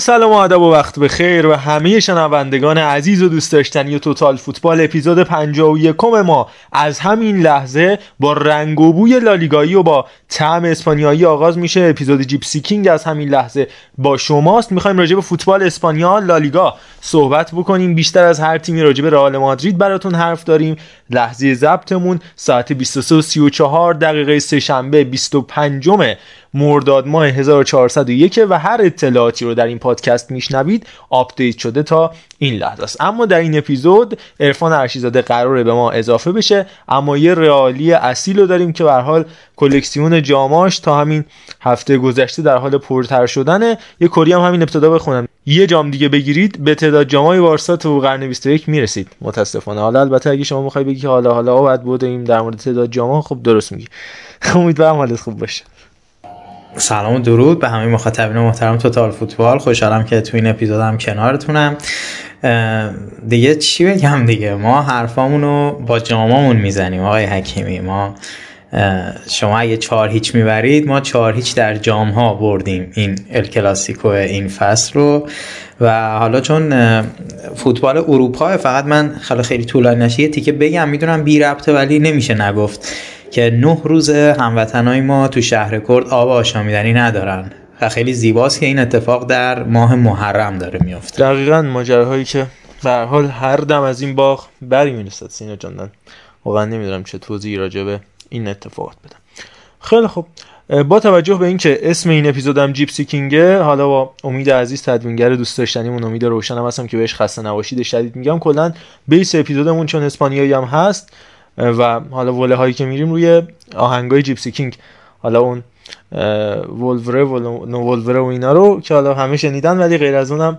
سلام و ادب و وقت بخیر و همه شنوندگان عزیز و دوست داشتنی توتال فوتبال اپیزود 51 ما از همین لحظه با رنگ و بوی لالیگایی و با طعم اسپانیایی آغاز میشه. اپیزود جیپسی کینگ از همین لحظه با شماست. می‌خوایم راجع به فوتبال اسپانیا لالیگا صحبت بکنیم. بیشتر از هر تیمی راجع به رئال مادرید براتون حرف داریم. لحظه ضبطمون ساعت 23:34 دقیقه سه شنبه 25 مرداد ماه 1401 و هر اطلاعاتی رو در این پادکست میشنوید update شده تا این لحظه است. اما در این اپیزود عرفان ارشیزاده قراره به ما اضافه بشه اما یه رئالی اصیل رو داریم که به هر حال کلکسیون جاماش تا همین هفته گذشته در حال پرتر شدنه. یه کری هم همین ابتدا بخونم. یه جام دیگه بگیرید به تعداد جامای بارسا تو قرن 21 می‌رسید. متاسفانه. حالا البته اگه شما می‌خوای بگی حالا حالا بعد بودیم در مورد تعداد جاما خب درست میگی. امیدوارم حالت خوب باشه. سلام و درود به همه مخاطبین محترم توتال فوتبال. خوشحالم که تو این اپیزودم کنارتونم. دیگه چی بگم دیگه؟ ما حرفامونو با جامامون می‌زنیم آقای حکیمی. ما شما اگه چهار هیچ می‌برید ما چهار هیچ در جام ها بردیم این الکلاسیکو این فصل رو. و حالا چون فوتبال اروپا فقط من خیلی خیلی طولانی نشه تیکه بگم می‌دونم بی ربطه ولی نمیشه نگفت. که نه روز هموطنای ما تو شهر کرد آب آشامیدنی ندارن و خیلی زیباست که این اتفاق در ماه محرم داره میفته. دقیقا ماجراهایی که به حال هر دم از این باغ بری می‌رسد سینا جاندن واقعا نمی‌دونم چه توضیحی راجع به این اتفاقات بدم. خیلی خوب. با توجه به اینکه اسم این اپیزودم جیپسی کینگه حالا با امید عزیز تدوینگر دوست داشتنیمون امید روشنم هستم که بهش خسته نباشید شدید میگم کلا بیس اپیزودمون چون اسپانیایی هم هست و حالا وله هایی که میریم روی آهنگای جیپسی کینگ. حالا اون ولوره و ولوره و اینا رو که حالا همه شنیدن ولی غیر از اونم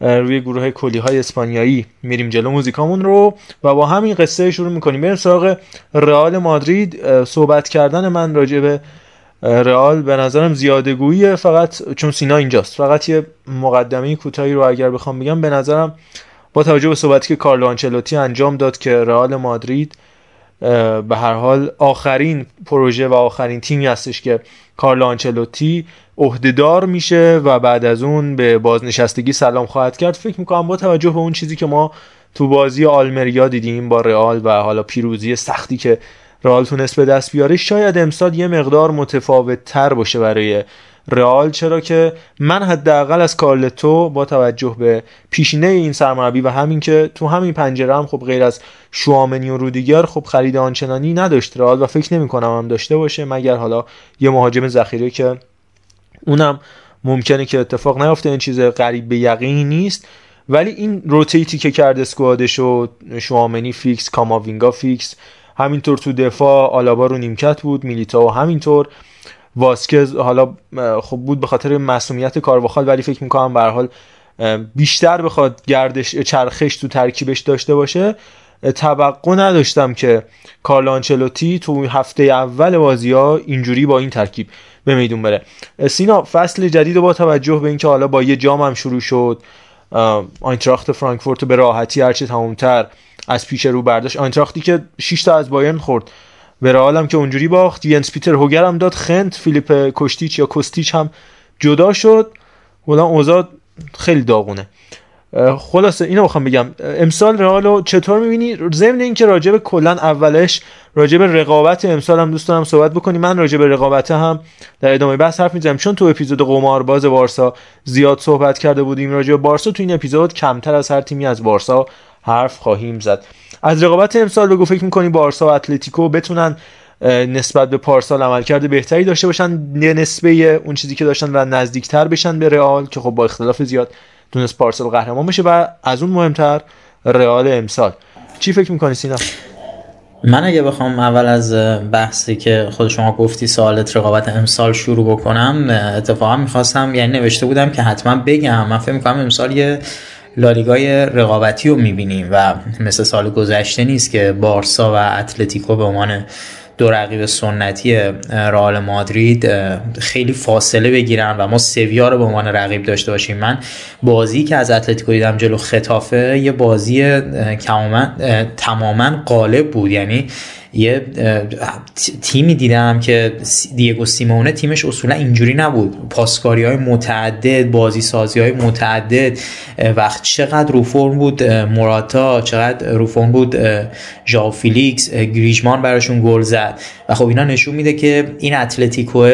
روی گروه کلی های اسپانیایی میریم جلو موزیکامون رو و با همین قصه شروع می‌کنیم. بریم سراغ رئال مادرید. صحبت کردن من راجع به رئال به نظرم زیاده فقط چون سینا اینجاست. فقط یه مقدمه کوتاهی رو اگر بخوام بگم به نظرم با توجه به صحبتی که کارلو آنچلوتی انجام داد که رئال مادرید به هر حال آخرین پروژه و آخرین تیمی هستش که کارلو آنچلوتی عهدهدار میشه و بعد از اون به بازنشستگی سلام خواهد کرد. فکر می‌کنم با توجه به اون چیزی که ما تو بازی آلمریا دیدیم با رئال و حالا پیروزی سختی که رئال تونست به دست بیاره شاید امسال یه مقدار متفاوت تر باشه برای رئال چرا که من حداقل از کارلتو با توجه به پیشینه این سرمربی و همین که تو همین پنجره هم خب غیر از شوامنی و رودیگر خب خرید آنچنانی نداشت رئال و فکر نمی کنم هم داشته باشه مگر حالا یه مهاجم ذخیره که اونم ممکنه که اتفاق نیفته این چیز قریب به یقینی نیست. ولی این rotate ی که کرده squad ش و شوامنی فیکس کاماوینگا فیکس همینطور تو دفاع آلابا رو نیمکت بود میلیتا و همینطور. واسکز حالا خب بود به خاطر مسئولیت کارواخال ولی فکر می‌کنم به حال بیشتر بخواد گردش چرخش تو ترکیبش داشته باشه. توقع نداشتم که کارلانچلوتی تو هفته اول بازی ها اینجوری با این ترکیب به میدون بره. سینا فصل جدید با توجه به اینکه حالا با یه جام هم شروع شد آینتراخت فرانکفورت به راحتی هرچی تمومتر از پیش رو برداشت. آینتراختی که 6 تا از بایرن خورد. به که اونجوری باخت. ینس پیتر هوگر هم داد. خنت فیلیپ کشتیچ یا کستیچ هم جدا شد. ولی اوضاع خیلی داغونه. خلاصه اینو می‌خوام بگم. امسال رئال چطور می‌بینی؟ ضمن اینکه راجب کلا اولش راجب رقابت امسال هم دوست دارم صحبت بکنی. من راجب رقابت هم در ادامه بحث حرف می‌زنم. چون تو اپیزود قمارباز بارسا زیاد صحبت کرده بودیم راجب بارسا تو این اپیزود کمتر از هر تیمی از بارسا حرف خواهیم زد. از رقابت امسال بگو فکر می‌کنی بارسا و اتلتیکو بتونن نسبت به پارسال عملکرد بهتری داشته باشن؟ نسبه اون چیزی که داشتن و نزدیکتر بشن به رئال که خب با اختلاف زیاد تونست پارسال قهرمان بشه و از اون مهمتر رئال امسال. چی فکر می‌کنی سینا؟ من اگه بخوام اول از بحثی که خود شما گفتی سوالت رقابت امسال شروع بکنم اتفاقا می‌خواستم یعنی نوشته بودم که حتما بگم. من فکر می‌کنم امسال یه لالیگای رقابتی رو می‌بینیم و مثل سال گذشته نیست که بارسا و اتلتیکو به عنوان دو رقیب سنتی رئال مادرید خیلی فاصله بگیرن و ما سویا رو به عنوان رقیب داشته باشیم. من بازی که از اتلتیکو دیدم جلو خطافه یه بازی تماما قالب بود. یعنی یه تیمی دیدم که دیگو سیمونه تیمش اصولا اینجوری نبود. پاسکاری های متعدد بازی سازی های متعدد وقت چقدر رو فرم بود موراتا چقدر رو فرم بود ژاو فیلیکس گریزمان براشون گل زد. و خب اینا نشون میده که این اتلتیکو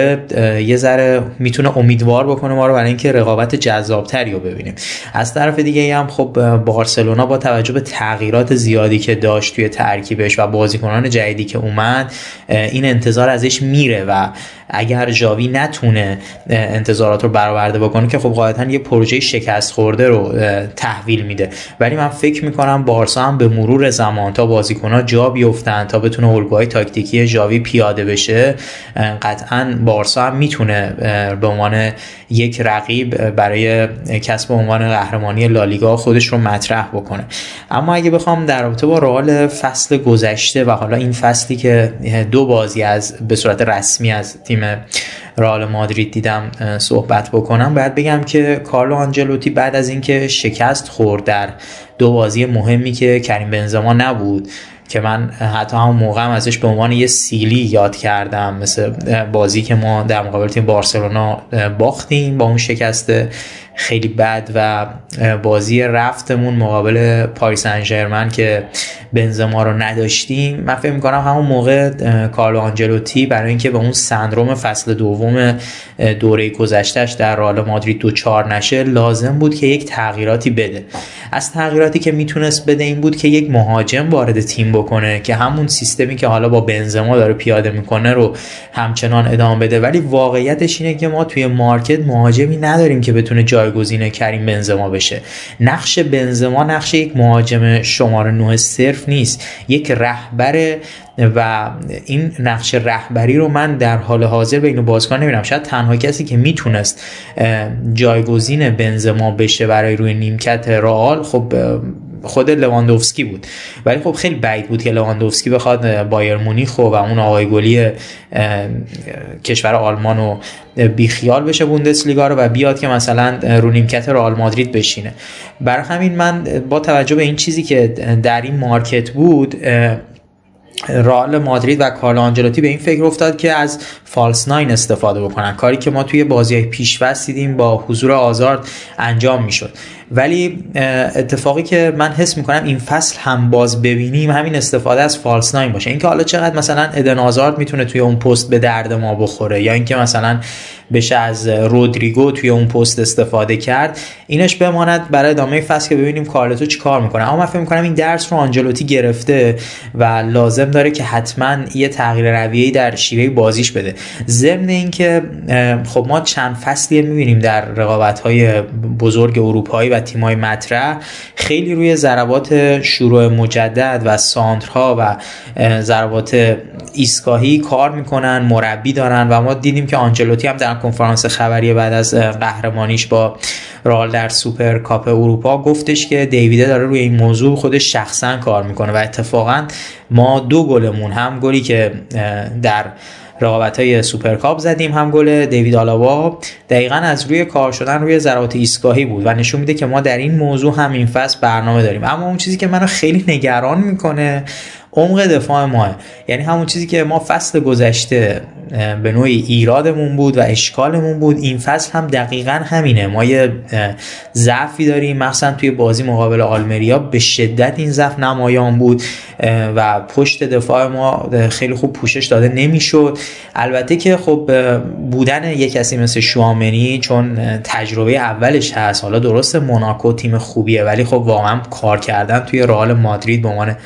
یه ذره می‌تونه امیدوار بکنه ما رو برای اینکه رقابت جذابتری رو ببینیم. از طرف دیگه هم خب بارسلونا با توجه به تغییرات زیادی که داشت توی ترکیبش و بازیکنان جدیدی که اومد این انتظار ازش میره و اگر جاوی نتونه انتظارات رو برآورده بکنه که خب قاعدتا یه پروژه شکست خورده رو تحویل میده. ولی من فکر می‌کنم بارسا هم به مرور زمان تا بازیکنها جا بیفتن تا بتونه الگوهای تاکتیکی جاوی پیاده بشه قطعا بارسا هم می‌تونه به عنوان یک رقیب برای کسب عنوان قهرمانی لالیگا خودش رو مطرح بکنه. اما اگه بخوام در رابطه با رئال فصل گذشته و حالا این فصلی که دو بازی از به صورت رسمی از تیم رئال مادرید دیدم صحبت بکنم. باید بگم که کارلو آنجلوتی بعد از اینکه شکست خورد در دو بازی مهمی که کریم بنزما نبود که من حتی همون موقع هم ازش به عنوان یه سیلی یاد کردم. مثل بازی که ما در مقابل تیم بارسلونا باختیم با اون شکست خیلی بد و بازی رفتمون مقابل پاریس انجرمن که بنزما رو نداشتیم. من فکر می‌کنم همون موقع کارلو آنجلوتی برای اینکه به اون سندروم فصل دوم دوره گذشتهش در رئال مادرید دو چار نشه لازم بود که یک تغییراتی بده. از تغییراتی که می‌تونست بده این بود که یک مهاجم وارد تیم بکنه که همون سیستمی که حالا با بنزما داره پیاده می‌کنه رو همچنان ادامه بده. ولی واقعیتش اینه که ما توی مارکت مهاجمی نداریم که بتونه جایگزین کریم بنزما بشه. نقش بنزما نقش یک مهاجم شماره 9 صرف نیست یک رهبر و این نقش رهبری رو من در حال حاضر بین بازیکن نمی‌بینم. شاید تنها کسی که می‌تونست جایگزین بنزما بشه برای روی نیمکت رئال خب خود لواندوفسکی بود. ولی خب خیلی بعید بود که لواندوفسکی بخواد بایر مونیخ و اون آقای گلی کشور آلمان رو بیخیال بشه بوندسلیگا رو و بیاد که مثلا رو نیمکت رئال مادرید بشینه. برای همین من با توجه به این چیزی که در این مارکت بود رئال مادرید و کارلو آنجلوتی به این فکر افتاد که از فالس ناین استفاده بکنن. کاری که ما توی بازی پیشوست دیدیم با حضور آزارد انجام می‌شد. ولی اتفاقی که من حس می‌کنم این فصل هم باز ببینیم همین استفاده از فالس ناین باشه. اینکه حالا چقدر مثلا ادن آزارد می‌تونه توی اون پست به درد ما بخوره یا اینکه مثلا بشه از رودریگو توی اون پست استفاده کرد. اینش بماند برای ادامه فصل که ببینیم کارلتو چی کار می‌کنه. اما من فکر می‌کنم این درس رو آنجلوتی گرفته و لازم داره که حتما یه تغییر رویه‌ای در شیوه بازیش بده. ضمن اینکه خب ما چند فصلی می‌بینیم در رقابت های بزرگ اروپایی و تیمای مطرح. خیلی روی ضربات شروع مجدد و سانترها و ضربات ایستگاهی کار می‌کنن مربی دارن و ما دیدیم که آنجلوتی هم در کنفرانس خبری بعد از قهرمانیش با رئال در سوپر کاپ اروپا گفتش که داویده داره روی این موضوع خودش شخصا کار می‌کنه و اتفاقا ما دو گلمون هم گلی که در رقابت های سوپرکاپ زدیم هم گل دیوید آلابا دقیقا از روی کار شدن روی ضربات ایستگاهی بود و نشون میده که ما در این موضوع هم این فصل برنامه داریم. اما اون چیزی که منو خیلی نگران می‌کنه عمق دفاع ماه یعنی همون چیزی که ما فصل گذشته به نوعی ایرادمون بود و اشکالمون بود. این فصل هم دقیقا همینه. ما یه ضعفی داریم. مخصوصا توی بازی مقابل آلمریا به شدت این ضعف نمایان بود و پشت دفاع ما خیلی خوب پوشش داده نمی‌شد. البته که خب بودن یک کسی مثل شوامنی چون تجربه اولش هست. حالا درست موناکو تیم خوبیه ولی خب واقعا کار کردن توی رئال مادرید به عنوان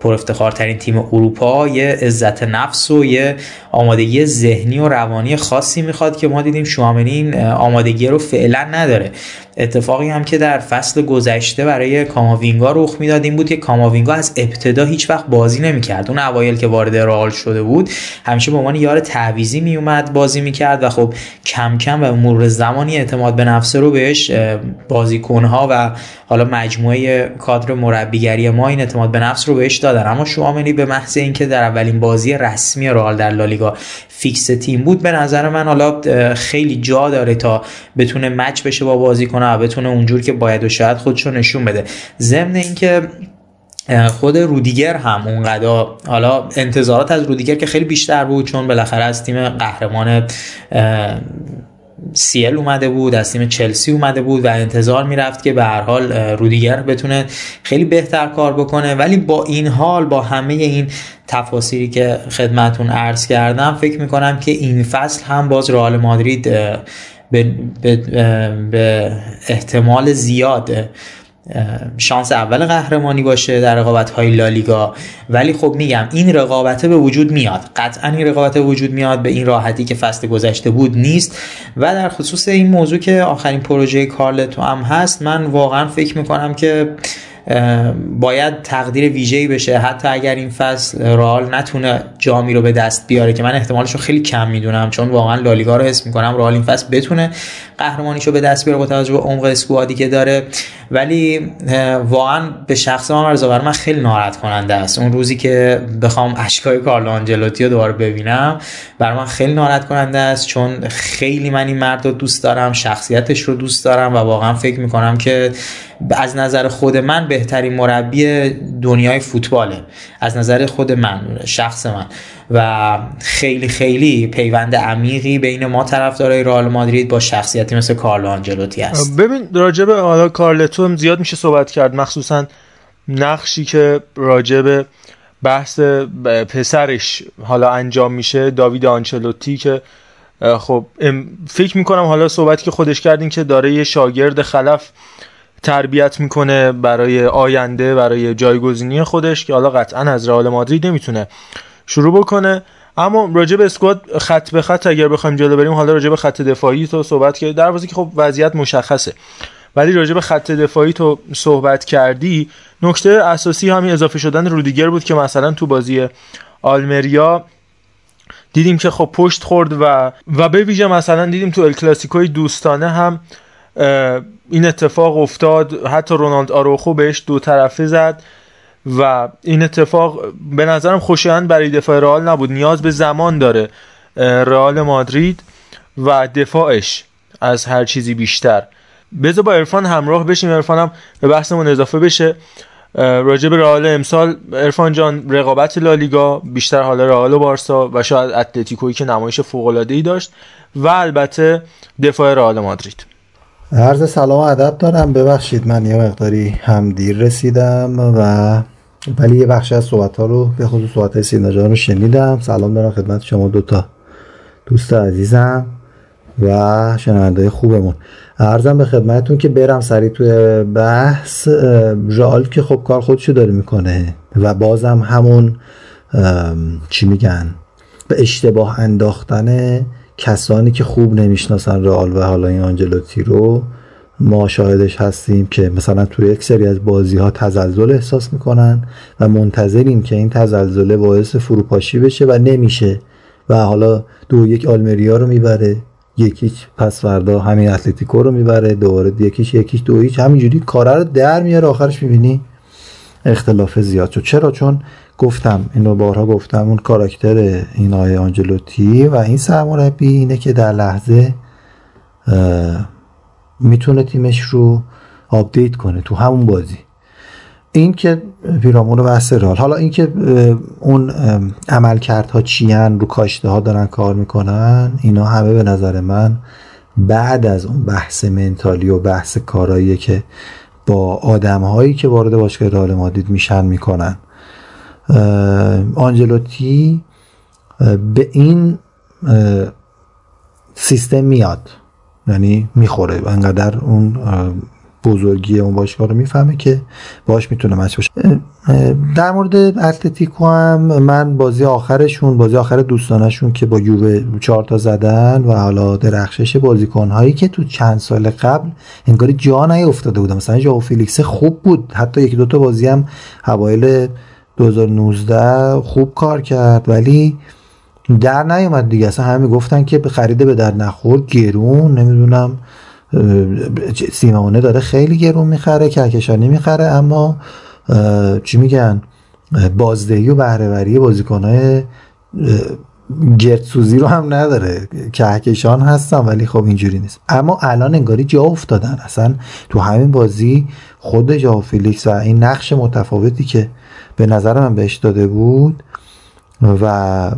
پر افتخارترین تیم اروپا یه عزت نفس و یه آمادگی ذهنی و روانی خاصی می‌خواد که ما دیدیم شوامنی آمادگی رو فعلا نداره. اتفاقی هم که در فصل گذشته برای کاماوینگا رخ می‌داد این بود که کاماوینگا از ابتدا هیچ وقت بازی نمی‌کرد. اون اوایل که وارد رئال شده بود همیشه به عنوان یار تعویزی میومد بازی می‌کرد و خب کم کم و مرور زمانی اعتماد به نفس رو بهش بازیکنها و حالا مجموعه کادر مربیگری ما این اعتماد به نفس رو بهش دادن. اما شوامنی به محض اینکه در اولین بازی رسمی رئال در لالیگا فیکس تیم بود به نظر من حالا خیلی جا داره تا بتونه مچ بشه با بازیکن و بتونه اونجور که باید و شاید خودشو نشون بده. ضمن اینکه خود رودیگر هم اونقدر حالا انتظارات از رودیگر که خیلی بیشتر بود چون بالاخره از تیم قهرمان سیل اومده بود از تیم چلسی اومده بود و انتظار می‌رفت که به هر حال رودیگر بتونه خیلی بهتر کار بکنه. ولی با این حال با همه این تفاصیلی که خدمتون عرض کردم فکر می‌کنم که این فصل هم باز رئال مادرید به, به, به احتمال زیاد شانس اول قهرمانی باشه در رقابت های لالیگا. ولی خب میگم این رقابت به وجود میاد. قطعا این رقابت به وجود میاد به این راحتی که فصل گذشته بود نیست. و در خصوص این موضوع که آخرین پروژه کارلتو هم هست من واقعا فکر می‌کنم که باید تقدیر ویژه‌ای بشه. حتی اگر این فصل رئال نتونه جامی رو به دست بیاره که من احتمالش رو خیلی کم می‌دونم چون واقعا لالیگا رو حس می‌کنم رئال این فصل بتونه قهرمانیشو به دست بیاره با توجه به عمق اسکوادی که داره. ولی واقعا به شخص من بر من خیلی ناراحت کننده است. اون روزی که بخوام اشکای کارلو آنجلوتی رو دوباره ببینم بر من خیلی ناراحت کننده است چون خیلی من این مرد رو دوست دارم شخصیتش رو دوست دارم و واقعا فکر می‌کنم که از نظر خود من بهترین مربی دنیای فوتباله. از نظر خود من شخص من. و خیلی خیلی پیوند عمیقی بین ما طرفدارای رئال مادرید با شخصیتی مثل کارلو آنجلوتی است. ببین راجب حالا کارلتو هم زیاد میشه صحبت کرد. مخصوصا نقشی که راجب بحث پسرش حالا انجام میشه داوید آنچلوتی که خب فکر می‌کنم حالا صحبتی که خودش کردین که داره یه شاگرد خلف تربیت می‌کنه برای آینده برای جایگزینی خودش که حالا قطعا از رئال مادرید نمی‌تونه شروع بکنه. اما راجع به اسکواد خط به خط اگر بخوایم جلو بریم حالا راجع به خط دفاعی تو صحبت کردی. در که خب وضعیت مشخصه. ولی راجع به خط دفاعی تو صحبت کردی نکته اساسی همین اضافه شدن رودیگر بود که مثلا تو بازی آلمریا دیدیم که خب پشت خورد و و به ویژه مثلا دیدیم تو الکلاسیکوی دوستانه هم این اتفاق افتاد حتی رونالد آروخو بهش دو طرفه زد و این اتفاق به نظرم خوشایند برای دفاع رئال نبود. نیاز به زمان داره رئال مادرید و دفاعش از هر چیزی بیشتر. بذار با ارفان همراه بشیم. ارفان هم به بحثمون اضافه بشه. راجع به رئال امسال ارفان جان رقابت لالیگا بیشتر حالا رئال و بارسا و شاید اتلتیکویی که نمایش فوق العاده ای داشت و البته دفاع رئال مادرید. عرض سلام و ادب دارم. ببخشید من یه مقداری هم دیر رسیدم و ولی یه بخش از صحبت ها رو به خصوص صحبت های سینا رو شنیدم. سلام دارم خدمت شما دوتا دوست عزیزم و شنونده خوبمون. ارزم به خدمتتون که برم سریع توی بحث رئال که خب کار خودشو داره می‌کنه و بازم همون چی میگن؟ به اشتباه انداختن کسانی که خوب نمی‌شناسن رئال و حالا این آنجلوتی رو ما شاهدش هستیم که مثلا توی یک سری از بازی ها تزلزل احساس می‌کنن و منتظریم که این تزلزله باعث فروپاشی بشه و نمیشه و حالا دو یک آلمریا رو می‌بره یک هیچ پس فردا همین اتلتیکو رو می‌بره دوباره یک هیچ یک هیچ دو هیچ همینجوری کاره رو در میاره آخرش می‌بینی اختلاف زیاد شد. چرا؟ چون گفتم اینو بارها گفتم اون کاراکتر این آقای آنجلوتی و این سرمربی اینه که در لحظه می‌تونه تیمش رو update کنه تو همون بازی. این که پیرامون بحث رال حالا این که اون عملکردها چیان رو کاشته ها دارن کار می‌کنن اینا همه به نظر من بعد از اون بحث منتالی و بحث کارایی که با آدم هایی که وارد باشگاه رئال مادید میشن می‌کنن. آنجلوتی به این سیستم میاد. یعنی می‌خوره انقدر اون بزرگی اون باشگاه رو می‌فهمه که باش می‌تونه مچ باشه. در مورد اتلتیکو هم من بازی آخرشون بازی آخر دوستانشون که با یووه چهار تا زدن و حالا درخشش بازیکن هایی که تو چند سال قبل انگاری جا افتاده بودن. مثلا جاو فیلیکس خوب بود. حتی یکی دوتا بازی هم حوایل 2019 خوب کار کرد ولی در نیومد دیگه. اصلا همه گفتن که به خریده به در نخور گرون نمی‌دونم سیمونه داره خیلی گرون می‌خره کهکشانی می‌خره اما چی میگن بازدهی و بهرهوری بازیکنهای گردسوزی رو هم نداره. کهکشان هستن ولی خب اینجوری نیست. اما الان انگاری جا افتادن. اصلا تو همین بازی خود جا فیلیکس و این نقش متفاوتی که به نظر من بهش داده بود و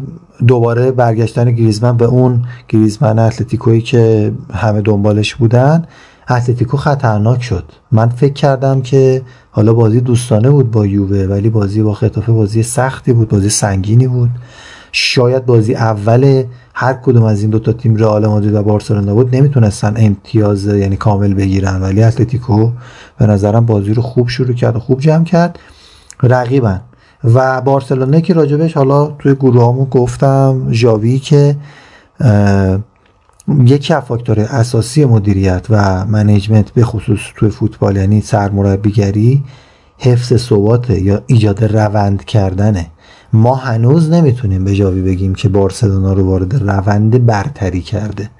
دوباره برگشتن گریزمن به اون گریزمن اتلتیکویی که همه دنبالش بودن اتلتیکو خطرناک شد. من فکر کردم که حالا بازی دوستانه بود با یووه ولی بازی با خطافه بازی سختی بود بازی سنگینی بود. شاید بازی اول هر کدوم از این دوتا تیم رئال مادرید و بارسلونا بود نمی‌تونستن امتیاز یعنی کامل بگیرن. ولی اتلتیکو به نظرم بازی رو خوب شروع کرد و خوب جمع کرد. رقیبن. و بارسلونا که راجبش حالا توی گروه گفتم ژاوی که یکی از فاکتور اساسی مدیریت و management به خصوص توی فوتبال یعنی سرمربیگری حفظ ثبات یا ایجاد روند کردنه. ما هنوز نمی‌تونیم به جاوی بگیم که بارسلونا رو وارد روند برتری کرده.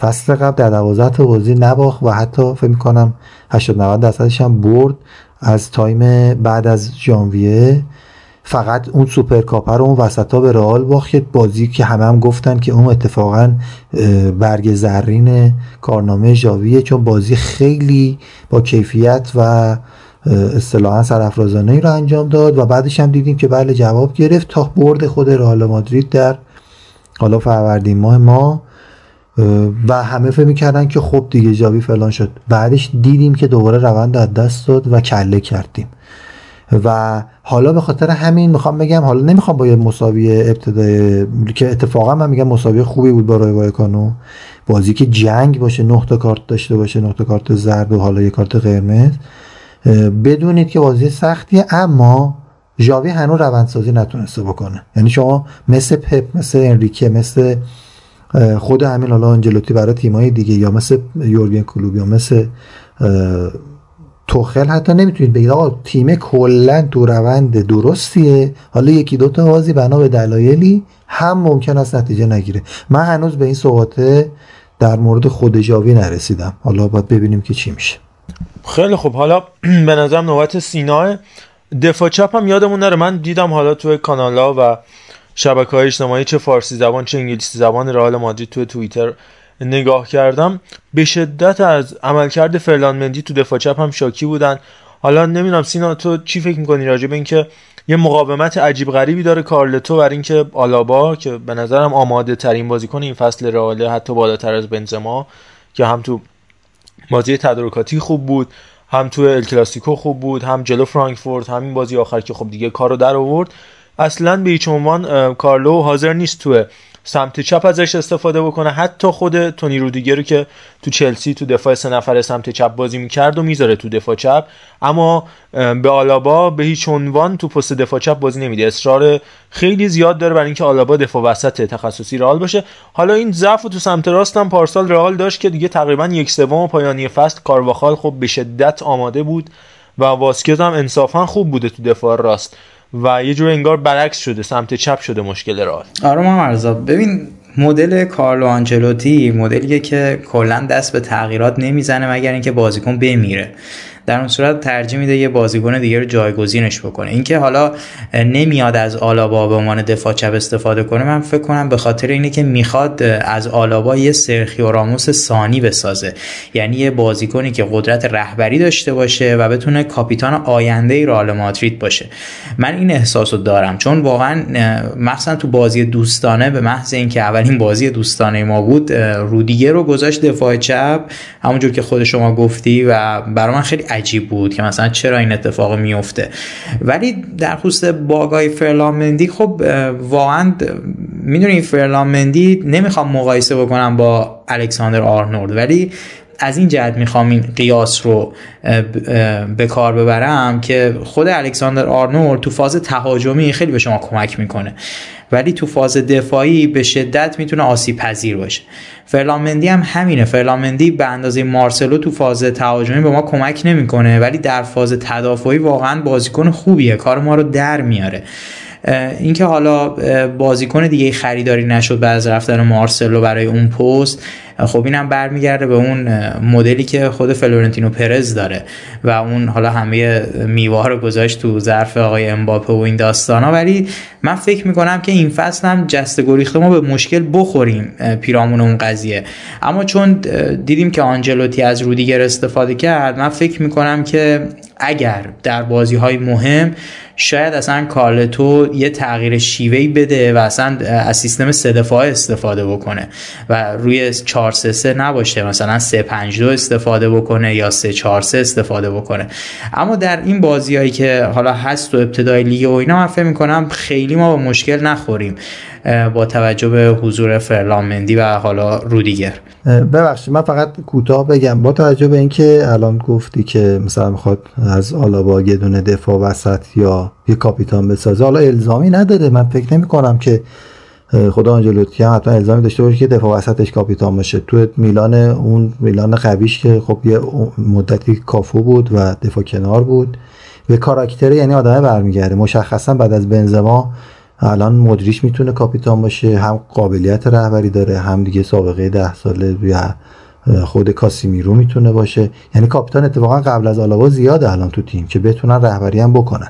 فصل قبل در 12 تا بازی نباخت و حتی فکر می‌کنم 80 90 درصدش هم برد. از time بعد از ژانویه فقط اون سوپرکاپ رو اون وسط ها به رئال باخت بازی که همه هم گفتن که اون اتفاقا برگ زرین کارنامه ژاویه چون بازی خیلی با کیفیت و اصطلاحا سرافرازانه ای رو انجام داد و بعدش هم دیدیم که بله جواب گرفت. تا برد خود رئال مادرید در حالا فروردین ماه ما و همه فکر می‌کردن که خب دیگه جاوی فلان شد. بعدش دیدیم که دوباره روند از دست داد و کله کردیم. و حالا به خاطر همین می‌خوام بگم حالا نمی‌خوام با یه مساوی ابتدای که اتفاقا من میگم مساوی خوبی بود برای وایکانو بازی که جنگ باشه تا کارت داشته باشه تا کارت زرد و حالا یه کارت قرمز. بدونید که بازی سختیه اما ژاوی هنوز روندسازی نتونسته بکنه. یعنی شما مثل پپ مثل انریکه مثل خود همین حالا آنجلوتی برای تیمای دیگه یا مثل یورگن کلوب یا مثل توخل حتی نمی‌تونید بگید. آقا تیم کلا تو روند درستیه. حالا یکی دوتا بازی بنا به دلایلی هم ممکن است نتیجه نگیره. من هنوز به این صحبت در مورد خود جاوی نرسیدم. حالا باید ببینیم که چی میشه. خیلی خوب. حالا به نظرم نوبت سینا. دفاع چپ هم یادمون نره. من دیدم حالا توی کانالا و شبکه های اجتماعی چه فارسی زبان چه انگلیسی زبان رئال مادرید توی توییتر نگاه کردم. به شدت از عملکرد فرلان مندی تو دفاع چپ هم شاکی بودن. حالا نمی‌دونم سینا تو چی فکر می‌کنی راجع به اینکه یه مقاومت عجیب غریبی داره کارلتو بر اینکه آلابا که به نظرم آماده ترین بازیکن این فصل رئال حتی بالاتر از بنزما که هم تو بازی تدارکاتی خوب بود هم تو ال کلاسیکو خوب بود هم جلو فرانکفورت همین بازی آخر که خب دیگه کارو در آورد. اصلا به هیچ عنوان کارلو حاضر نیست تو سمت چپ ازش استفاده بکنه. حتی خود تونی رودیگر رو که تو چلسی تو دفاع سه نفره سمت چپ بازی می‌کرد و می‌ذاره تو دفاع چپ. اما به آلابا به هیچ عنوان تو پست دفاع چپ بازی نمیده. اصرار خیلی زیاد داره برای اینکه آلابا دفاع وسط تخصصی رئال باشه. حالا این ضعف تو سمت راست هم پارسال رئال داشت که دیگه تقریبا یک سوم پایانی فصل کارواخال خب به شدت آماده بود و واسکز هم انصافا خوب بوده تو دفاع راست. و یه جور انگار برعکس شده سمت چپ شده مشکل رئال. آره مرزا ببین مدل کارلو آنچلوتی مدلیه که کلا دست به تغییرات نمی‌زنه مگر اینکه بازیکن بمیره. در اون صورت ترجیح میده یه بازیکن دیگه رو جایگزینش بکنه. اینکه حالا نمیاد از آلابا به عنوان دفاع چپ استفاده کنه من فکر کنم به خاطر اینه که می‌خواد از آلابا یه سرخیو راموس ثانی بسازه. یعنی یه بازیکنی که قدرت رهبری داشته باشه و بتونه کاپیتان آینده رئال مادرید باشه. من این احساس رو دارم. چون واقعا مثلا تو بازی دوستانه به محض اینکه اولین بازی دوستانه ما بود رودیگر رو گذاشت دفاع چپ. همونجور که خود شما گفتی و برای من خیلی عجیب بود که مثلا چرا این اتفاق میفته. ولی در خصوص باگای فرلامندی خب واقعا می‌دونی فرلامندی نمی‌خوام مقایسه بکنم با الکساندر آرنولد ولی از این جهت می‌خوام این قیاس رو به کار ببرم که خود الکساندر آرنولد تو فاز تهاجمی خیلی به شما کمک می‌کنه. ولی تو فاز دفاعی به شدت می‌تونه آسیب پذیر باشه. فرلامندی هم همینه. فرلامندی به اندازه مارسلو تو فاز تهاجمی به ما کمک نمی‌کنه ولی در فاز تدافعی واقعا بازیکن خوبیه. کار ما رو در میاره. اینکه حالا بازیکن دیگه خریداری نشد بعد از رفتن مارسلو برای اون پست خب اینم برمیگرده به اون مدلی که خود فلورنتینو پرز داره و اون حالا همه میوه رو گذاشت تو ظرف آقای امباپه و این داستانا. ولی من فکر می‌کنم که این فصل هم جست گریخته ما به مشکل بخوریم پیرامون اون قضیه. اما چون دیدیم که آنجلوتی از رودیگر استفاده کرد من فکر می‌کنم که اگر در بازی های مهم شاید اصلا کارلتو یه تغییر شیوهی بده و اصلا از سیستم سه استفاده بکنه و روی 4 3 3 نباشه. مثلا 3 5 2 استفاده بکنه یا 3 4 3 استفاده بکنه. اما در این بازیایی که حالا هست و ابتدای لیگ و اینا من فکر می‌کنم خیلی ما با مشکل نخوریم با توجه به حضور فرلامندی و حالا رودیگر. ببخشید من فقط کوتاه بگم. با توجه به اینکه الان گفتی که مثلا می‌خواد از آلابا یه دونه دفاع وسط یا یه کاپیتان بسازه. حالا الزامی نداره من فکر نمی کنم که خدا آنجلوتی هم حتما الزامی داشته باشه که دفاع وسطش کاپیتان باشه. تو میلان اون میلان قویش که خب یه مدتی کافو بود و دفاع کنار بود. به کاراکتر یعنی آدمه برمیگرده. مشخصا بعد از بنزما الان مدریش می‌تونه کاپیتان باشه. هم قابلیت رهبری داره هم دیگه سابقه ده ساله یا خود کاسیمیرو می‌تونه باشه. یعنی کاپیتان اتفاقا قبل از آلابا زیاده الان تو تیم که بتونن رهبری هم بکنن.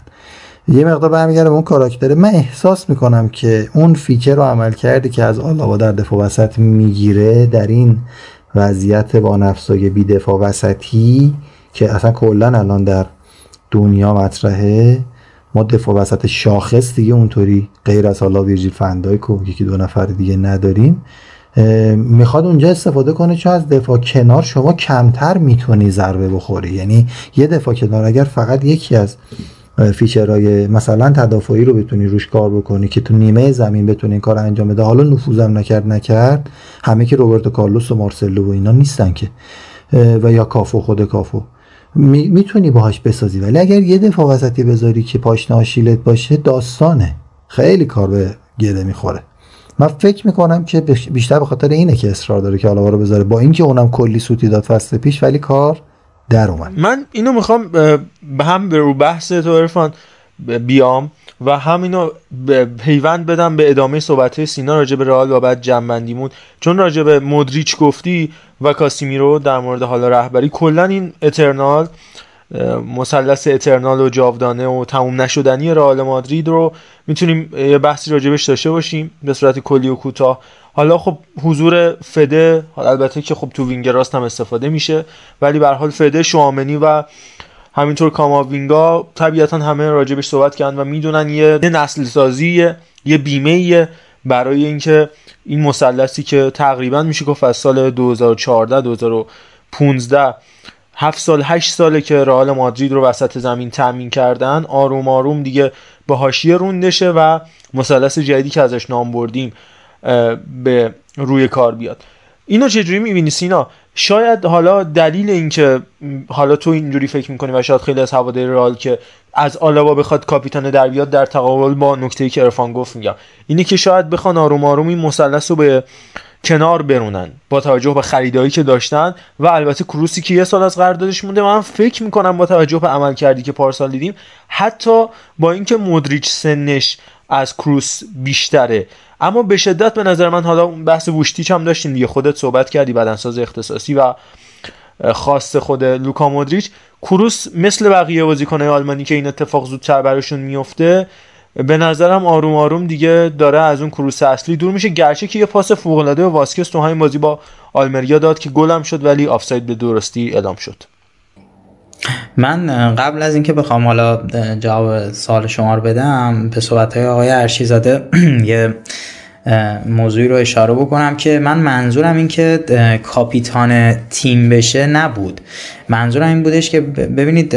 یه مقدار برمیگرده به اون کاراکتر من احساس می‌کنم که اون feature رو عمل کرده که از آلابا در دفاع وسط می‌گیره در این وضعیت با نفسای بی دفاع وسطی که اصلا کلا الان در دنیا مطرحه ما دفاع وسط شاخص دیگه اونطوری غیر از حالا ویرجیل فندایک و یکی دو نفر دیگه نداریم می‌خواد اونجا استفاده کنه. چون از دفاع کنار شما کمتر می‌تونی ضربه بخوری. یعنی یه دفاع کنار اگر فقط یکی از فیچرهای مثلا تدافعی رو بتونی روش کار بکنی که تو نیمه زمین بتونی کار انجام بده. حالا نفوذم نکرد نکرد. همه که روبرتو کارلوس و مارسلو و اینا نیستن که. و یا کافو خود کافو. می‌تونی باهاش بسازی ولی اگر یه دفاع وسطی بذاری که پاشنه آشیلت باشه داستانه. خیلی کار به گره می‌خوره. من فکر می‌کنم که بیشتر به خاطر اینه که اصرار داره که آلاوا رو بذاره. با اینکه اونم کلی سوتی داد فصل پیش ولی کار در اومد. من اینو می‌خوام به هم به رو بحث تو عرفان بیام و همینو پیوند بدم به ادامه صحبت سینا راجع به رئال و بعد جنبندیمون. چون راجع به مودریچ گفتی و کاسیمیرو در مورد حالا رهبری کلا این اترنال مثلث اترنال و جاودانه و تموم نشدنی رئال مادرید رو می‌تونیم یه بحثی راجبش داشته باشیم به صورت کلی و کوتاه. حالا خب حضور فده البته که خب تو وینگراست هم استفاده میشه ولی به حال فده شوامنی و همینطور کاماوینگا طبیعتا همه راجبش صحبت کردن و می‌دونن یه نسل سازی یه بیمه برای اینکه این مثلثی که تقریبا میشه گفت از سال 2014 2015 هفت سال هشت ساله که رئال مادرید رو وسط زمین تامین کردن آروم آروم دیگه به حاشیه روندشه و مثلث جدیدی که ازش نام بردیم. به روی کار بیاد. اینو چجوری می‌بینی سینا؟ شاید حالا دلیل اینکه حالا تو اینجوری فکر می‌کنی و شاید خیلی از هواداری رئال که از آلابا بخواد کاپیتان در بیاد در تقابل با نکته که ارفان گفت میگم. اینه که شاید بخوان آروم آروم این مثلث رو به کنار برونن با توجه به خریدایی که داشتن و البته کروسی که یه سال از قراردادش مونده. من فکر می‌کنم با توجه به عمل کردی که پارسال دیدیم حتی با اینکه مودریچ سنش از کروس بیشتره. اما به شدت به نظر من حالا بحث ووشتیچ هم داشتیم دیگه. خودت صحبت کردی بدنساز اختصاصی و خاص خود لوکا مودریچ. کروس مثل بقیه بازیکنهای آلمانی که این اتفاق زودتر براشون میفته به نظرم آروم آروم دیگه داره از اون کروس اصلی دور میشه. گرچه که یه پاس فوق العاده به واسکس تو همین بازی با آلمریا داد که گلم شد ولی آفساید به درستی اعلام شد. من قبل از اینکه بخوام حالا جواب سال شما رو بدم به صحبت های آقای ارشیزاده یه موضوعی رو اشاره بکنم که من منظورم این که کاپیتان تیم بشه نبود. منظورم این بودش که ببینید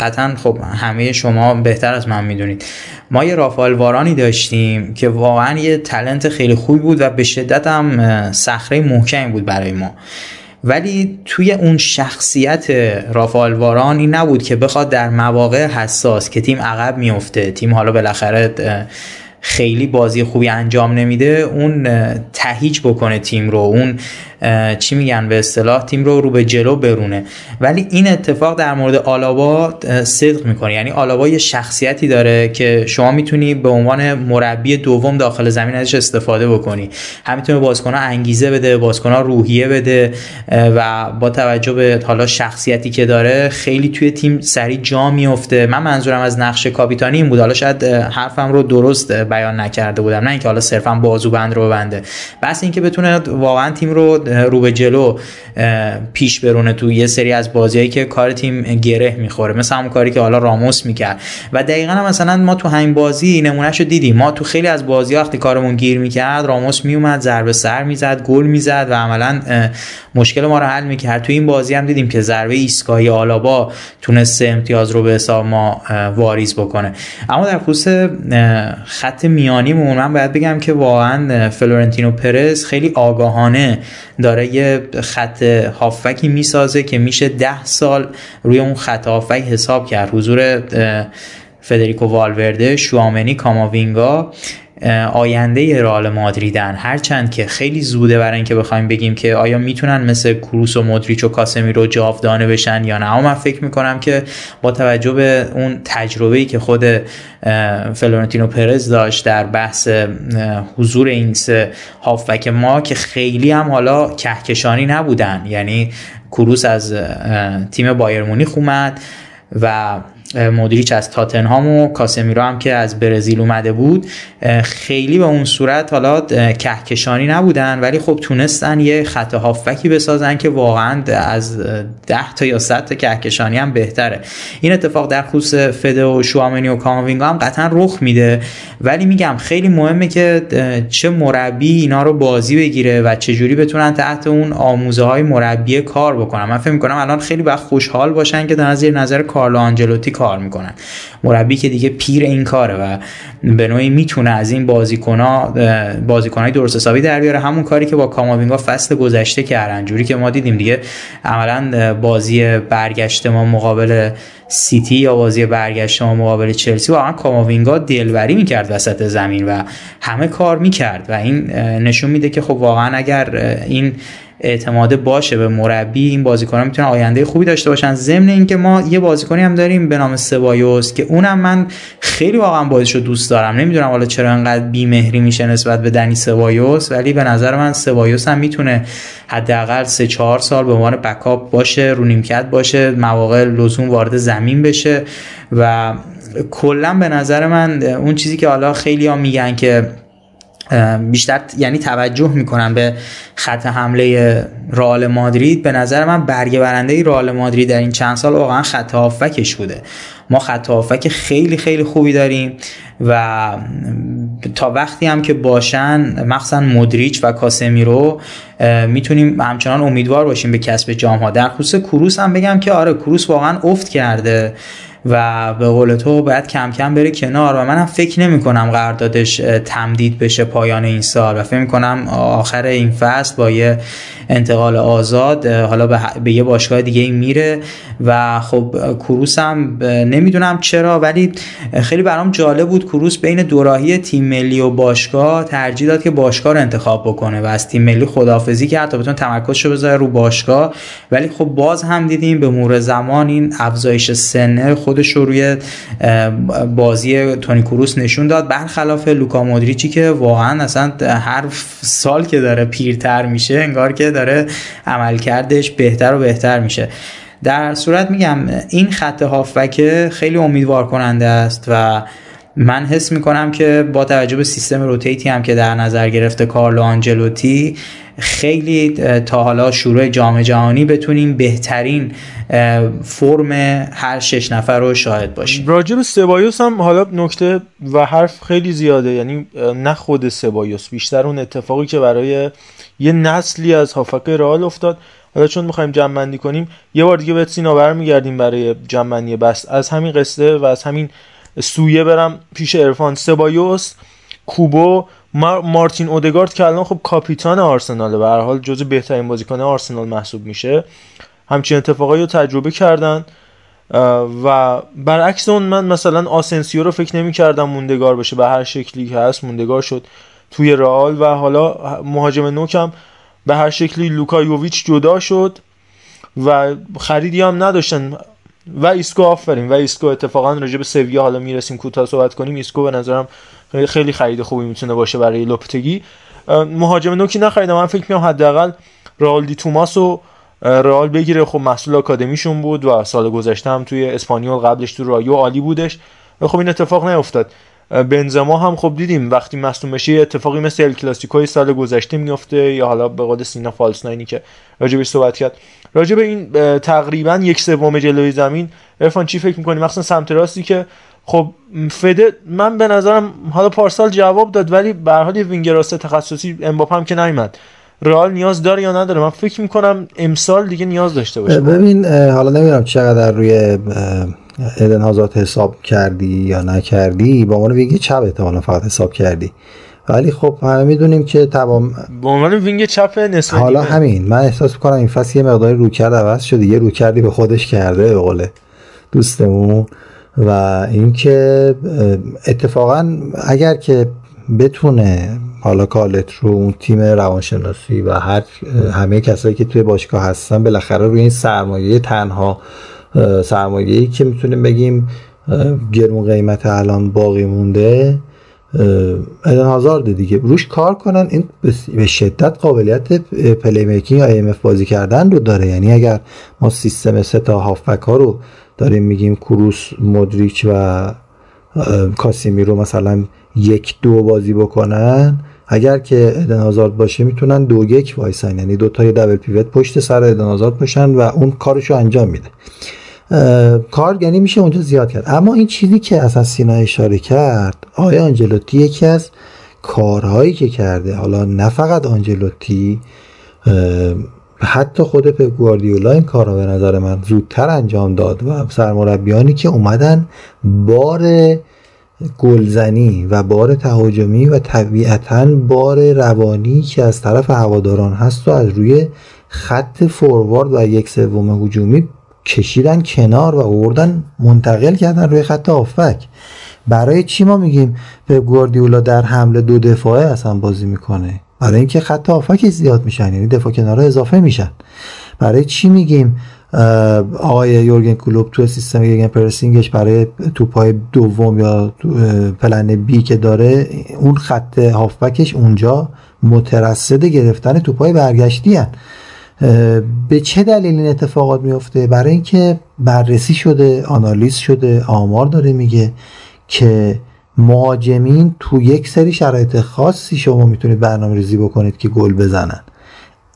قطعا خب همه شما بهتر از من می‌دونید. ما یه رافال وارانی داشتیم که واقعا یه تلنت خیلی خوبی بود و به شدت هم صخره محکمی بود برای ما. ولی توی اون شخصیت رافال واران این نبود که بخواد در مواقع حساس که تیم عقب میفته تیم حالا بالاخره خیلی بازی خوبی انجام نمیده اون تهیج بکنه تیم رو اون چی میگن به اصطلاح؟ تیم رو رو به جلو برونه. ولی این اتفاق در مورد آلابا صدق می‌کنه. یعنی آلابا یه شخصیتی داره که شما می‌تونی به عنوان مربی دوم داخل زمین ازش استفاده بکنی. هم می‌تونه بازیکن‌ها انگیزه بده بازیکن‌ها روحیه بده و با توجه به حالا شخصیتی که داره خیلی توی تیم سریع جا میفته من منظورم از نقش کاپیتانی این بود. حالا شاید حرفم رو درست بیان نکرده بودم. نه اینکه حالا صرفا بازو بند رو ببنده. بس اینکه بتونه واقعا تیم رو رو به جلو پیش برونه تو یه سری از بازیایی که کار تیم گره می‌خوره. مثل همون کاری که حالا راموس می‌کرد. و دقیقا هم مثلا ما تو همین بازی نمونهشو دیدیم. ما تو خیلی از بازی وقتی کارمون گیر می‌کرد راموس میومد ضربه سر می‌زد گل می‌زد و عملا مشکل ما رو حل می‌کرد. تو این بازی هم دیدیم که ضربه ایستگاهی آلابا تونست امتیاز رو به حساب ما واریز بکنه. اما در خصوص خط میانیمون من باید بگم که واقعا فلورنتینو پرز خیلی آگاهانه داره یه خط هافکی می‌سازه که میشه ده سال روی اون خط هافک حساب کرد. حضور فدریکو والورده شوامنی کاماوینگا. آینده رئال مادریدن. هرچند که خیلی زوده برای اینکه بخوایم بگیم که آیا می‌تونن مثل کروس و مودریچ و رو جاودانه بشن یا نه. اما من فکر می‌کنم که با توجه به اون تجربه‌ای که خود فلورنتینو پرز داشت در بحث حضور این سه هافبک ما که خیلی هم حالا کهکشانی نبودن. یعنی کروس از تیم بایر مونیخ اومد و مدریچ از تاتنهام و کاسمیرو هم که از برزیل اومده بود خیلی به اون صورت حالا کهکشانی نبودن ولی خب تونستن یه خط هافکی بسازن که واقعا از 10 تا یا 100 تا کهکشانی هم بهتره. این اتفاق در خصوص فده و شوامنی و کاموینگا هم قطعا رخ میده. ولی میگم خیلی مهمه که چه مربی اینا رو بازی بگیره و چه جوری بتونن تحت اون آموزه های مربی کار بکنن. من فکر می‌کنم الان خیلی وقت خوشحال باشن که در زیر نظر کارلو آنجلوتی کار می‌کنن. مربی که دیگه پیر این کاره و به نوعی می‌تونه از این بازیکن‌ها بازیکن‌های درست حسابی در بیاره. همون کاری که با کاماوینگا فصل گذشته کردن جوری که ما دیدیم دیگه عملا بازی برگشت ما مقابل سیتی یا بازی برگشت ما مقابل چلسی. واقعا کاماوینگا دلبری می‌کرد وسط زمین و همه کار می‌کرد و این نشون میده که خب واقعا اگر این اعتماد باشه به مربی این بازیکنان می‌تونن آینده خوبی داشته باشن. ضمن اینکه ما یه بازیکنی هم داریم به نام سبایوس که اونم من خیلی واقعا بازیش رو دوست دارم. نمی‌دونم حالا چرا انقدر بیمهری میشه نسبت به دنی سبایوس ولی به نظر من سبایوس هم می‌تونه حداقل 3 4 سال به عنوان بکاپ باشه رو نیمکت باشه مواقع لزوم وارد زمین بشه و کلا به نظر من اون چیزی که حالا خیلی ها میگن که بیشتر یعنی توجه می‌کنن به خط حمله رئال مادرید. به نظر من برگه برنده رئال مادرید در این چند سال واقعا خط هافکش بوده. ما خط هافک خیلی خیلی خوبی داریم و تا وقتی هم که باشن مخصوصا مدریچ و کاسمیرو می‌تونیم همچنان امیدوار باشیم به کسب جام ها در خصوص کروس هم بگم که آره کروس واقعا افت کرده. و به قول تو باید کم کم بره کنار و منم فکر نمی کنم قراردادش تمدید بشه پایان این سال و فکر کنم آخر این فصل با یه انتقال آزاد حالا به یه باشگاه دیگه میره و خب کروس هم نمی‌دونم چرا ولی خیلی برام جالب بود کروس بین دوراهی تیم ملی و باشگاه ترجیح داد که باشگاه رو انتخاب بکنه و از تیم ملی خدافزی کرد تا بتونه تمرکزش رو بذاره رو باشگاه. ولی خب باز هم دیدیم به مور زمان این افزایش سنه خودش رو روی بازی تونی کروس نشون داد. برخلاف لوکا مودریچی که واقعا اصلا هر سال که داره پیرتر میشه انگار که داره عملکردش بهتر و بهتر میشه. در صورت میگم این خط هافبک خیلی امیدوار کننده است و من حس می‌کنم که با توجه به سیستم روتیتی هم که در نظر گرفته کارلو آنجلوتی خیلی تا حالا شروع جام جهانی بتونیم بهترین فرم هر شش نفر رو شاهد باشیم. راجع به سبایوس هم حالا نکته و حرف خیلی زیاده یعنی نه خود سبایوس بیشتر اون اتفاقی که برای یه نسلی از هافک رئال افتاد. حالا چون می‌خوایم جمع کنیم یه بار دیگه به سینا برمیگردیم برای جمع بس. از همین قصه و از همین سویه برم پیش ارفان سبایوس کوبو مارتین اودگارد که الان خب کاپیتان آرسناله به هر حال جزو بهترین بازیکن آرسنال محسوب میشه. همچین اتفاقایی رو تجربه کردن. و برعکس اون من مثلا آسنسیو رو فکر نمی کردم موندگار بشه. به هر شکلی که هست موندگار شد توی رئال و حالا مهاجم نوکم به هر شکلی لوکا یوویچ جدا شد و خریدی هم نداشتن. و ایسکو آفرین. و ایسکو اتفاقا راجع به سویا حالا می‌رسیم کوتاه صحبت کنیم. ایسکو به نظرم خیلی خرید خوبی می‌تونه باشه برای لوپتگی. مهاجم نوکی نخریدم. من فکر می‌کردم حداقل رائول دی توماس رو رئال بگیره. خب محصول آکادمیشون بود و سال گذشته هم توی اسپانیول قبلش تو رایو عالی بودش. خب این اتفاق نیفتاد. بنزما هم خب دیدیم وقتی مصدوم بشه اتفاقی مثل ال کلاسیکوی سال گذشته میفته یا حالا به قول سینا false nine ی که راجبش صحبت کرد. راجع به این تقریبا یک سوم جلوی زمین. عرفان چی فکر می‌کنی؟ مثلا سمت راستی که خب فده من به نظرم حالا پارسال جواب داد ولی به هر حال وینگر تخصصی امباپ هم که نیومد. رئال نیاز داره یا نداره؟ من فکر می‌کنم امسال دیگه نیاز داشته باشه. ببین حالا نمی‌دونم چقدر روی ادن هازارد حساب کردی یا نکردی. با عنوان wing چپ احتمالا فقط حساب کردی. ولی خب همه می‌دونیم که تمام به عنوان wing چپ نسبت حالا همین. من احساس می‌کنم این فصل یه مقداری رویکرد عوض شده. یه رویکردی به خودش کرده به قول دوستمون. و اینکه اتفاقا اگر که بتونه حالا کارلتو اون تیم روانشناسی و هر همه کسایی که توی باشگاه هستن بالاخره روی این سرمایه تنها سرمایه‌ای که می‌تونیم بگیم گرون قیمت الان باقی مونده ادن هازارد دیگه. روش کار کنن این به شدت قابلیت playmaking اف بازی کردن رو داره. یعنی اگر ما سیستم سه تا هافبک ها رو داریم میگیم کروس مدریچ و کاسیمی رو مثلا یک دو بازی بکنن. اگر که ادن هازارد باشه می‌تونن دو یک وایسن. یعنی دو تا دبل پیوت پشت سر ادن هازارد باشن و اون کارشو انجام میده. کار یعنی میشه اونجا زیاد کرد. اما این چیزی که اصلا سینا اشاره کرد آیا آنجلوتی یکی از کارهایی که کرده؟ حالا نه فقط آنجلوتی حتی خود پپ گواردیولا این کارها به نظر من زودتر انجام داد و سرمربیانی که اومدن بار گلزنی و بار تهاجمی و طبیعتا بار روانی که از طرف هواداران هست و از روی خط فوروارد و یک سوم هجومی کشیدن کنار و آوردن منتقل کردن روی خط آفک برای چی ما میگیم پپ گواردیولا در حمله دو دفاعه اصلا بازی می‌کنه؟ برای اینکه خط آفک زیاد میشن یعنی دفاع کنارها اضافه میشن. برای چی میگیم؟ آقای یورگن کلوب تو سیستم یورگن پرسینگش برای توپای دوم یا پلن بی که داره اون خط هافبکش اونجا مترصد گرفتن توپای برگشتی هن. به چه دلیل این اتفاقات میفته؟ برای اینکه بررسی شده آنالیز شده آمار داره میگه که مهاجمین تو یک سری شرایط خاصی شما می‌تونید برنامه ریزی بکنید که گل بزنن.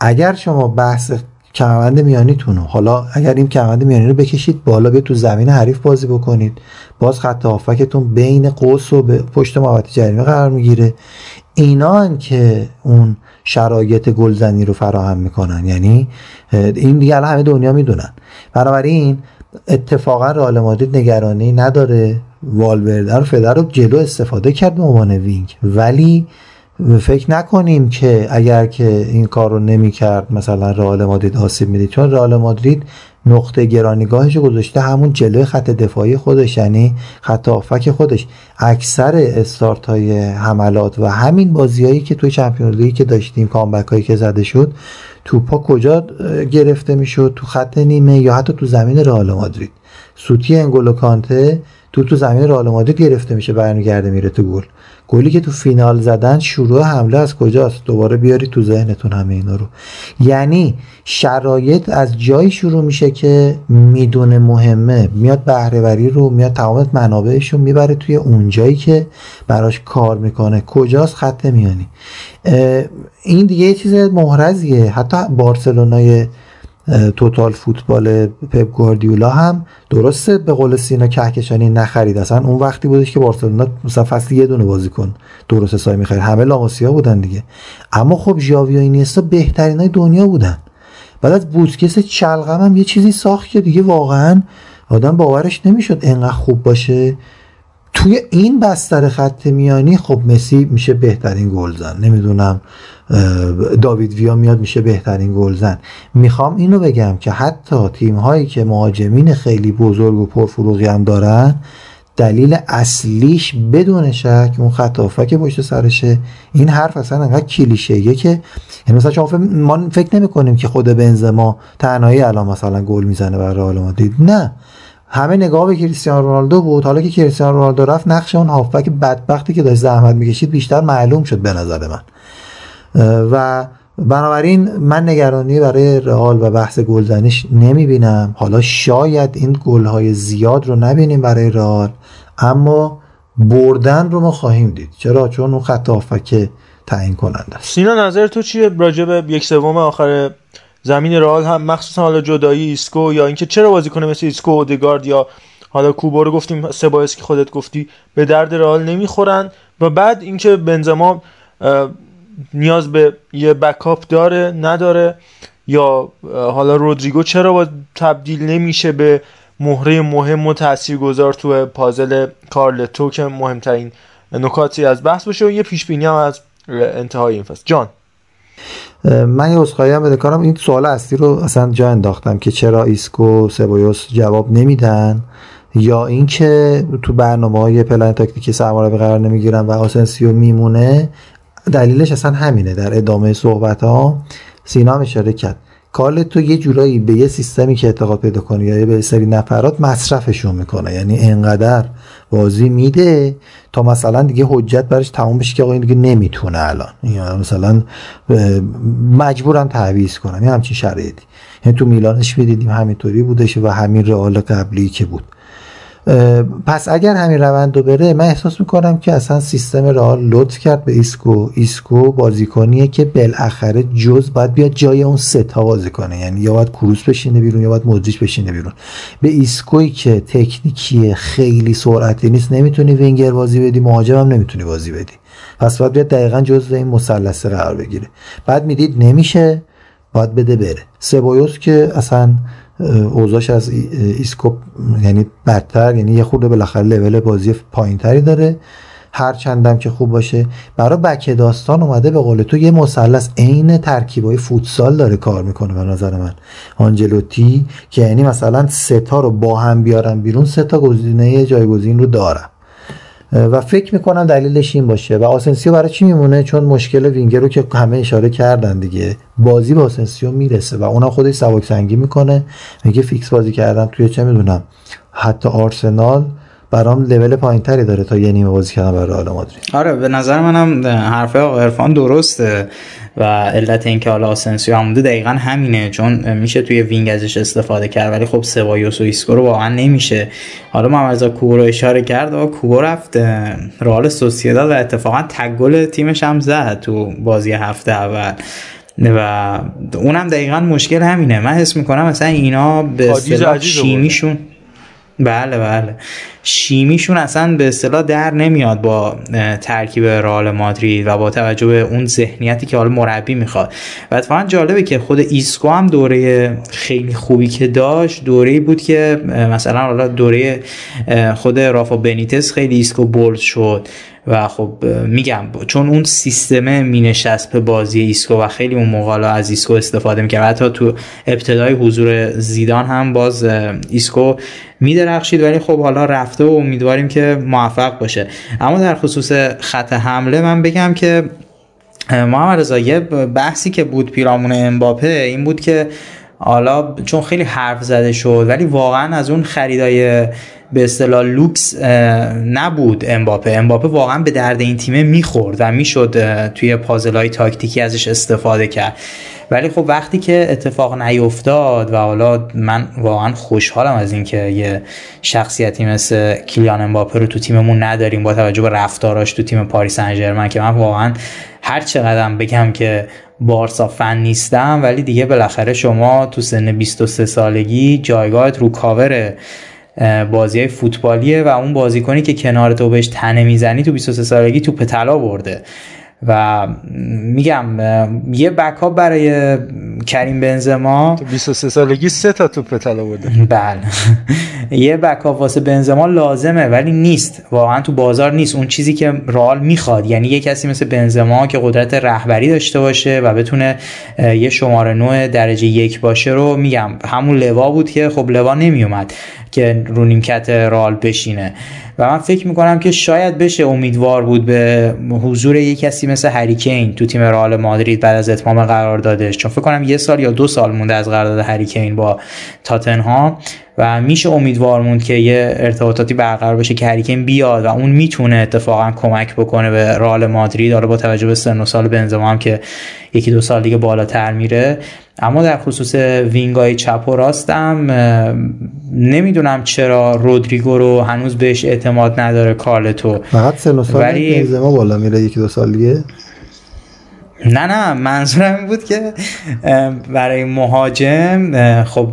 اگر شما بحث کمربند میانیتون حالا اگر این کمربند میانی رو بکشید بالا به تو زمین حریف بازی بکنید. باز خط هافکتون بین قوس و پشت محوطه جریمه قرار می‌گیره. اینا که اون شرایط گلزنی رو فراهم می‌کنن. یعنی این دیگه همه دنیا می‌دونن. بنابراین اتفاقا رئال مادرید نگرانی نداره. والورده رو فدر رو جلو استفاده کرد به عنوان وینگ. ولی فکر نکنیم که اگر که این کار رو نمی کرد مثلا رئال مادرید آسیب می‌دید. چون رئال مادرید نقطه گرانیگاهش گذاشته همون جلوی خط دفاعی خودش یعنی خط آفک خودش. اکثر استارت های حملات و همین بازیایی که توی چمپیونز لیگ که داشتیم کامبک هایی که زده شد توپا کجا گرفته می‌شد؟ تو خط نیمه یا حتی تو زمین رئال مادرید. سوتی انگولو کانته تو تو زمین رئال مادرید گرفته میشه برمیگرده میره تو گل. گلی که تو فینال زدن شروع حمله از کجاست؟ دوباره بیاری تو ذهنتون همه اینا رو. یعنی شرایط از جایی شروع میشه که می‌دونه مهمه. میاد بهرهوری رو میاد تمام منابعش رو می‌بره توی اون جایی که براش کار می‌کنه. کجاست؟ خط میانی. این دیگه یه چیز محرزیه. حتی بارسلونای توتال فوتبال پپ گواردیولا هم درسته به قول سینا کهکشانی نخرید. اصلا اون وقتی بودش که بارسلونا مثلا فصل یه دونه بازیکن درست حسابی می‌خرید. همه لاماسیا بودن دیگه. اما خب ژاوی و اینیستا بهترین های دنیا بودن. بعد از بوسکس چلغم هم یه چیزی ساخت که دیگه واقعا آدم باورش نمی‌شد انقدر خوب باشه. توی این بستر خط میانی خب مسی میشه بهترین گلزن. نمی‌دونم داوید ویا میاد میشه بهترین گلزن. می‌خوام اینو بگم که حتی تیم هایی که مهاجمین خیلی بزرگ و پرفروغی هم دارن دلیل اصلیش بدون شک اون خط که پشت سرشه. این حرف اصلا انقدر کلیشه‌ایه که یعنی مثلا شما ما فکر نمی کنیم که خود بنزما تنهایی الان مثلا گل می‌زنه برای رئال مادرید. نه. همه نگاه به کریستیانو رونالدو بود. حالا که کریستیانو رونالدو رفت نقش اون هافبک بدبختی که داشت زحمت می‌کشید بیشتر معلوم شد به نظر من. و بنابراین من نگرانی برای رئال و بحث گلزنیش نمی‌بینم. حالا شاید این گلهای زیاد رو نبینیم برای رئال اما بردن رو ما خواهیم دید. چرا؟ چون اون خط که تعیین کننده است. سینا نظر تو چیه راجع به یک سوم آخر زمین رئال هم مخصوصا حالا جدایی ایسکو یا اینکه چرا بازیکن مثل ایسکو اودگارد یا حالا کوبا رو گفتیم سبایوس که خودت گفتی به درد رئال نمی‌خورن. و بعد اینکه بنزما نیاز به یه backup داره نداره یا حالا رودریگو چرا با تبدیل نمیشه به مهره مهم و گذار تو پازل کارلتو که مهمترین نکاتی از بحث باشه و یه پیش بینی هم از انتهای این فصل. جان. من یه اصخایی هم بده این سوال اصلی رو اصلا جا انداختم که چرا ایسکو سبایوس جواب نمیدن یا اینکه تو برنامه های پلن تاکتیکی سرمربی قرار نمی‌گیرن و آسنسیو میمونه. دلیلش اصلا همینه. در ادامه صحبت ها سینا اشاره کرد. کارلتو یه جورایی به یه سیستمی که اعتقاد پیدا کنی یا به سری نفرات مصرفشون می‌کنه. یعنی انقدر بازی میده تا مثلا دیگه حجت برش تموم بشه که آقا این دیگه نمی‌تونه الان. یا مثلا مجبورم تعویض کنم یه همچین شرایطی. یعنی تو میلانش می‌دیدیم همینطوری بودش و همین رئال قبلی که بود. پس اگر همین روند رو بره من احساس می‌کنم که اصلا سیستم رئال لطف کرد به ایسکو. ایسکو بازیکنیه که بالاخره جز باید بیاد جای اون سه تا بازی کنه. یعنی یا باید کروس بشینه بیرون یا باید مودریچ بشینه بیرون. به ایسکوی که تکنیکی خیلی سرعتی نیست. نمی‌تونی وینگر بازی بدی مهاجم هم نمی‌تونی بازی بدی. پس باید بیاد دقیقا جز این مثلثه قرار بگیره. بعد می‌دید نمیشه باید بده بره. سبایوس که اصلا اوضاعش از ایسکو یعنی بدتر یعنی یه خورده بالاخره لول بازی پایین تری داره. هر چندم که خوب باشه. برای بک داستان اومده به قول تو یه مثلث عین ترکیبای فوتسال داره کار می‌کنه به نظر من. آنجلوتی که یعنی مثلا سه تا رو با هم بیارن بیرون سه تا گزینه جایگزین رو دارم و فکر می‌کنم دلیلش این باشه. و آسنسیو برای چی میمونه؟ چون مشکل وینگر رو که همه اشاره کردن دیگه بازی به آسنسیو می‌رسه و اونم خودش سبک سنگین می‌کنه. میگه fix بازی کردن توی چه می‌دونم حتی آرسنال برام لول پایینتری داره تا یه نیمه بازی کردن برای رئال مادرید. آره به نظر منم حرف عرفان درسته و علت اینکه حالا آسنسیو مونده دقیقا همینه چون میشه توی wing ازش استفاده کرد ولی خب سبایوس و ایسکو رو واقعا نمیشه. حالا محمد کوبو رو اشاره کرد و کوبو رفت رئال سوسییداد و اتفاقا تک گل تیمش هم زد تو بازی هفته اول. و اونم دقیقا مشکل همینه. من حس می‌کنم مثلا اینا به شیمیشون بله بله. شیمیشون اصلا به اصطلاح در نمیاد با ترکیب رئال مادرید و با توجه به اون ذهنیتی که حالا مربی می‌خواد. و اتفاقا جالبه که خود ایسکو هم دوره خیلی خوبی که داشت دوره بود که مثلا حالا دوره خود رافا بنیتس خیلی ایسکو bold شد. و خب میگم چون اون سیستم مینشست به بازی ایسکو و خیلی اون موقع از ایسکو استفاده می‌کرد. حتی تو ابتدای حضور زیدان هم باز ایسکو میدرخشید ولی خب حالا رفته و امیدواریم که موفق باشه. اما در خصوص خط حمله من بگم که محمد رضا بحثی که بود پیرامون امباپه این بود که حالا چون خیلی حرف زده شد ولی واقعا از اون خریدای به اصطلاح لوکس نبود امباپه. امباپه واقعا به درد این تیمه می‌خورد و می‌شد توی پازل تاکتیکی ازش استفاده کرد. ولی خب وقتی که اتفاق نیفتاد و حالا من واقعا خوشحالم از اینکه یه شخصیتی مثل کیلیان امباپه رو تو تیممون نداریم با توجه به رفتاراش تو تیم پاریس سن که من واقعا هر چقدر بگم که بارسا فن نیستم ولی دیگه بالاخره شما تو سن 23 سالگی جایگاهت رو کاور بازی های فوتبالیه و اون بازیکنی که کنار تو بهش تنه می‌زنی تو 23 سالگی تو پتلا برده. و میگم یه بکاپ برای کریم بنزما. تو 23 سالگی سه تا توپ طلا برده. بله. یه بکاپ واسه بنزما لازمه ولی نیست. واقعا تو بازار نیست. اون چیزی که رال می‌خواد. یعنی یه کسی مثل بنزما که قدرت رهبری داشته باشه و بتونه یه شماره نوع درجه یک باشه رو میگم. همون لوا بود که خب لوا نمیومد که رو نیمکت رال بشینه. و من فکر می‌کنم که شاید بشه امیدوار بود به حضور یک کسی مثل هریکین تو تیم رئال مادرید بعد از اتمام قراردادش چون فکر کنم یه سال یا دو سال مونده از قرارداد هریکین با تاتنهام و میشه امیدوار موند که یه ارتباطاتی برقرار بشه که هریکین بیاد و اون می‌تونه اتفاقا کمک بکنه به رئال مادرید. حالا با توجه به سن و سال بنزما هم که یکی دو سال دیگه بالاتر میره. اما در خصوص وینگای چپ و راستم نمی‌دونم چرا رودریگو رو هنوز بهش اعتماد نداره کارلتو. فقط سن و سال ولی... بنزما بالا میره یکی دو سال دیگه. نه نه منظورم این بود که برای مهاجم خب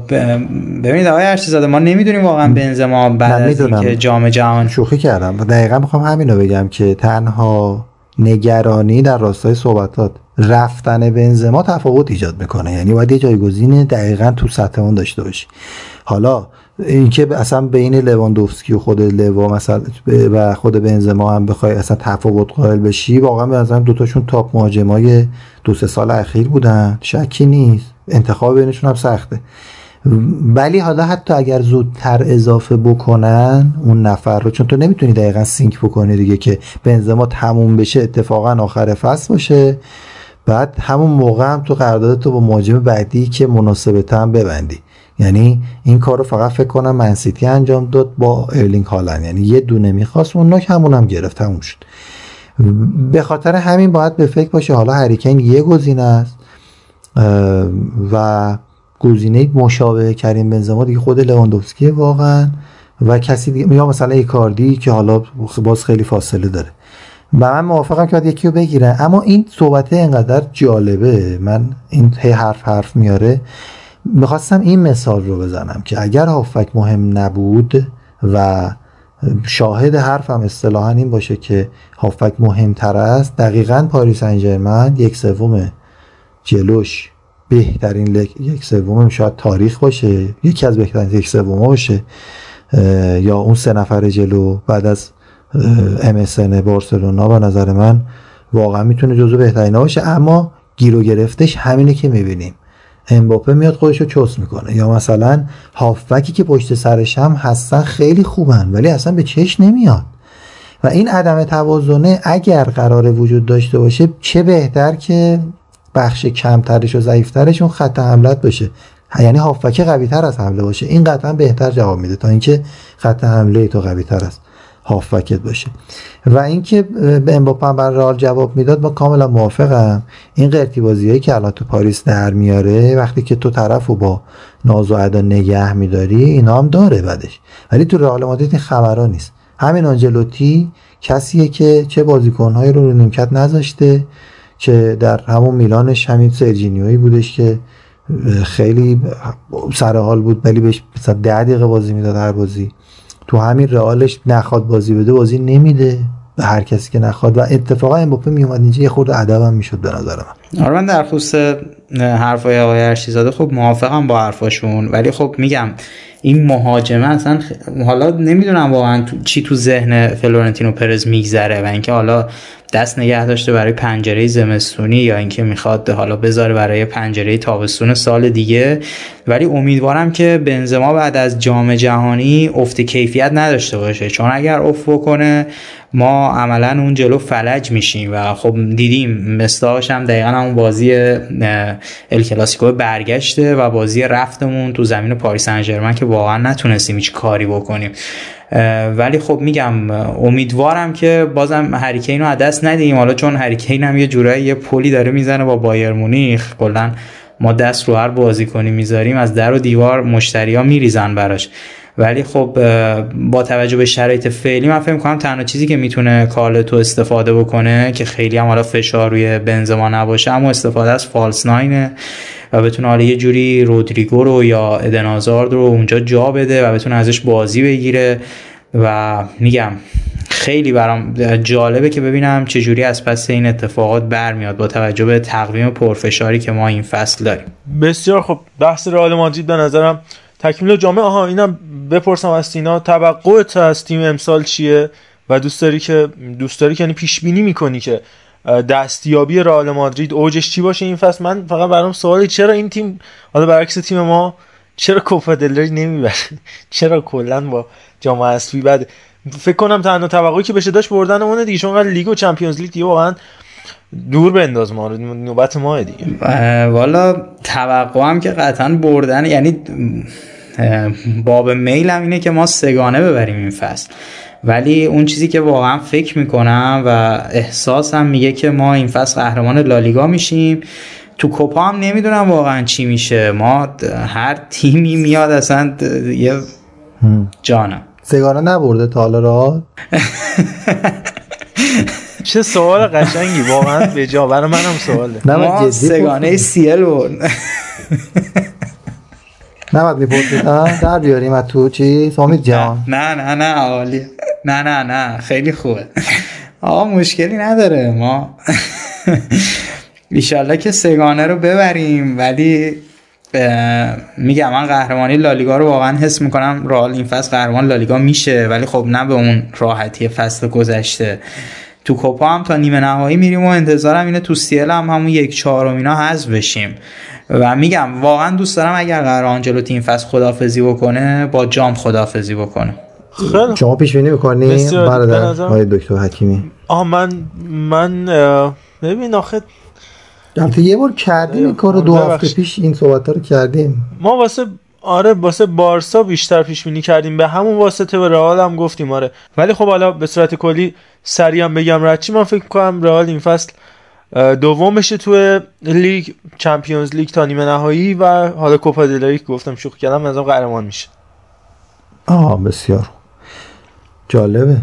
ببینید آقای زاده ما نمی‌دونیم واقعا بنزما بعد از اینکه جام جهان شوخی کردم. دقیقا می‌خوام همینو بگم که تنها نگرانی در راستای صحبتات رفتن بنزما تفاوت ایجاد می‌کنه. یعنی باید یه جایگزین دقیقا تو سطح اون داشته باشی. حالا اینکه اصلا بین لواندوفسکی و خود لوا مثلا و خود بنزما هم بخوای اصلا تفاوت قائل بشی واقعا به نظرم دوتاشون تاپ مهاجمای دو سه سال اخیر بودن. شکی نیست. انتخاب بینشون هم سخته. ولی حالا حتی اگر زودتر اضافه بکنن اون نفر رو چون تو نمی‌تونی دقیقا sync بکنی دیگه که بنزما تموم بشه اتفاقا آخر فصل باشه. بعد همون موقع هم تو قرارداد تو با مهاجم بعدی که مناسبت هم ببندی. یعنی این کار رو فقط فکر کنم منسیتی انجام داد با ارلینگ هالند. یعنی یه دونه می‌خواست اون همون هم گرفت تموم شد. به خاطر همین باید به فکر باشه حالا هریکن یه گزینه است و گزینه مشابه کریم بنزما دیگه خود لواندوفسکی واقعا و کسی دیگه یا مثلا ایکاردی که حالا باز خیلی فاصله داره. و من موافقم که باید یکی رو بگیرن اما این صحبت اینقدر جالبه من این هی حرف حرف میاره. می‌خواستم این مثال رو بزنم که اگر هافک مهم نبود و شاهد حرفم اصطلاحا این باشه که هافک مهمتر است دقیقا پاریس انجرمن یک سوم جلوش بهترین یک سوم شاید تاریخ باشه یکی از بهترین یک سوم باشه یا اون سه نفر جلو بعد از MSN بارسلونا به نظر من واقعا می‌تونه جزو بهترین باشه اما گیر و گرفتش همینه که می‌بینیم. امباپه میاد خودش رو چوس می‌کنه. یا مثلا هافبکی که پشت سرش هم هستن خیلی خوبن ولی اصلا به چش نمیاد. و این عدم توازنه اگر قرار وجود داشته باشه چه بهتر که بخش کمترش و ضعیفترش اون خط حملت باشه یعنی هافبک قوی تر از حمله باشه. این قطعا بهتر جواب میده تا اینکه خط حمله تو قوی تر است. هافبکت باشه. و اینکه به امباپه هم بر رئال جواب می‌داد با کاملا موافقم. این قرتی هایی که الان تو پاریس در میاره وقتی که تو طرف و با ناز و ادا نگه میداری اینا هم داره بعدش. ولی تو رئال مادرید این خبرها نیست. همین آنجلوتی کسیه که چه بازیکنهایی رو رو نیمکت نذاشته که در همون میلانش همین سرجینیوی بودش که خیلی سر حال بود ولی بهش مثلا ده دقیقه بازی می‌داد هر بازی. تو همین رئالش نخواد بازی بده بازی نمیده به هر کسی که نخواد. و اتفاقا امباپه میومد اینجا یه خورده ادبم می‌شد به نظر من. آره من در خصوص حرفای آقای ارشیزاده خب موافقم با حرفاشون ولی خب میگم این مهاجمه اصلا حالا نمی‌دونم واقعا چی تو ذهن فلورنتینو پرز میگذره و اینکه حالا دست نگه داشته برای پنجره زمستونی یا اینکه می‌خواد حالا بذاره برای پنجره تابستون سال دیگه. ولی امیدوارم که بنزما بعد از جام جهانی افت کیفیت نداشته باشه. چون اگر افت بکنه ما عملا اون جلو فلج میشیم و خب دیدیم مثالش هم دقیقا همون بازی ال کلاسیکو برگشته و بازی رفتمون تو زمین پاریس سن که واقعا نتونستیم هیچ کاری بکنیم. ولی خب میگم امیدوارم که بازم هری کین رو دست ندیم. حالا چون هری کین هم یه جورایی یه پلی داره می‌زنه با بایر مونیخ. کلا ما دست رو هر بازی کنیم می‌ذاریم از در و دیوار مشتری ها میریزن براش. ولی خب با توجه به شرایط فعلی من فکر کنم تنها چیزی که می‌تونه کارلتو استفاده بکنه که خیلی هم حالا فشار روی بنزما نباشه اما استفاده از فالس ناینه. و بتونه حالا یه جوری رودریگو رو یا ادنازارد رو اونجا جا بده و بتونه ازش بازی بگیره. و میگم خیلی برام جالبه که ببینم چجوری از پس این اتفاقات برمیاد با توجه به تقویم پرفشاری که ما این فصل داریم. بسیار خب بحث رئال مادرید به نظرم تکمیل جامعه. آها اینم بپرسم از سینا توقعت از تیم امسال چیه؟ و دوست داری که دوست داری که یعنی پیش بینی می‌کنی که دستیابی رئال مادرید اوجش چی باشه این فصل؟ من فقط برام سوالی چرا این تیم حالا برعکس تیم ما چرا کوپا دلری نمی‌بره؟ چرا کلا با جام حذفی بعد فکر کنم تنها توقعی که بشه داشت بردن اون دیگه چون لیگ و چمپیونز لیگ دیگه واقعا دور بنداز ما نوبت ما دیگه. والا توقعم که قطعا بردن یعنی باب میلم اینه که ما سگانه ببریم این فصل. ولی اون چیزی که واقعا فکر می‌کنم و احساسم میگه که ما این فصل قهرمان لالیگا میشیم. تو کوپا هم نمی‌دونم واقعا چی میشه. ما هر تیمی میاد اصلا یه جانم سگانه نبرده تا حالا را چه سوال قشنگی. واقعا به جا. برای منم سواله. ما سگانه سیل بود نباید می‌پرسید در بیاریم از تو چی سامید جان. نه نه نه عالی نه نه نه خیلی خوبه. آقا مشکلی نداره. ما ایشالله که سگانه رو ببریم. ولی میگم من قهرمانی لالیگا رو واقعا حس می‌کنم رئال این فصل قهرمان لالیگا میشه. ولی خب نه به اون راحتی فصل گذشته. تو کوپا هم تا نیمه نهایی میریم و انتظارم اینه تو سیل هم همون یک چهارم اینا حذف بشیم. و میگم واقعا دوست دارم اگر قرار آنجلو تیم فصل خدافزی بکنه با جام خدافزی بکنه. خیلی شما پیش بینی می‌کنی برادر آقای دکتر حکیمی؟ آه من من ببین آخه البته یه بار کردیم این کارو دو هفته پیش این صحبت رو کردیم. ما واسه آره واسه بارسا بیشتر پیش بینی کردیم. به همون واسطه به رئال هم گفتیم آره. ولی خب حالا به صورت کلی سریع بگم رچی من فکر کنم رئال این فصل دوم بشه تو لیگ چمپیونز لیگ تا نیمه نهایی و حالا کوپا دل گفتم شوخی کردم از قهرمان میشه. آه بسیار جالبه.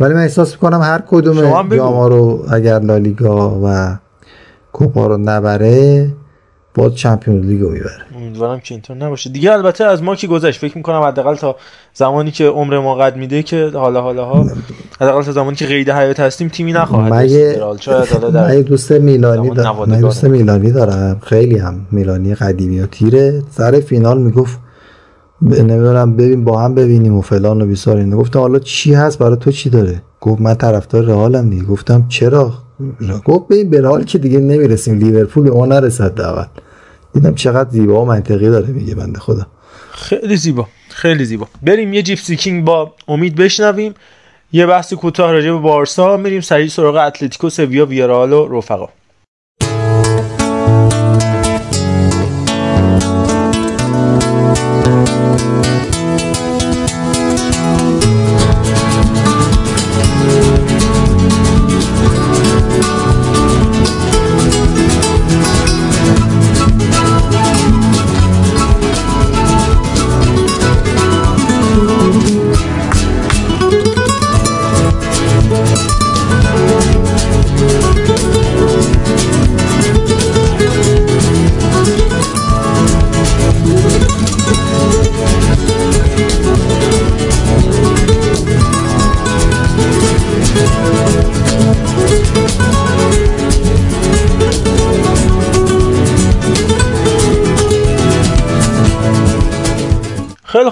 ولی من احساس می‌کنم هر کدوم جاما رو اگر لالیگا و کوپا رو نبره باز چمپیونز لیگو می‌بره. امیدوارم که اینطور نباشه. دیگه البته از ما که گذشت. فکر می‌کنم حداقل تا زمانی که عمر ما قد میده که حالا حالا ها حداقل تا زمانی که قید حیات هستیم تیمی نخواهد مگه دوست میلانی دارم من دوست میلانی دارم؟ خیلی هم میلانی قدیمی و تیره. سر فینال می‌گفت نمی‌دونم ببین با هم ببینیم و فلان و بیسار اینه گفتم حالا چی هست؟ برای تو چی داره؟ گفت من طرفدار رئالم دیگه. گفتم چرا؟ گفت به این به که دیگه نمی‌رسیم لیورپول به ما نرسد دعوت. دیدم چقدر زیبا و منطقی داره میگه بنده خدا. خیلی زیبا خیلی زیبا. بریم یه جیپسی کینگ با امید بشنویم. یه بحث کوتاه راجع به بارسا. میریم سریع سراغ اتلتیکو سویا ویارال و رفقا.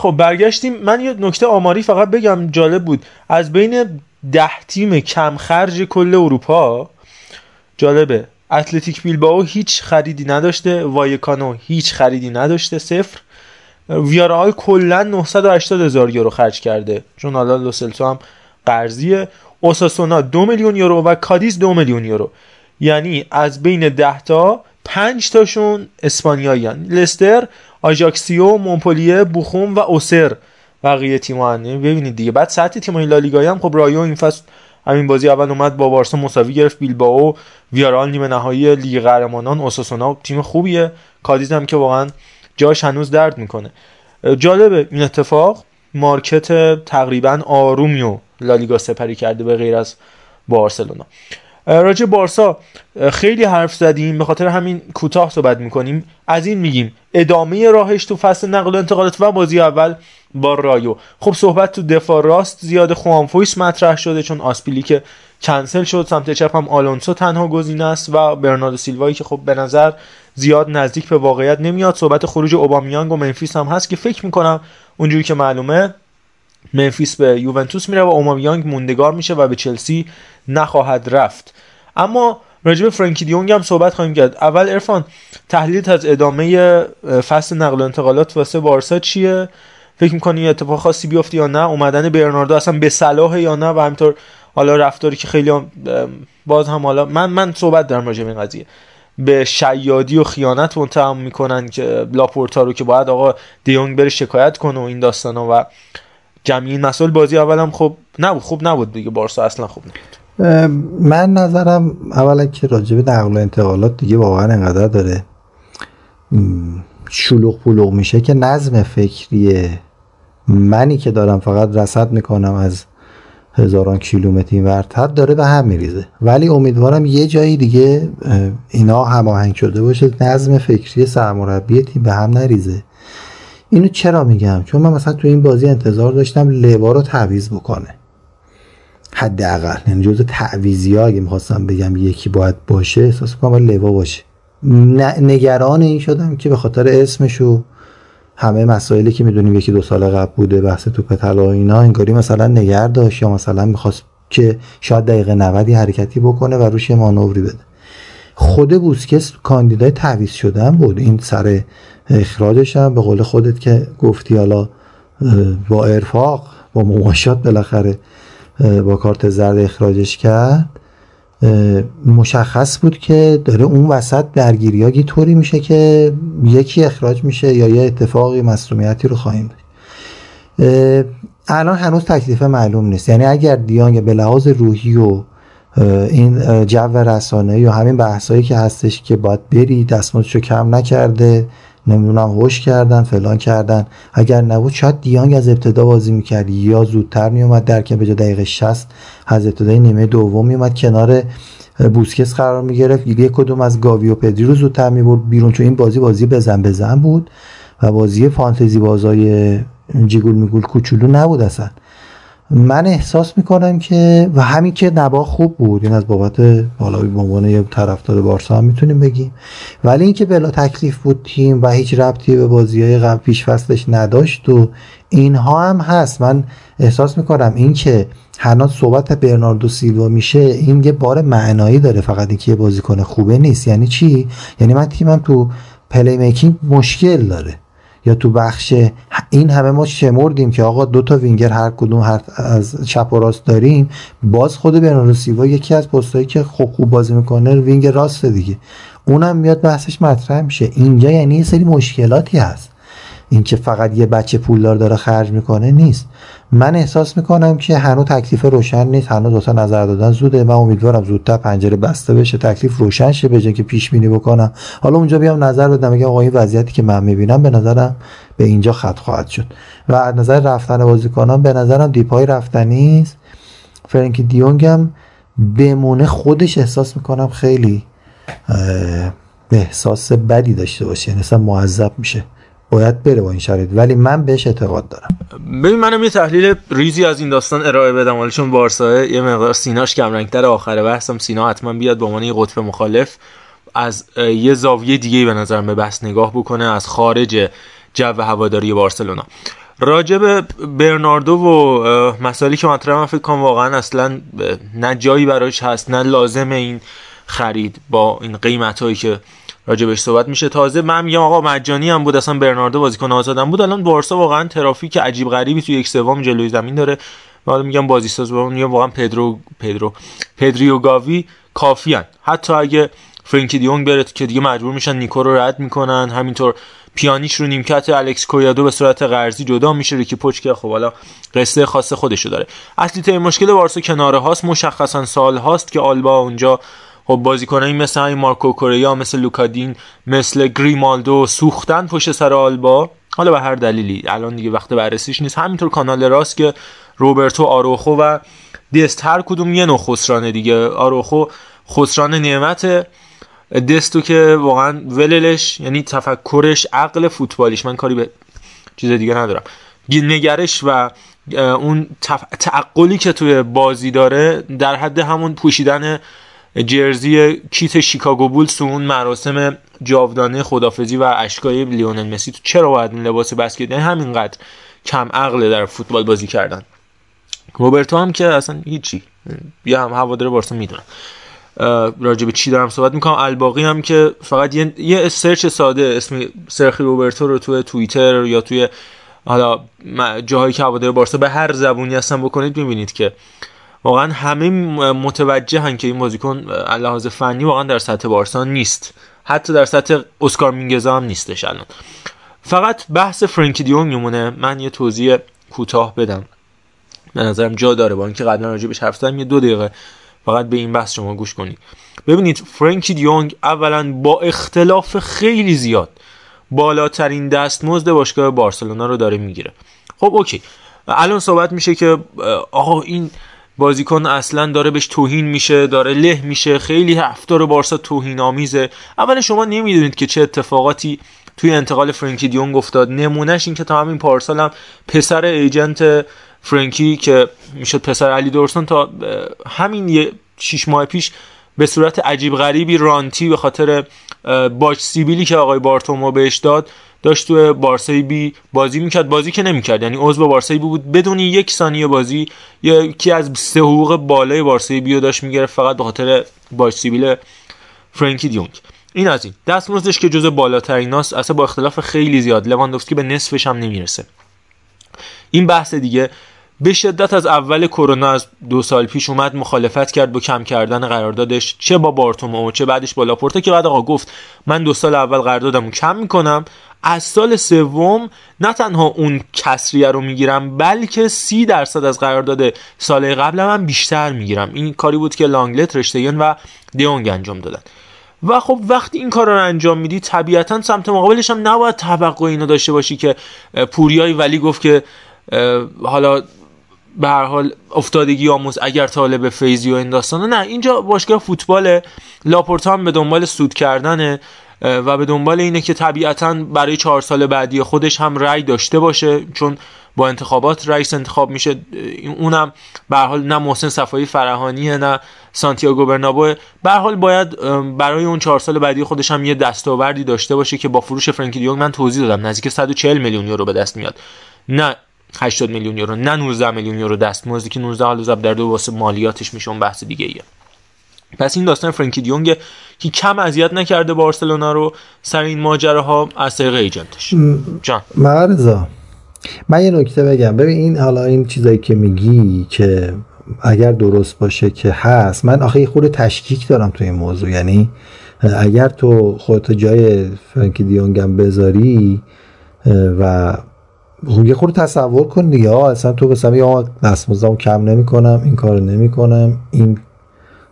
خب برگشتیم. من یه نکته آماری فقط بگم جالب بود. از بین ده تیم کم خرج کل اروپا جالبه. اتلتیک بیلباو هیچ خریدی نداشته وایکانو هیچ خریدی نداشته صفر. ویارال کلا 980 هزار یورو خرج کرده. چون حالا لوسلتو هم قرضیه. اوساسونا دو میلیون یورو و کادیز دو میلیون یورو. یعنی از بین ده تا پنج تاشون اسپانیاییان لستر آژاکسیو مونپلیه بوخوم و اوسر بقیه تیم‌ها ببینید دیگه. بعد سطح تیم‌های لالیگا هم خب رایو این فصل همین بازی اول اومد با بارسا مساوی گرفت. بیلبائو ویارال نیمه نهایی لیگ قهرمانان اوساسونا تیم خوبیه. کادیز هم که واقعا جاش هنوز درد می‌کنه. جالبه این اتفاق. market تقریبا آرومی لالیگا سپری کرده به غیر از بارسلونا. راجع بارسا خیلی حرف زدیم. به خاطر همین کوتاه صحبت می‌کنیم. از این میگیم ادامه راهش تو فصل نقل و انتقالات و بازی اول با رایو. خب صحبت تو دفاع راست زیاد خوان فویت مطرح شده چون آسپیلی که کنسل شد سمت چپ هم آلونسو تنها گزینه است و برناردو سیلوایی که خب به نظر زیاد نزدیک به واقعیت نمیاد. صحبت خروج اوبامیانگ و ممفیس هم هست که فکر می‌کنم اونجوری که معلومه ممفیس به یوونتوس میره و اوبامیانگ موندگار میشه و به چلسی نخواهد رفت. اما راجع به فرانکی دیونگ هم صحبت خواهیم کرد. اول ارفان تحلیلت از ادامه فصل نقل و انتقالات واسه بارسا چیه؟ فکر می‌کنی اتفاق خاصی بیفته یا نه؟ اومدن برناردو اصلا به صلاح یا نه؟ و همینطور حالا رفتاری که خیلی هم باز هم حالا من من صحبت دارم راجع به این قضیه. به شیادی و خیانت متهم می‌کنن که لاپورتا رو که باید آقا دیونگ بره شکایت کنه و این داستانا و جمعی این مسائل بازی اولم خب نبود خوب نبود دیگه بارسا اصلا خوب نبود. من نظرم اولا که راجب نقل و انتقالات دیگه واقعا انقدر داره شلوغ پلوغ میشه که نظم فکری منی که دارم فقط رسد می‌کنم از هزاران کیلومتر ورتر داره به هم میریزه. ولی امیدوارم یه جایی دیگه اینا هماهنگ شده باشه نظم فکری سرمربی تیم به هم نریزه. اینو چرا میگم؟ چون من مثلا تو این بازی انتظار داشتم لوا رو تعویض بکنه. حداقل. یعنی جزء تعویضی ها اگه می‌خواستم بگم یکی باید باشه احساس کنم لوا باشه. نگران این شدم که به خاطر اسمشو همه مسائلی که می‌دونیم یکی دو سال قبل بوده بحث توپ طلا اینا انگاری مثلا نگر داشت یا مثلا می‌خواست که شاید دقیقه 90 حرکتی بکنه و روش مانوری بده. خود بوسکس کاندیدای تعویض شدن بود. این سر اخراجش هم به قول خودت که گفتی حالا با ارفاق با مماشات بالاخره با کارت زرد اخراجش کرد. مشخص بود که داره اون وسط درگیری ها طوری میشه که یکی اخراج میشه یا یه اتفاقی مصومیتی رو خواهیم داشت. الان هنوز تکلیف معلوم نیست. یعنی اگر دیانگ به لحاظ روحی و این جو رسانه یا همین بحثایی که هستش که باید بری دستمزدشو کم نکرده نمی‌دونم هوش کردن فلان کردن. اگر نبود شاید دیانگ از ابتدا بازی می‌کرد یا زودتر میومد در که به جای دقیقه 60 از ابتدای نیمه دوم میومد کنار بوسکس قرار می‌گرفت. یک کدوم از گاوی و پدری رو زودتر می‌برد بیرون. چون این بازی بازی بزن بزن بود و بازی فانتزی بازای جیگول میگول کوچولو نبود اصلا. من احساس می‌کنم که و همین که نبا خوب بود این از بابت بالا به عنوان یه طرفدار بارسا هم می‌تونیم بگیم. ولی اینکه بلا تکلیف بود تیم و هیچ ربطی به بازی های قبل پیش فصلش نداشت و اینها هم هست. من احساس می‌کنم اینکه هنوز صحبت برناردو سیلوا میشه این یه بار معنایی داره. فقط اینکه یه بازیکن خوبه نیست. یعنی چی؟ یعنی من تیمم تو playmaking مشکل داره. یا تو بخش این همه ما شمردیم که آقا دو تا وینگر هر کدوم هر از چپ و راست داریم باز خود برناردو سیلوا یکی از پستایی که خوب خوب بازی می‌کنه wing راست دیگه. اونم میاد بحثش مطرح میشه. اینجا یعنی یه سری مشکلاتی هست. اینکه فقط یه بچه پولدار داره خرج می‌کنه نیست. من احساس می‌کنم که هنوز تکلیف روشن نیست. هنوز دوتا نظر دادن زوده. من امیدوارم زودتر پنجره بسته بشه تکلیف روشن شه به که پیش بینی بکنم. حالا اونجا بیام نظر بدم. بگم آقا این وضعیتی که من می‌بینم به نظرم به اینجا خط خواهد شد. و از نظر رفتن بازیکنان به نظرم دیپای رفتنی است. دیونگ هم بمونه خودش احساس می‌کنم خیلی احساس بدی داشته باشه. یعنی اصلا معذب میشه. باید بره با این شرایط. ولی من بهش اعتقاد دارم. ببین منم یه تحلیل ریزی از این داستان ارائه بدم. ولی چون بارسا یه مقدار سیناش کم رنگتر آخر بحثم سینا حتما بیاد به عنوان یه قطب مخالف از یه زاویه دیگه به نظر به بحث نگاه بکنه از خارج جو هواداری بارسلونا. راجب برناردو و مسائلی که مطرح من فکر کنم واقعا اصلا نه جایی براش هست نه لازم این خرید با این قیمت که راجبش صحبت میشه. تازه من میگم آقا مجانی هم بود اصلا برناردو بازیکن آزادم بود. الان بارسا واقعا ترافیک عجیب غریبی تو یک سوم جلوی زمین داره. حالا میگم بازیساز میگم واقعا پدرو پدرو پدریو گاوی کافیان حتی اگه فرانکی دیونگ بره که دیگه مجبور میشن نیکو رو رد می‌کنن. همینطور پیانیش رو نیمکت الکس کویادو به صورت قرضی جدا میشه. ریکی پوچ که خب حالا قصه خاص خودشو داره. اصلی ترین مشکل بارسا کناره هاست. مشخصا سال هاست که آلبا اونجا خب بازیکنایی مثل همین مارکو کوریا مثل لوکادین مثل گریمالدو سوختن پشت سر آلبا. حالا به هر دلیلی الان دیگه وقت بررسیش نیست. همینطور کانال راست که روبرتو آروخو و دست هر کدوم یه نوع خسرانه دیگه. آروخو خسران نعمت دستو که واقعا وللش یعنی تفکرش عقل فوتبالیش. من کاری به چیز دیگه ندارم. نگرش و اون تعقلی که توی بازی داره در حد همون پوشیدن جرزی کیت شیکاگو بولز تو اون مراسم جاودانه خدافزی و اشکای لیونل مسی تو چرا باید این لباس بسکت؟ یعنی همینقدر کم عقله در فوتبال بازی کردن. روبرتو هم که اصلا هیچی. یا هم هوادار بارسا می‌دونن راجع به چی دارم صحبت می‌کنم؟ الباقی هم که فقط یه, یه سرچ ساده اسم سرخی روبرتو رو توی توییتر یا توی حالا جاهایی که هوادار بارسا به هر زبونی هستن بکنید می‌بینید که واقعا همه متوجهن که این بازیکن لحاظ فنی واقعا در سطح بارسا نیست. حتی در سطح اسکار مینگزا هم نیستش الان. فقط بحث فرانکی دیونگ میمونه. من یه توضیح کوتاه بدم. به نظرم جا داره. با اینکه قبلا راجع بهش حرف یه دو دقیقه فقط به این بحث شما گوش کنید. ببینید فرانکی دیونگ اولا با اختلاف خیلی زیاد بالاترین دستمزد باشگاه بارسلونا رو داره می‌گیره. خب اوکی. الان صحبت میشه که آقا این بازیکن اصلا داره بهش توهین میشه داره له میشه خیلی هفتار بارسا توهین آمیزه اولا شما نمی‌دونید که چه اتفاقاتی توی انتقال فرانکی دیونگ افتاد. نمونهش این که تا همین پارسال هم پسر ایجنت فرانکی که می‌شد پسر علی دورسون تا همین یه شیش ماه پیش به صورت عجیب غریبی رانتی به خاطر باچ سیبیلی که آقای بارتومو بهش داد داشت تو بارسای بی بازی می‌کرد بازی که نمی‌کرد. یعنی عضو بارسای بی بود. بدون یک ثانیه بازی یکی از سه حقوق بالای بارسای بی داشت می‌گرفت فقط به خاطر باش سیبیل فرانکی دیونگ. این از این. دستمزدش که جزء بالاتریناست اصلا با اختلاف خیلی زیاد. لواندوفسکی به نصفش هم نمی‌رسه. این بحث دیگه به شدت از اول کرونا از دو سال پیش اومد مخالفت کرد با کم کردن قراردادش چه با بارتومو چه بعدش با لاپورتا که بعد آقا گفت من دو سال اول قراردادمو کم می‌کنم. از سال سوم نه تنها اون کسریه رو می‌گیرم بلکه سی درصد از قرارداد سال قبل من بیشتر می‌گیرم. این کاری بود که لانگلت رشتگن و دیونگ انجام دادن. و خب وقتی این کار رو انجام میدی طبیعتا سمت مقابلش هم نباید توقع اینو داشته باشی که پوریای ولی گفت که حالا به هر حال افتادگی آموز اگر طالب فیزی و این داستانه نه اینجا باشگاه فوتبال هم به دنبال سود کردنه و به دنبال اینه که طبیعتا برای چهار سال بعدی خودش هم رأی داشته باشه چون با انتخابات رئیس انتخاب میشه. اونم به حال نه محسن صفایی فرهانیه نه سانتیاگو برنابو. به حال باید برای اون چهار سال بعدی خودش هم یه دستاوردی داشته باشه که با فروش فرانکی دیونگ من توضیح دادم. نزدیک 140 میلیون یورو به دست میاد. نه 80 میلیون یورو نه 19 میلیون یورو دستمزدی که 19 حالا ضرب در دو واسه مالیاتش میشه اون بحث دیگه ایه. پس این داستان فرانکی دیونگ که کم اذیت نکرده بارسلونا رو سر این ماجراها از طریق ایجنتش. جان. مرزا من یه نکته بگم. ببین این حالا این چیزایی که میگی که اگر درست باشه که هست من آخه یه خود تشکیک دارم تو این موضوع. یعنی اگر تو خودت جای فرانکی دیونگم بذاری و یه خود تصور کن دیگه اصلا تو بسیم یا دستمزدمو کم نمی‌کنم این کارو نمی‌کنم این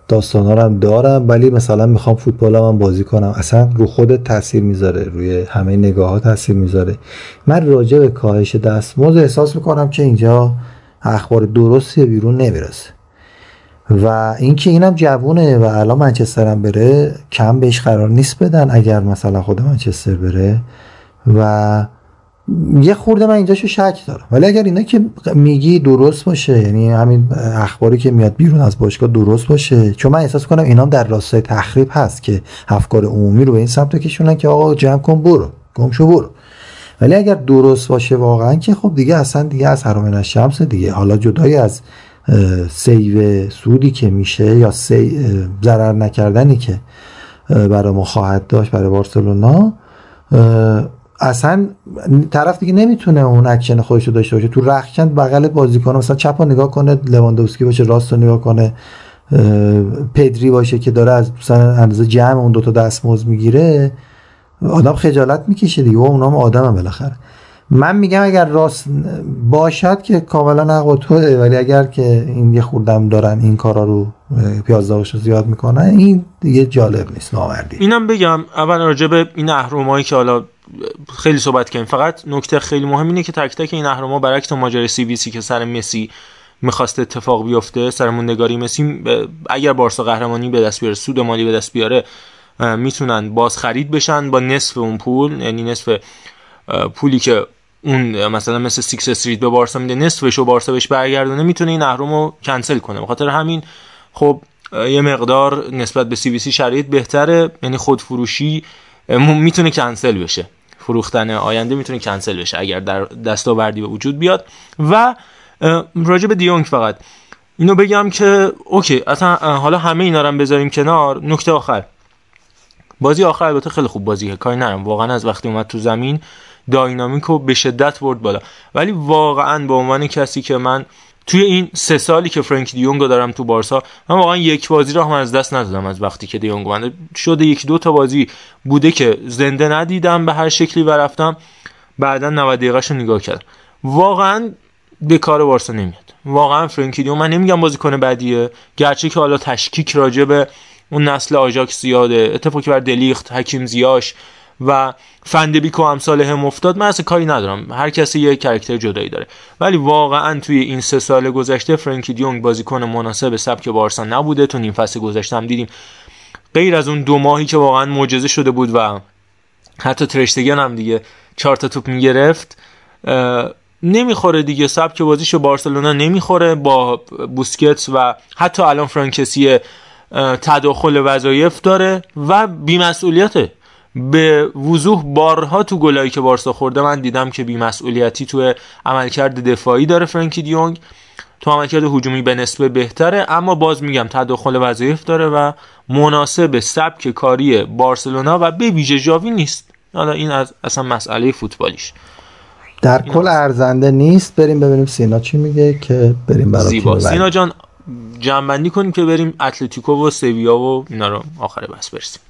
داستان ها هم دارم ولی مثلا می‌خوام فوتبال هم بازی کنم. اصلا رو خودت تاثیر می‌ذاره روی همه نگاه ها تاثیر می‌ذاره. من راجع به کاهش دستمزد احساس می‌کنم که اینجا اخبار درستی بیرون نمی‌رسه. و اینکه اینم جوونه و الان منچستر هم بره کم بهش قرار نیست بدن اگر مثلا خود منچستر بره. و یه خورده من اینجاشو شک دارم. ولی اگر اینا که میگی درست باشه یعنی همین اخباری که میاد بیرون از باشگاه درست باشه چون من احساس کنم اینا در راستای تخریب هست که افکار عمومی رو به این سمت کشونن که آقا جمع کن برو گمشو برو. ولی اگر درست باشه واقعا که خب دیگه اصلا دیگه از حرام شمس دیگه. حالا جدای از سیو سودی که میشه یا سی ضرر نکردنی که برای ما خواهد داشت برای بارسلونا اصلا طرف دیگه نمی‌تونه اون اکشن خودش رو داشته باشه. تو رخکن بغل بازیکن مثلا چپ نگاه کنه لواندوفسکی باشه راست رو نگاه کنه پدری باشه که داره از مثلا اندازه جمع اون دوتا دستمزد می‌گیره آدم خجالت می‌کشه دیگه. و اونام آدم بالاخره. من میگم اگر راست باشد که کاملا حق توه ولی اگر که این یه خوردم دارن این کارا رو پیازداغش رو زیاد می‌کنن این دیگه جالب نیست ناوردی اینم بگم اول راجع به این اهرمایی که حالا خیلی صحبت کردیم. فقط نکته خیلی مهم اینه که تک تک این اهرما برعکس ماجرای سی بی سی که سر مسی می‌خواست اتفاق بیفته سر موندگاری مسی اگر بارسا قهرمانی به دست بیاره سود مالی به دست بیاره می‌تونن باز خرید بشن با نصف اون پول. یعنی نصف پولی که اون مثلا مثل Sixth Street به بارسا میده نصفش و بارسا بهش برگردونه می‌تونه این اهرم رو کنسل کنه. بخاطر همین خب یه مقدار نسبت به CVC شرایط بهتره. یعنی خود فروشی می‌تونه کنسل بشه. فروختن آینده می‌تونه کنسل بشه اگر در دستاوردی به وجود بیاد. و راجع به دیونگ فقط. اینو بگم که اوکی اصلا حالا همه اینا رو بذاریم کنار. نکته آخر. بازی آخر البته خیلی خوب بازیه کاری نرم واقعا از وقتی اومد تو زمین داینامیک رو به شدت برد بالا. ولی واقعا به عنوان کسی که من توی این سه سالی که فرانک دیونگ دارم تو بارسا من واقعا یک بازی رو هم از دست ندادم از وقتی که دیونگ اومده شده یک دو تا بازی بوده که زنده ندیدم به هر شکلی و رفتم. بعدا 90 دقیقه رو نگاه کردم. واقعا به کار بارسا نمیاد. واقعا فرانکی دیونگ من نمیگم بازیکن بعدیه گرچه که حالا تشکیک راجع به اون نسل آژاکس زیاده. اتفاقی بر دلیخت حکیم زیاش و فندبیک و امثال هم افتاد من اصلا کاری ندارم. هر کسی یه کرکتر جدایی داره. ولی واقعا توی این سه سال گذشته فرانکی دیونگ بازیکن مناسب سبک بارسا نبوده. تو نیم فصل گذشته هم دیدیم. غیر از اون دو ماهی که واقعا معجزه شده بود و حتی ترشتگن هم دیگه چهار تا توپ می‌گرفت نمی‌خوره دیگه. سبک بازیشو بارسلونا نمی‌خوره با بوسکتس و حتی الان فرانکسی تداخل وظایف داره و بیمسئولیته به وضوح بارها تو گلایی که بارسا خورده من دیدم که بیمسئولیتی تو عملکرد دفاعی داره فرانکی دیونگ تو عملکرد هجومی به نسبه بهتره اما باز میگم تداخل وظایف داره و مناسب سبک کاری بارسلونا و به ویژه جاوی نیست. حالا این از اصلا مسئله فوتبالیش. در کل ارزنده نیست. بریم ببینیم سینا چی میگه که بریم برای زیبا. سینا جان جمع کنیم که بریم اتلتیکو و سویا و اینا رو آخر بس برسیم.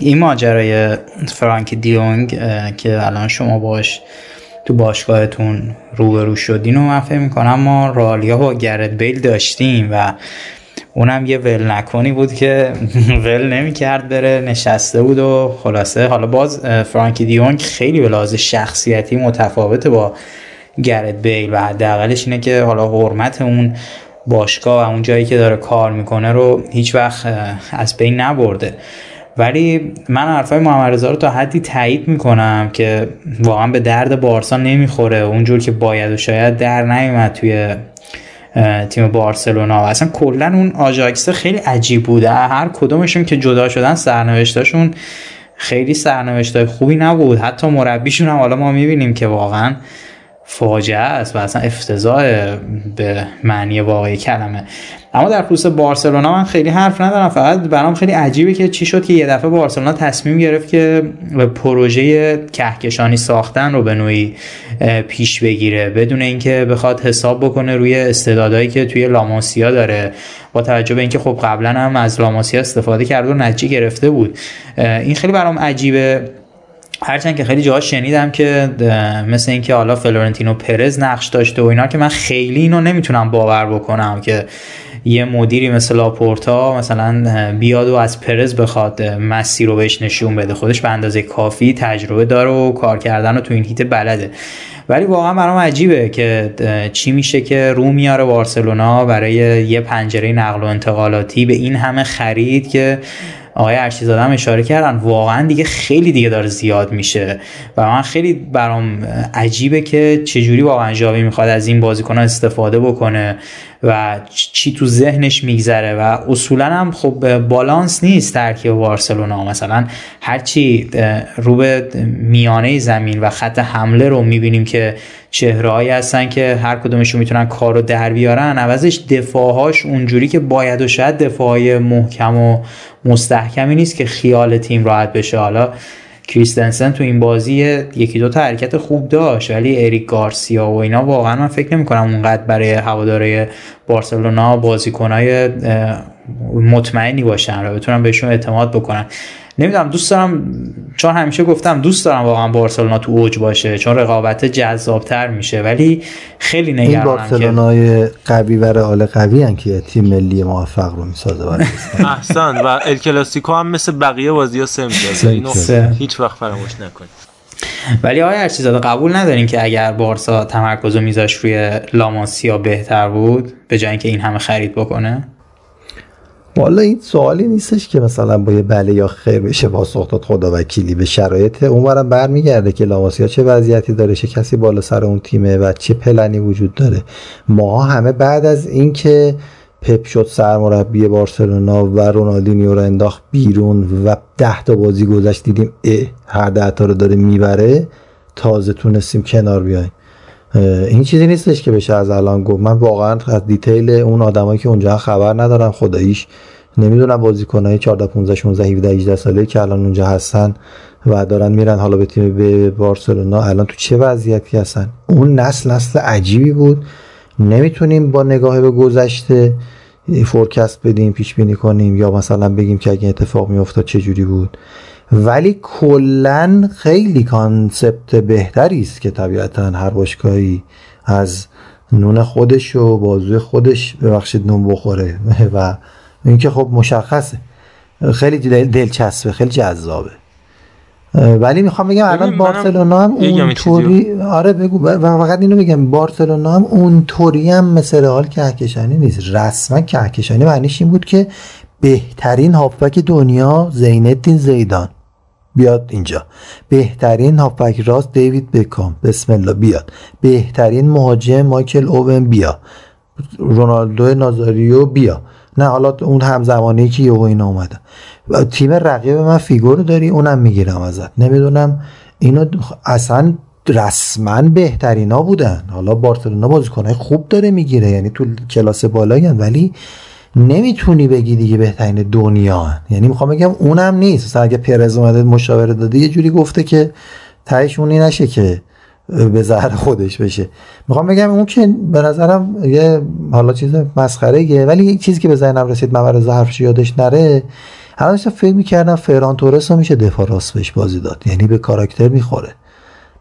این ماجرای فرانک دیونگ که الان شما باش تو باشگاهتون روبرو شدین و من فکر می‌کنم ما رالیا با گرد بیل داشتیم و اونم یه ول نکنی بود که ول نمی‌کرد بره نشسته بود و خلاصه. حالا باز فرانکی دیونگ خیلی به لحاظ شخصیتی متفاوته با گرد بیل و حداقلش اینه که حالا حرمت اون باشگاه و اون جایی که داره کار می‌کنه رو هیچ وقت از بین نبرده. ولی من حرفای محمد رضا رو تا حدی تایید می‌کنم که واقعا به درد بارسا نمی‌خوره. اونجور که باید و شاید در نیومد توی تیم بارسلونا. و اصلا کلا اون آژاکس خیلی عجیب بوده. هر کدومشون که جدا شدن سرنوشتاشون خیلی سرنوشتای خوبی نبود. حتی مربیشون هم. حالا ما می‌بینیم که واقعا فاجعه است و اصلا افتضاح به معنی واقعی کلمه. اما در خصوص بارسلونا من خیلی حرف ندارم فقط برام خیلی عجیبه که چی شد که یه دفعه بارسلونا تصمیم گرفت که به پروژه کهکشانی ساختن رو به نوعی پیش بگیره. بدون اینکه بخواد حساب بکنه روی استعدادهایی که توی لاماسیا داره. با توجه به اینکه خب قبلا هم از لاماسیا استفاده کرده و نتیجه گرفته بود. این خیلی برام عجیبه. هرچند که خیلی جاها شنیدم که مثل اینکه حالا فلورنتینو پرز نقش داشته و اینا که من خیلی اینو نمی‌تونم باور بکنم که یه مدیری مثل لاپورتا مثلا بیاد و از پرز بخواد مسیر رو بهش نشون بده. خودش به اندازه کافی تجربه داره و کار کردن رو تو این محیط بلده. ولی واقعا برام عجیبه که چی میشه که رو میاره بارسلونا برای یه پنجره نقل و انتقالاتی به این همه خرید که آقای ارشیزاده هم اشاره کردن. واقعا دیگه خیلی دیگه داره زیاد میشه و من خیلی برام عجیبه که چجوری واقعا ژاوی می‌خواد از این بازیکن استفاده بکنه. و چی تو ذهنش میگذره و اصولا هم خب بالانس نیست ترکیب بارسلونا. مثلا هرچی رو به میانه زمین و خط حمله رو می‌بینیم که چهرههایی هستن که هر کدومشون می‌تونن کار رو در بیارن عوضش دفاعهاش اونجوری که باید و شاید دفاعهای محکم و مستحکمی نیست که خیال تیم راحت بشه. حالا کریستنسن تو این بازی یکی دو تا حرکت خوب داشت ولی اریک گارسیا و اینا واقعا من فکر نمی کنم اونقدر برای هواداره بارسلونا بازیکنای مطمئنی باشن و بتونم بهشون اعتماد بکنن. نمی‌دونم دوست دارم چون همیشه گفتم دوست دارم واقعا بارسلونا تو اوج باشه چون رقابت جذابتر میشه ولی خیلی نگرانم این بارسلونای قوی و رئال قوی هن که تیم ملی موفق رو می‌سازه احسن و ال کلاسیکو هم مثل بقیه بازی ها سه اینو هیچ وقت فراموش نکنید. ولی آیا هر چیزا قبول ندارین که اگر بارسا تمرکز و میذاش روی لاماسیا بهتر بود به جای اینکه این همه خرید بکنه؟ والا این سوالی نیستش که مثلا با یه بله یا خیر بشه پاسخ داد خدا وکیلی به شرایط. اونورم برمیگرده که لاماسیا چه وضعیتی داره چه کسی بالا سر اون تیمه و چه پلنی وجود داره. ما همه بعد از اینکه پپ شد سرمربی بارسلونا و رونالدینیو رو انداخت بیرون و ده تا بازی گذشت دیدیم اه هر ده تا رو داره می‌بره تازه تونستیم کنار بیایم. این چیزی نیستش که بشه از الان گفت. من واقعا از دیتیل اون آدمایی که اونجا خبر ندارم خداییش نمی‌دونم بازیکنای 14 15 16 17 18 ساله که الان اونجا هستن و دارن میرن حالا به تیم به بارسلونا. الان تو چه وضعیتی هستن؟ اون نسل نسل عجیبی بود. نمی‌تونیم با نگاه به گذشته forecast بدیم پیش بینی کنیم یا مثلا بگیم که اگه اتفاق میافتاد چه جوری بود. ولی کلا خیلی concept بهتری است که طبیعتا هر باشگاهی از نون خودش و بازوی خودش ببخشید نون بخوره. و اینکه خب مشخصه. خیلی دلچسبه خیلی جذابه. ولی می‌خوام بگم الان بارسلونا هم اونطوری آره بگو. و فقط اینو بگم بارسلونا هم اونطوری هم مثل رئال کهکشانی نیست. رسما کهکشانی معنیش این بود که بهترین هافبک دنیا زینالدین زیدان. بیاد اینجا. بهترین هافبک راست دیوید بکام. بسم الله بیاد. بهترین مهاجم مایکل اوون بیا. رونالدو نازاریو بیا. نه حالا اون همزمانی که یهو اینا اومدن. تیم رقیب من فیگور داری؟ اونم می‌گیرم ازت. نمی‌دونم. اینو اصلا رسما بهترینا بودن. حالا بارسلونا بازیکنهای خوب داره می‌گیره. یعنی تو کلاس بالایی ولی نمی‌تونی بگی دیگه بهترین دنیا یعنی می‌خوام بگم اونم نیست. مثلا اگه پرز اومده مشاوره داده یه جوری گفته که تهش اونی نشه که به زهر خودش بشه. می‌خوام بگم اون که به نظرم یه حالا چیز مسخره ولی یک چیزی که به ذهنم رسید ممر حرفش یادش نره. الان فکر می‌کردم فران تورس رو میشه دفاع راست بهش بازی داد. یعنی به کاراکتر می‌خوره.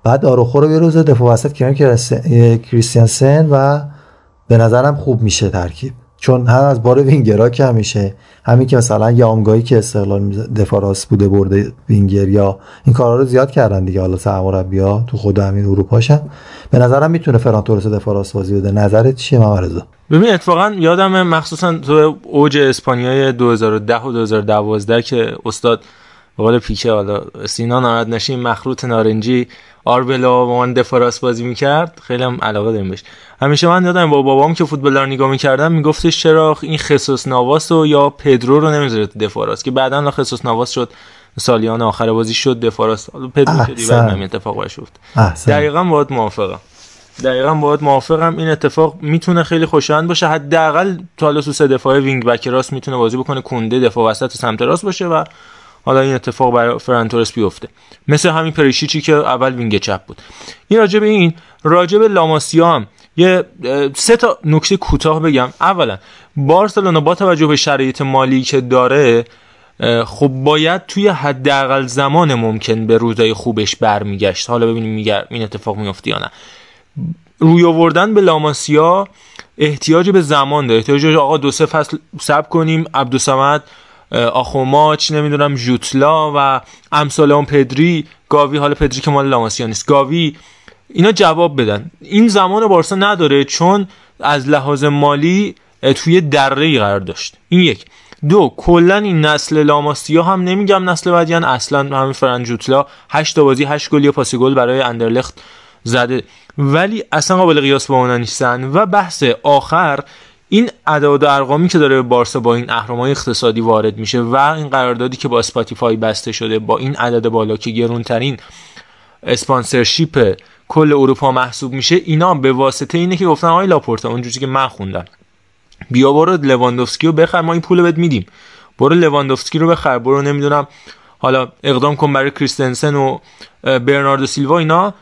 بعد آروخو رو روز دفاع وسط که کریستیانسن و به نظرم خوب میشه ترکیب. چون هم از بار وینگرا که همیشه همین که مثلا یامگاهی که استقلال دفاع راست بوده برده وینگر یا این کارا رو زیاد کردن دیگه. حالا سرمربی‌ها تو خود همین اروپاشم به نظرم می‌تونه فران تورس دفاع راست بازی بده. نظرت چیه محمد ببین اتفاقا یادم مخصوصا تو اوج اسپانیای 2010 و 2012 که استاد قول پیکه حالا سینا نارد نشین مخروط نارنجی آربلا با من دفاراس بازی می‌کرد. خیلی هم علاقه داریم بهش. همیشه من یادم با بابام که فوتبال رو نگاه می‌کردم میگفتش چرا این خصوص نواس و یا پدرو رو نمی‌ذاره دفاراس که بعدا خصوص نواس شد سالیان آخر بازی شد دفاع راست پدرو که دیگه همین اتفاق افتاد. دقیقاً باهات موافقم. دقیقا باهات موافقم. این اتفاق می‌تونه خیلی خوشایند باشه. حداقل تو سه دفاع wing back راست می‌تونه بازی بکنه کنده دفاع وسط سمت راست باشه و حالا این اتفاق برای فران تورس بیفته. مثل همین پریشیچی که اول wing چپ بود. این راجع به این راجع به لاماسیا هم. یه سه تا نکته کوتاه بگم. اولا بارسلونا با توجه به شرایط مالی که داره خب باید توی حداقل زمان ممکن به روزای خوبش برمیگشت. حالا ببینیم میگر این اتفاق میفته یا نه. روی آوردن به لاماسیا احتیاج به زمان داره. احتیاج آقا دو سه فصل سب کنیم. عبدالسمد آخوماچ نمی‌دونم جوتلا و امثال اون پدری گاوی حالا پدری که مال لاماسیا نیست گاوی اینا جواب بدن. این زمان بارسا نداره چون از لحاظ مالی توی دره قرار داشت. این یک. دو کلا این نسل لاماسیا هم نمیگم نسل بعدیان اصلا همین فران جوتگلا 8 تا بازی 8 گل یا پاس گل برای اندرلخت زده. ولی اصلا قابل قیاس با اونا نیستن. و بحث آخر این اعداد و ارقامی که داره بارسا با این اهرم‌های اقتصادی وارد میشه و این قراردادی که با اسپاتیفای بسته شده با این عدد بالا که گرونترین sponsorship کل اروپا محسوب میشه اینا به واسطه اینه که گفتن آقای لاپورتا اونجوری که من خوندم بیا برو لواندوفسکی رو بخر ما این پول بهت میدیم. برو لواندوفسکی رو بخر برو نمی‌دونم حالا اقدام کن برای کریستنسن و برناردو سیلوا اینا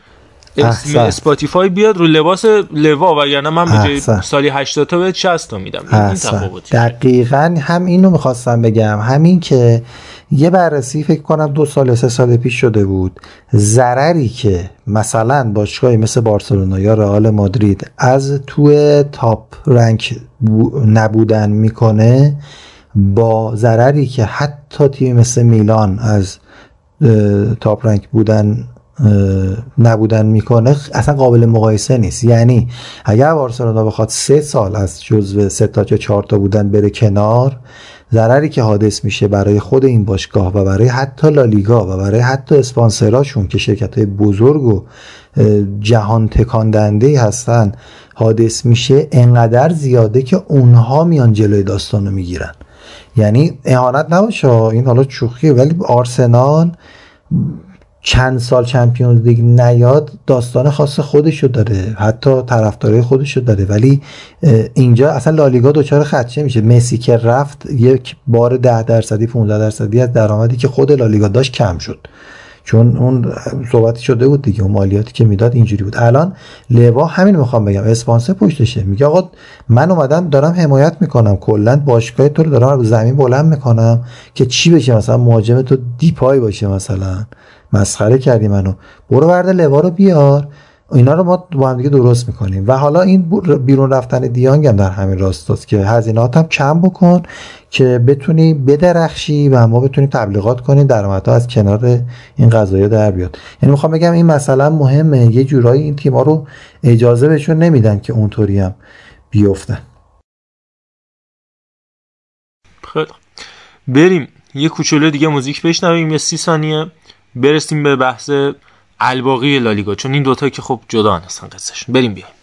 اسم اسپاتیفای بیاد رو لباس لوا و یعنی من به جای سالی 80 تا به 60 تا میدم. این تفاوتی. دقیقا هم اینو می‌خواستم بگم. همین که یه بررسی فکر کنم دو سال سه سال پیش شده بود. ضرری که مثلا باشگاهی مثل بارسلونا یا رئال مادرید از تو top rank نبودن می‌کنه با ضرری که حتی تیم مثل میلان از تاپ رنک بودن نبودن می‌کنه اصلا قابل مقایسه نیست. یعنی اگر بارسلونا بخواد سه سال از جزو سه تا چه چهار تا بودن بره کنار ضرری که حادث میشه برای خود این باشگاه و برای حتی لالیگا و برای حتی اسپانسراشون که شرکت های بزرگ و جهان تکاندنده هستن حادث میشه انقدر زیاده که اونها میان جلوی داستانو می‌گیرن. یعنی اهانت نباشه این حالا چوخیه ولی آرسنال چند سال چمپیونز لیگ نیاد داستان خاص خودشو داره حتی طرفدارای خودشو داره. ولی اینجا اصلا لالیگا دچار خدشه میشه. مسی که رفت یک بار ده درصدی 15 درصدی از درآمدی که خود لالیگا داشت کم شد. چون اون صحبتی شده بود دیگه اون مالیاتی که می‌داد اینجوری بود. الان لوا همین می‌خوام بگم. اسپانسر پشتشه. میگه آقا من اومدم دارم حمایت می‌کنم. کلا باشگاه تو رو دارم رو زمین بلند می‌کنم که چی بشه؟ مثلا مهاجم تو دیپای باشه مثلا. مسخره کردی منو. برو ورده لوا رو بیار. اینا رو ما با هم دیگه درست می‌کنیم. و حالا این بیرون رفتن دیانگ هم در همین راستاست که هزینهات هم کم بکن که بتونی بدرخشی و ما بتونیم تبلیغات کنیم. درآمدها از کنار این قضايا در بیاد. یعنی می‌خوام بگم این مثلا مهمه. یه جورایی این تیما رو اجازه بهشون نمیدن که اونطوری هم بیفتن. خیلی بریم. یه کوچولو دیگه موزیک بشنویم. یه سی ثانیه. برسیم به بحث الباقی لالیگا چون این دوتا که خب جدا هستن قصهشون. بریم بیایم.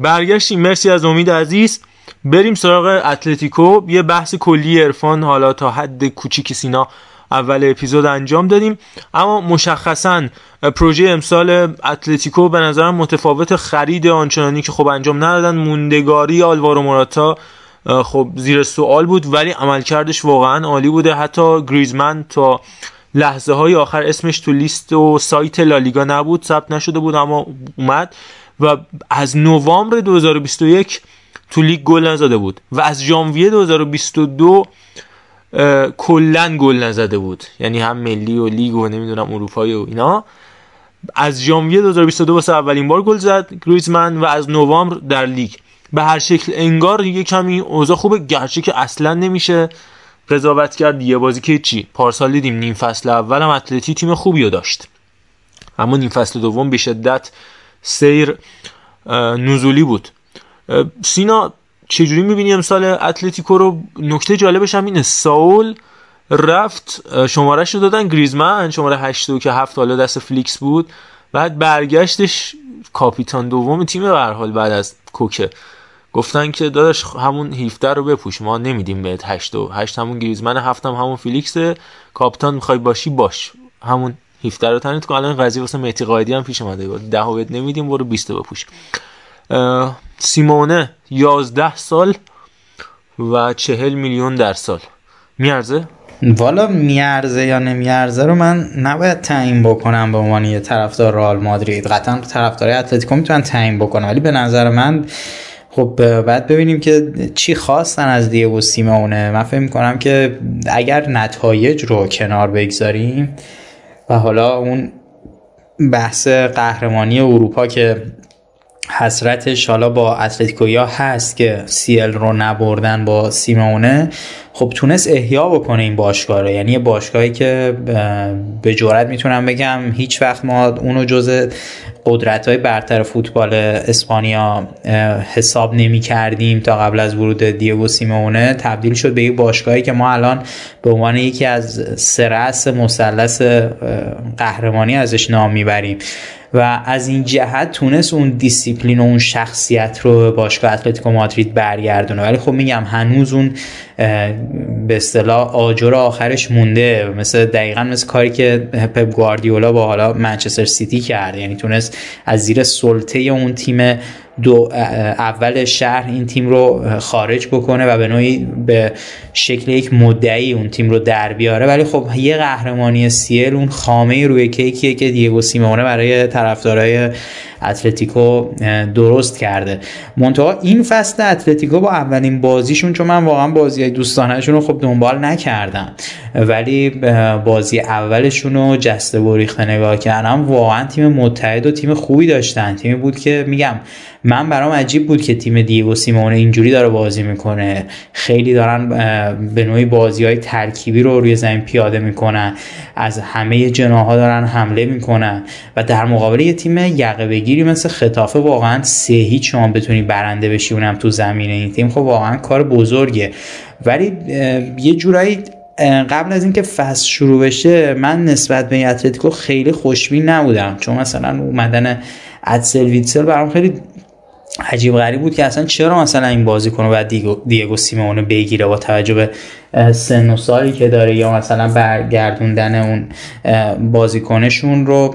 برگشتیم. مرسی از امید عزیز. بریم سراغ اتلتیکو. یه بحث کلی عرفان. حالا تا حد کوچیک سینا اول اپیزود انجام دادیم. اما مشخصا پروژه امسال اتلتیکو به نظرم متفاوت خرید آنچنانی که خب انجام ندادن. موندگاری آلوارو موراتا خب زیر سوال بود ولی عملکردش واقعا عالی بوده. حتی گریزمن تا لحظه های آخر اسمش تو لیست و سایت لالیگا نبود ثبت نشده بود اما اومد. و از نوامبر 2021 تو لیگ گل نزده بود و از ژانویه 2022 کلا گل نزده بود. یعنی هم ملی و لیگ و نمی‌دونم اروپایی و اینا. از ژانویه 2022 واسه اولین بار گل زد گریزمن و از نوامبر در لیگ. به هر شکل انگار یه کمی اوضاع خوبه گرچه که اصلا نمیشه قضاوت کرد. یه بازی که چی؟ پارسال دیدیم نیم فصل اول هم اتلتی تیم خوبی رو داشت. اما نیم فصل دوم به شدت سیر نزولی بود. سینا چجوری می‌بینی امسال اتلتیکو رو؟ نکته جالبش هم اینه ساول رفت شمارهش رو دادن گریزمن شماره 8 که هفت حالا دست فلیکس بود. بعد برگشتش کاپیتان دوم تیم به هر حال بعد از کوکه. گفتن که داداش همون 17 رو بپوش ما نمیدیم بهت 8 و 8 همون گریزمن هفتم هم همون فلیکس کاپیتان می‌خوای باشی باش. همون 17 رو تنید کن الان قضیه واسه مهدی قائدی هم پیش اومده. بود 10 بهت نمیدیم برو 20 بپوش. سیمونه 11 سال و 40 میلیون در سال. میارزه؟ والا میارزه یا نمیارزه رو من نباید تعیین بکنم به عنوان یه طرفدار رئال مادرید. قطعا طرفدارای اتلتیکو می‌تونن تعیین بکنن ولی به نظر من خب بعد ببینیم که چی خواستن از دیگو سیمونه. من فکر می‌کنم که اگر نتایج رو کنار بگذاریم و حالا اون بحث قهرمانی اروپا که حسرتش حالا با اتلتیکویا هست که سیل رو نبردن با سیمونه خب تونست احیا بکنه این باشگاه رو. یعنی یه باشگاهی که به جورت می‌تونم بگم هیچ وقت ما اونو جز قدرت های برتر فوتبال اسپانیا حساب نمی کردیم تا قبل از ورود دیگو سیمونه. تبدیل شد به یک باشگاهی که ما الان به عنوان یکی از سه رأس مثلث قهرمانی ازش نام می‌بریم. و از این جهت تونست اون دیسیپلین و اون شخصیت رو باشگاه اتلتیکو مادرید برگردونه. ولی خب میگم هنوز اون به اصطلاح آجر آخرش مونده. مثل دقیقا مثل کاری که پپ گواردیولا با حالا منچستر سیتی کرد. یعنی تونست از زیر سلطه اون تیم دو اول شهر این تیم رو خارج بکنه و به نوعی به شکل یک مدعی اون تیم رو در بیاره. ولی خب یه قهرمانی سیل اون خامه روی کیکیه که دیگو سیمونه برای طرفدارای اتلتیکو درست کرده. منتها این فصل اتلتیکو با اولین بازیشون چون من واقعا بازی دوستانهشون رو خب دنبال نکردم. ولی بازی اولشون رو جسته بریخته نگاه کردم واقعا تیم متحد و تیم خوبی داشتن. تیمی بود که میگم من برام عجیب بود که تیم دیگو سیمونه اینجوری داره بازی می‌کنه. خیلی دارن به نوعی بازی های ترکیبی رو روی زمین پیاده می‌کنن. از همه جناها دارن حمله می‌کنن. و در مقابل یه تیم یقه بگیری مثل خطافه واقعا سه هیچ شما بتونی برنده بشی اونم تو زمین این تیم. خب واقعا کار بزرگه. ولی یه جورایی قبل از اینکه فصل شروع بشه من نسبت به اتلتیکو خیلی خوشبین نبودم. چون مثلا اومدن ادسل ویتسل برام خیلی عجیب غریب بود که اصلا چرا مثلا این بازی کنه بعد دیگو, دیگو سیمونه بگیره با توجه به سن و که داره یا مثلا برگردوندن اون بازیکنشون رو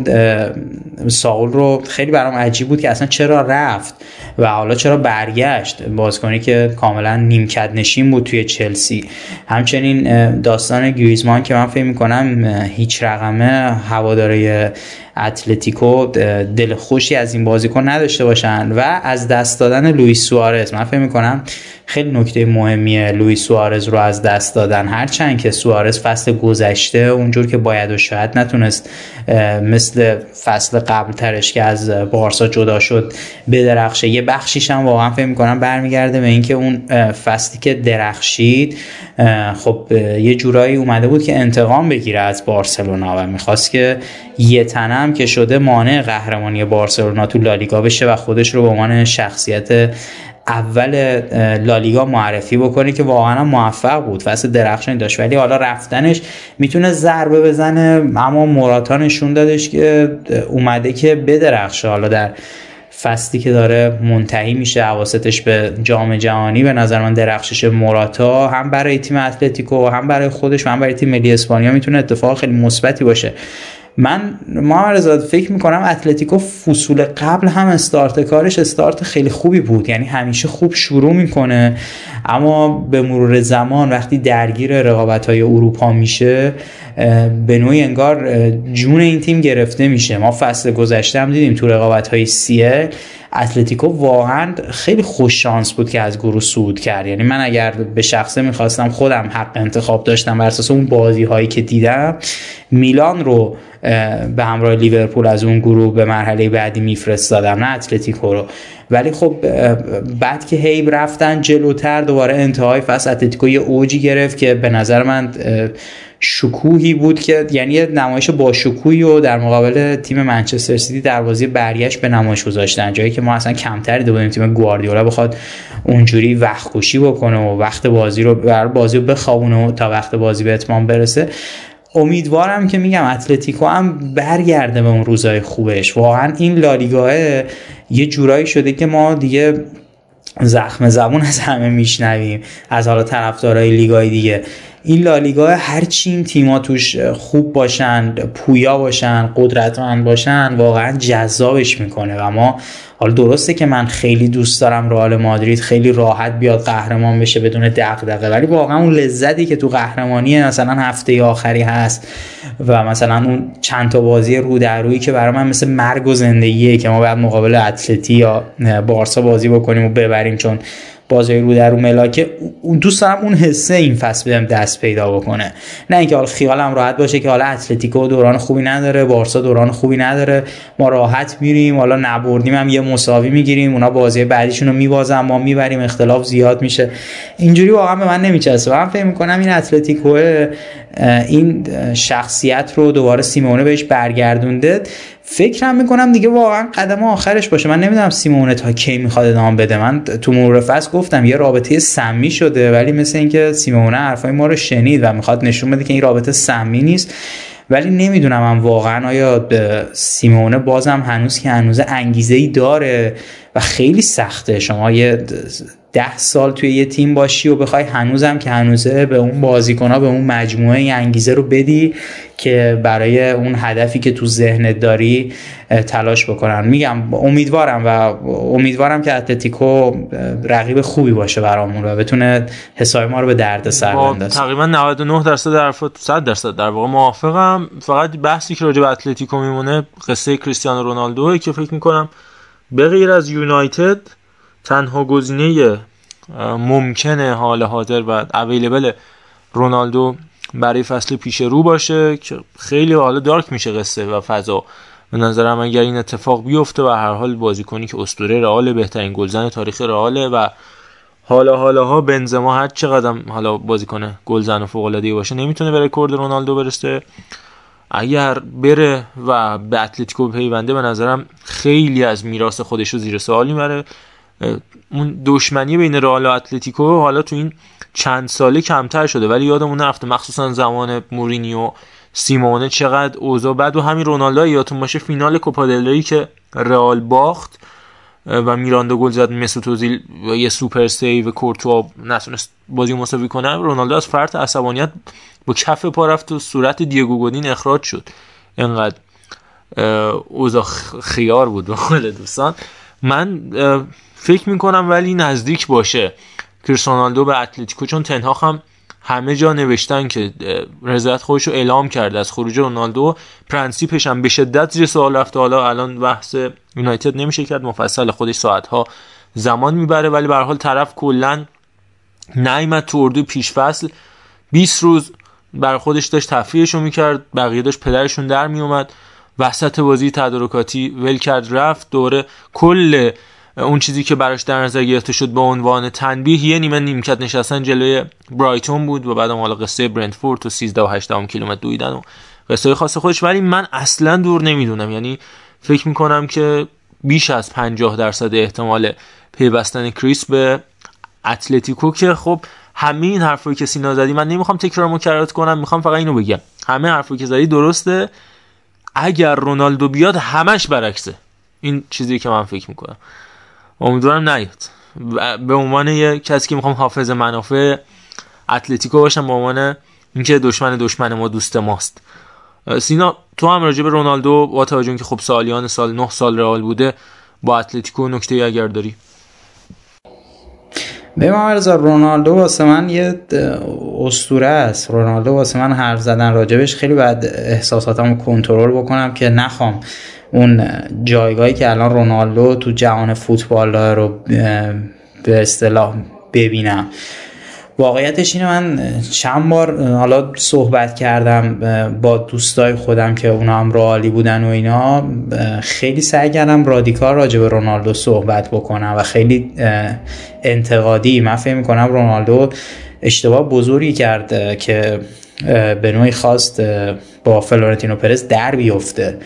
ساول رو خیلی برام عجیب بود که اصلا چرا رفت و حالا چرا برگشت. بازیکنی که کاملا نیمکت نشین بود توی چلسی. همچنین داستان گریزمان که من فکر می‌کنم هیچ رقمه هواداره اتلتیکو دل خوشی از این بازیکن نداشته باشن و از دست دادن لوئیس سوارز. من فکر می‌کنم خیلی نکته مهمیه. لوئیس سوارز رو از دست دادن. هرچند که سوارز فصل گذشته اونجور که باید و شاید نتونست مثل فصل قبل ترش که از بارسا جدا شد بدرخشه. یه بخشیش هم واقعا فکر می‌کنم برمیگرده به اینکه اون فصلی که درخشید خب یه جورایی اومده بود که انتقام بگیره از بارسلونا و می‌خواست که یه تنم که شده مانع قهرمانی بارسلونا تو لالیگا بشه و خودش رو به عنوان شخصیت اول لالیگا معرفی بکنه که واقعا موفق بود. فصل درخشانی داشت. ولی حالا رفتنش می‌تونه ضربه بزنه اما موراتا نشون دادش که اومده که بدرخشه. حالا در فصلی که داره منتهی میشه حواستش به جام جهانی. به نظر من درخشش موراتا هم برای تیم اتلتیکو هم برای خودش و هم برای تیم ملی اسپانیا می‌تونه اتفاق خیلی مثبتی باشه. من ما فکر می‌کنم اتلتیکو فصول قبل هم استارت کارش استارت خیلی خوبی بود. یعنی همیشه خوب شروع می‌کنه اما به مرور زمان وقتی درگیر رقابت های اروپا میشه به نوعی انگار جون این تیم گرفته میشه. ما فصل گذشته هم دیدیم تو رقابت های سیه اتلتیکو واقعا خیلی خوش شانس بود که از گروه صعود کرد. یعنی من اگر به شخصه می‌خواستم خودم حق انتخاب داشتم بر اساس اون بازی هایی که دیدم میلان رو به همراه لیورپول از اون گروه به مرحله بعدی میفرستادم نه اتلتیکو رو. ولی خب بعد که هیب رفتن جلوتر دوباره انتهای فصل اتلتیکو یه اوجی گرفت که به نظر من شکوهی بود که یعنی نمایش با شکوهی و در مقابل تیم منچستر سیتی در بازی برگشت به نمایش گذاشتن. جایی که ما اصلا کمتری دیده بودیم تیم گواردیولا بخواد اونجوری وقت کشی بکنه و وقت بازی رو بر بازی رو بخوابونه تا وقت بازی به اتمام برسه. امیدوارم که میگم اتلتیکو هم برگرده به اون روزای خوبش. واقعا این لالیگاه یه جورایی شده که ما دیگه زخم زبون از همه میشنویم از حالا طرفدارای لیگای دیگه. این لالیگا هرچی این تیما توش خوب باشن پویا باشن قدرتمند باشن واقعا جذابش می‌کنه. و ما حالا درسته که من خیلی دوست دارم رئال مادرید خیلی راحت بیاد قهرمان بشه بدون دغدغه ولی واقعا اون لذتی که تو قهرمانی مثلا هفته آخری هست و مثلا اون چند تا بازی رو در روی که برای من مثل مرگ و زندگیه که ما بعد مقابل اتلتی یا بارسا بازی بکنیم و ببریم چون بازی رو در رو ملاکه اون دوست دارم اون حسه این فصل بهم دست پیدا بکنه. نه اینکه حالا خیالم راحت باشه که حالا اتلتیکو دوران خوبی نداره بارسا دوران خوبی نداره. ما راحت میریم حالا نبردیم هم یه مساوی می‌گیریم. اونا بازی بعدیشون رو میبازن ما می‌بریم اختلاف زیاد میشه. اینجوری واقعا به من نمیچسبه. من فکر می‌کنم این اتلتیکو این شخصیت رو دوباره سیمونه بهش برگردونده. فکرم می‌کنم دیگه واقعا قدم آخرش باشه. من نمی‌دونم سیمونه تا کی می‌خواد ادامه بده. من تو مرور فصل گفتم یه رابطه سمی شده ولی مثل اینکه سیمونه حرفای ما رو شنید و می‌خواد نشون بده که این رابطه سمی نیست. ولی نمی‌دونم من واقعا آیا سیمونه بازم هنوز که هنوز انگیزه ای داره و خیلی سخته. شما یه ده سال توی یه تیم باشی و بخوای هنوزم که هنوزه به اون بازیکن به اون مجموعه انگیزه رو بدی که برای اون هدفی که تو ذهنت داری تلاش بکنن. میگم امیدوارم و امیدوارم که اتلتیکو رقیب خوبی باشه برامون و بتونه حساب ما رو به درد سر بندازه. تقریبا 99 درصد در 100 درصد در واقع موافقم. فقط بحثی که راجع به اتلتیکو میمونه قصه کریستیانو رونالدو که فکر می‌کنم به غیر از یونایتد تنها گزینه ممکنه حال حاضر و اویلیبل رونالدو برای فصل پیش رو باشه که خیلی حالا دارک میشه قصه و فضا. به نظرم اگر این اتفاق بیفته و هر حال بازیکنی که اسطوره رئال بهترین گلزن تاریخ رئاله و حالا حالا ها بنزما هر چقدر حالا بازیکن گلزن و فوق العاده باشه نمی‌تونه به رکورد رونالدو برسه. اگر بره و به اتلتیکو پیونده به نظرم خیلی از میراث خودش رو زیر سوال می‌بره. اون دشمنی بین رئال و اتلتیکو حالا تو این چند ساله کمتر شده ولی یادمون نرفته مخصوصا زمان مورینیو سیمونه چقدر اوضاع بعد و همین رونالدو یادتون باشه فینال کوپا که رئال باخت و میراندا گل زد مسوت اوزیل یه super save کورتوا نتونست بازی مساوی کنه. رونالدو از فرط عصبانیت با کف پا رفت و صورت دیگو گودین اخراج شد. انقدر اوضاع خیار بود به دوستان. من فکر می‌کنم ولی نزدیک باشه. کریستیانو به اتلتیکو چون تنها هم همه جا نوشتن که رضایت خودش رو اعلام کرده از خروج رونالدو. پرنسیپش هم به شدت زیر سوال رفته. حالا الان بحث یونایتد نمیشه کرد. مفصل خودش ساعت ها زمان می‌بره. ولی به حال طرف کلا نیمت تو اردو پیش فصل 20 روز بر خودش داشت تفریحش رو می‌کرد. بقیه داشت پدرشون در میومد وسط بازی تدارکاتی ول کرد رفت دوره کل اون چیزی که براش در نظر گرفته شد به عنوان تنبیه یه نیمه نیمکت نشستن جلوی برایتون بود و بعدم حالا قصه برنتفورد و 13 و 8 کیلومتر دویدن و قصه خاص خودش. ولی من اصلا دور نمی‌دونم. یعنی فکر می‌کنم که بیش از 50 درصد احتمال پیوستن کریس به اتلتیکو که خب همه این حرفایی که سینا زدی من نمی‌خوام تکرار مکررات کنم می‌خوام فقط اینو بگم. همه حرفایی که زدی درسته. اگر رونالدو بیاد همش برعکسه. این چیزی که من فکر می‌کنم. امیدوارم نیاد. به عنوان یه کسی که می‌خوام حافظ منافع اتلتیکو باشم به عنوان اینکه دشمن دشمن ما دوست ماست. سینا تو هم راجع به رونالدو با توجه که خب سالیان سال 9 سال رئال بوده با اتلتیکو نکته اگر داری؟ به رونالدو واسه من یه اسطوره است. رونالدو واسه من حرف زدن راجبش خیلی باید احساساتمو کنترل بکنم که نخوام اون جایگاهی که الان رونالدو تو جهان فوتبال داره رو به اصطلاح ببینم. واقعیتش اینه من چند بار حالا صحبت کردم با دوستای خودم که اونا هم رئالی بودن و اینا خیلی سعی کردم رادیکال راجع به رونالدو صحبت بکنم و خیلی انتقادی من فکر می‌کنم رونالدو اشتباه بزرگی کرد که به نوعی خواست با فلورنتینو پرز در بیفته.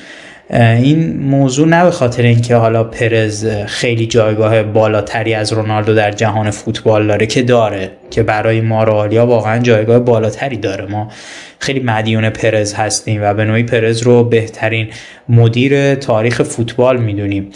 این موضوع نه به خاطر اینکه حالا پرز خیلی جایگاه بالاتری از رونالدو در جهان فوتبال داره که داره. که برای ما واقعا جایگاه بالاتری داره. ما خیلی مدیون پرز هستیم و به نوعی پرز رو بهترین مدیر تاریخ فوتبال می‌دونیم.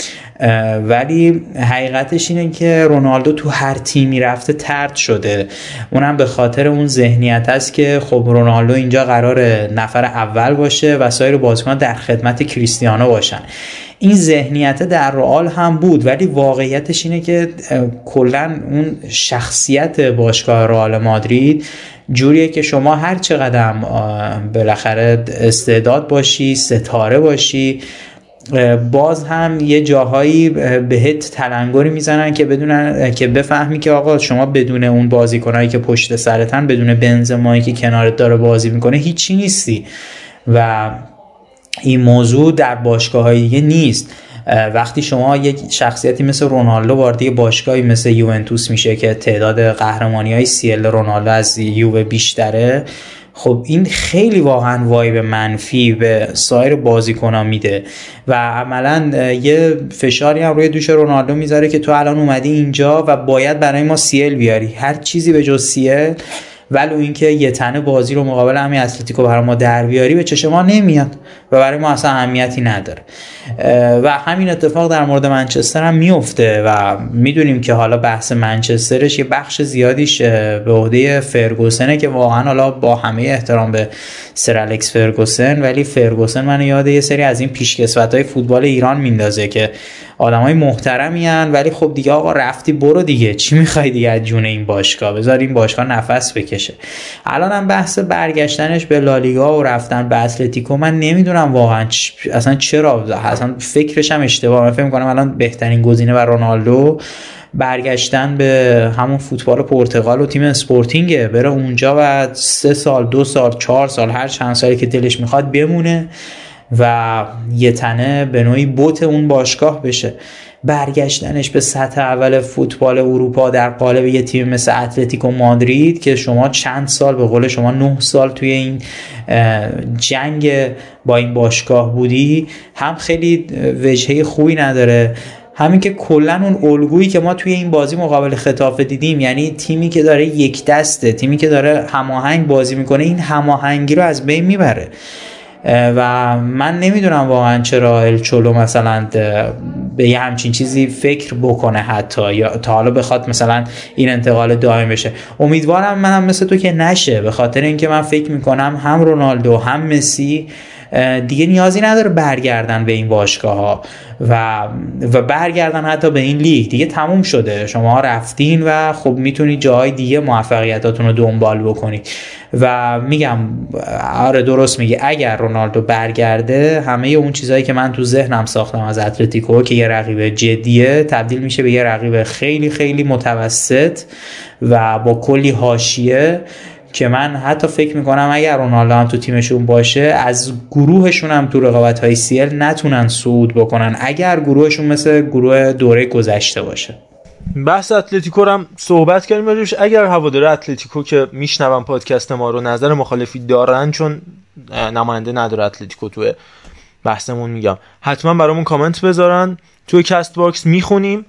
ولی حقیقتش اینه که رونالدو تو هر تیمی رفته ترد شده. اونم به خاطر اون ذهنیت است که خب رونالدو اینجا قرار نفر اول باشه و سایر بازیکن در خدمت کریستیانو باشن. این ذهنیت در رئال هم بود ولی واقعیتش اینه که کلا اون شخصیت باشگاه رئال مادرید جوریه که شما هر چقدر بالاخره استعداد باشی ستاره باشی باز هم یه جاهایی بهت تلنگری می‌زنن که بدونن که بفهمی که آقا شما بدون اون بازیکنایی که پشت سرتن بدون بنزمایی که کنارت داره بازی می‌کنه هیچی نیستی. و این موضوع در باشگاه های دیگه نیست. وقتی شما یک شخصیتی مثل رونالدو وارد یه باشگاهی مثل یوونتوس میشه که تعداد قهرمانی های سیل رونالدو از یووه بیشتره خب این خیلی واقعا وایب منفی به سایر بازیکنان میده و عملا یه فشاری هم روی دوش رونالدو می‌ذاره که تو الان اومدی اینجا و باید برای ما سیل بیاری. هر چیزی به جز سیل ولو اینکه یه تنه بازی رو مقابل همین اتلتیکو برای ما در بیاری به چشم ما نمیاد و برای ما اصلا اهمیتی نداره. و همین اتفاق در مورد منچستر هم میفته و می‌دونیم که حالا بحث منچسترش یه بخش زیادیش به عهده فرگوسنه که واقعا حالا با همه احترام به سر الکس فرگوسن ولی فرگوسن من یاد یه سری از این پیشکسوت های فوتبال ایران میندازه که آدمای محترمی هن ولی خب دیگه آقا رفتی برو دیگه چی می‌خوای دیگه از جون این باشگاه؟ بذار این باشگاه نفس بکشه. الان هم بحث برگشتنش به لالیگا و رفتن به اتلتیکو من نمی‌دونم واقعا اصلا چرا اصلا فکرش هم اشتباه من فکر می‌کنم الان بهترین گزینه بر رونالدو برگشتن به همون فوتبال پرتغال و تیم اسپورتینگه بره اونجا و سه سال دو سال چهار سال هر چند سالی که دلش می‌خواد بمونه و یه تنه به نوعی بوت اون باشگاه بشه. برگشتنش به سطح اول فوتبال اروپا در قالب یه تیم مثل اتلتیکو مادرید که شما چند سال به قول شما نه سال توی این جنگ با این باشگاه بودی هم خیلی وجهه خوبی نداره. همین که کلا اون الگویی که ما توی این بازی مقابل خطاف دیدیم یعنی تیمی که داره یک دسته تیمی که داره هماهنگ بازی می‌کنه این هماهنگی رو از بین می‌بره. و من نمی‌دونم واقعا چرا الچولو مثلا به یه همچین چیزی فکر بکنه حتی یا تا حالا بخواد مثلا این انتقال دائم بشه. امیدوارم منم مثل تو که نشه به خاطر اینکه من فکر می‌کنم هم رونالدو هم مسی دیگه نیازی نداره برگردن به این باشگاه ها و و برگردن حتی به این لیگ. دیگه تموم شده. شما رفتین و خب می‌تونید جاهای دیگه موفقیتاتون رو دنبال بکنید. و میگم آره درست میگه اگر رونالدو برگرده همه اون چیزهایی که من تو ذهنم ساختم از اتلتیکو که یه رقیب جدیه تبدیل میشه به یه رقیب خیلی خیلی متوسط و با کلی حاشیه که من حتی فکر می‌کنم اگر رونالدو هم تو تیمشون باشه از گروهشون هم تو رقابت های سیل نتونن صعود بکنن اگر گروهشون مثل گروه دوره گذشته باشه. بحث اتلتیکو هم صحبت کردیم راجبش اگر هوادارای اتلتیکو که میشنون پادکست ما رو نظر مخالفی دارن چون نماینده نداره اتلتیکو تو بحثمون میگم. حتما برامون کامنت بذارن. توی Castbox می‌خونیم.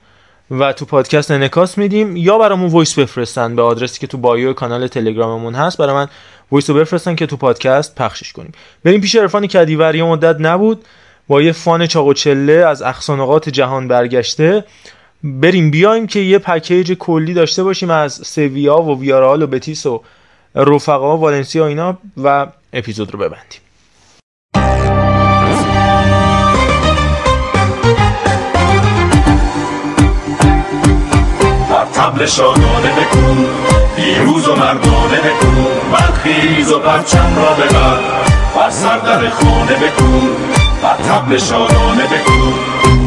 و تو پادکست انعکاس میدیم. یا برامون voice بفرستن به آدرسی که تو bio کانال تلگراممون هست. برای من voice بفرستن که تو پادکست پخشش کنیم. بریم پیش عرفان کدیور یه مدت نبود. با یه fun چاق و چله از اقصی نقاط جهان برگشته. بریم بیایم که یه پکیج کلی داشته باشیم از سویا و ویارال و بتیس و رفقا و والنسیا و اینا و اپیزود رو ببندیم. تبل شادانه بکن پیروز و مردانه بکن برخیز و پرچم را ببر بر. سردر خانه بکن بر تبل شادانه بکن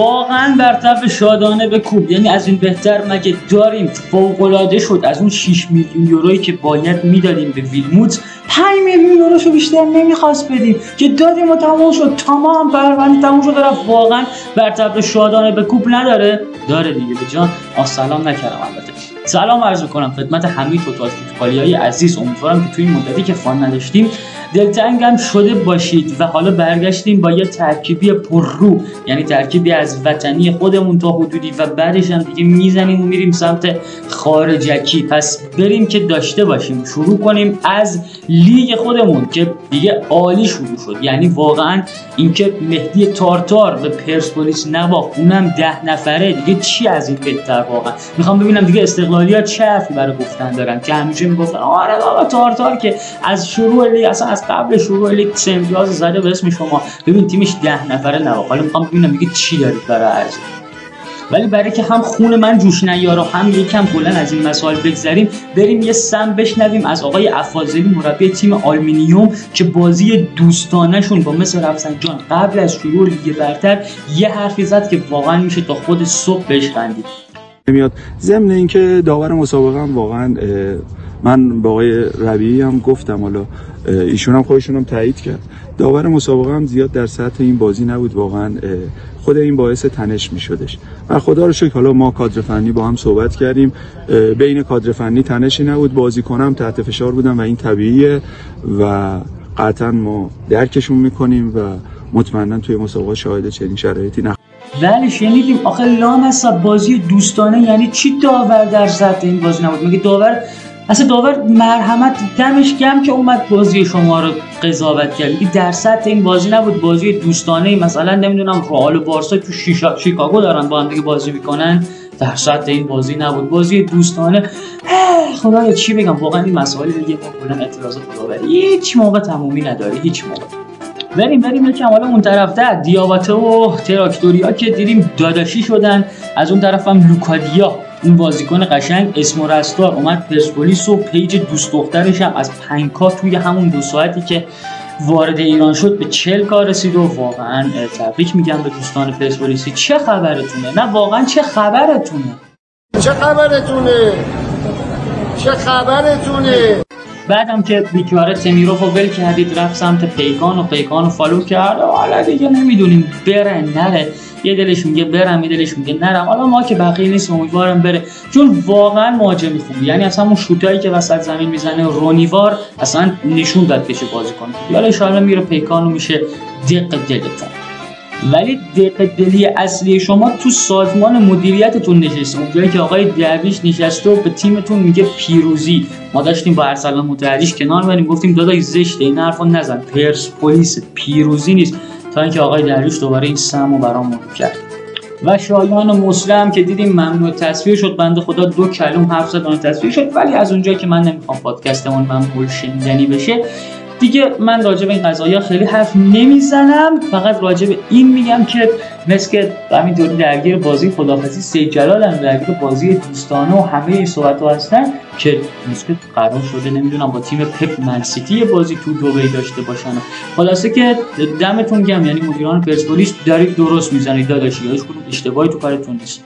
واقعا بر شادانه به کوب. یعنی از این بهتر مگه داریم؟ فوق شد. از اون 6 میلیون یورویی که باید می‌دادیم به ویلموت 5 میلیون یوروشو بیشتر نمی‌خواست بدیم. که دادیم و تموم شد. تمام پرونده تموم شد. رفت واقعا بر شادانه به کوب نداره. داره دیگه به جان. سلام نکردم البته. سلام عرض می‌کنم خدمت همه توتال فوتبالی عزیز. امیدوارم که توی این مدتی که فان نداشتیم دلتنگم شده باشید و حالا برگشتیم با یه ترکیبی پررو یعنی ترکیبی از وطنی خودمون تا حدودی و بعدش هم دیگه می‌زنیم و میریم سمت خارجکی. پس بریم که داشته باشیم. شروع کنیم از لیگ خودمون که دیگه عالی شروع شد. یعنی واقعا اینکه مهدی تارتار به پرسپولیس نباخت اونم ده نفره. دیگه چی از این بهتر واقعا؟ می‌خوام ببینم دیگه استقلالیات چه حرفی برای گفتن دارن؟ که همیشه می‌گفتن آره بابا تارتار که از شروع لیگ اصلا از قبل شروع لیگ امتیاز زده به اسم شما. ببین تیمش ده نفره نباخت حالا می‌خوام ببینم دیگه چی دارید برای ولی برای که هم خون من جوش نیاره هم یکم کلا از این مسائل بگذریم بریم یه سم بشنویم از آقای افاضلی مربی تیم آلومینیوم که بازی دوستانهشون با مس رفسنجان قبل از شروع لیگ برتر یه حرفی زد که واقعا میشه تا خود صبح بهش خندید میاد. ضمن اینکه داور مسابقه هم واقعا من با آقای ربیعی هم گفتم حالا ایشون هم خودشون هم تایید کرد. داور مسابقه هم زیاد در سطح این بازی نبود واقعا خود این باعث تنش می شدش و خدا رو شکر حالا ما کادر فنی با هم صحبت کردیم بین کادر فنی تنشی نبود بازی کنم تحت فشار بودم و این طبیعیه و قطعا ما درکشون می‌کنیم و مطمئنا توی مسابقه شاهد چنین شرایطی نه ولی شنیدیم. آخه لام بازی دوستانه یعنی چی داور در سطح این بازی نبود؟ میگه داور اصلا داور مرحمت دمش گم که اومد بازی شما رو قضاوت کرد. در سطح این بازی نبود. بازی دوستانه مثلا نمی‌دونم رئال و بارسا تو شیشا شیکاگو دارن با هم دیگه بازی می‌کنن. در سطح این بازی نبود. بازی دوستانه خدایا چی بگم؟ واقعا این مسائل دیگه کلا اعتراضات داوری هیچ موقع تمومی نداره. هیچ موقع. بریم بریم یکم حالا اون طرفته دیاباته و تراکتوریا که دیدیم داداشی شدن. از اون طرف هم لوکادیا این بازیکن قشنگ اسم و رستار اومد پرسپولیس و پیج دوست دخترش هم از پنکا توی همون دو ساعتی که وارد ایران شد به چل کار رسید و واقعا تبریک میگم به دوستان پرسپولیسی. چه خبرتونه؟ نه واقعا چه خبرتونه؟ چه خبرتونه؟ چه خبرتونه؟ بعدم که بیچاره تمیروف ول کردید رفت سمت پیکان و پیکان و فالو کرد حالا دیگه نمی‌دونیم بره نره. یه دلش میگه برم یه دلش میگه نرم. حالا ما که بقیه نیست امیدوارم بره. چون واقعا مهاجم خوبی یعنی اصلا اون شوتایی که وسط زمین می‌زنه رونیوار اصلا نشون داد بشه بازی کنه حالا ان میره پیکان و میشه دق دلتون ولی دق دلی اصلی شما تو سازمان مدیریتتون نشسته. اونجایی که آقای درویش نشسته و به تیمتون میگه پیروزی. ما داشتیم با ارسلان متحدیش کنار بریم گفتیم داداش زشته این حرفو نزن. پرسپولیس پیروزی نیست. تا اینکه آقای درویش دوباره این سم رو برامون کرد. و شایان مسلم که دیدیم ممنوع تصویر شد. بنده خدا دو کلم حرف زد تصویر شد. ولی از اونجا که من نمی‌خوام پادکستمون ممنوع شنیدنی بشه دیگه من راجع به این قضايا خیلی حرف نمی‌زنم. فقط راجع به این میگم که مثل که همینطوری درگیر بازی خدافزی سی جلال هم درگیر بازی دوستانه و همه این صحبت هستن که مثل قرار شده نمی‌دونم با تیم پپ منسیتی بازی تو دوبی داشته باشن. خلاصه که دمتون گم یعنی مدیران پرسپولیس دارید درست می‌زنید داداشی هیچ کدوم اشتباهی تو کارتون نیست.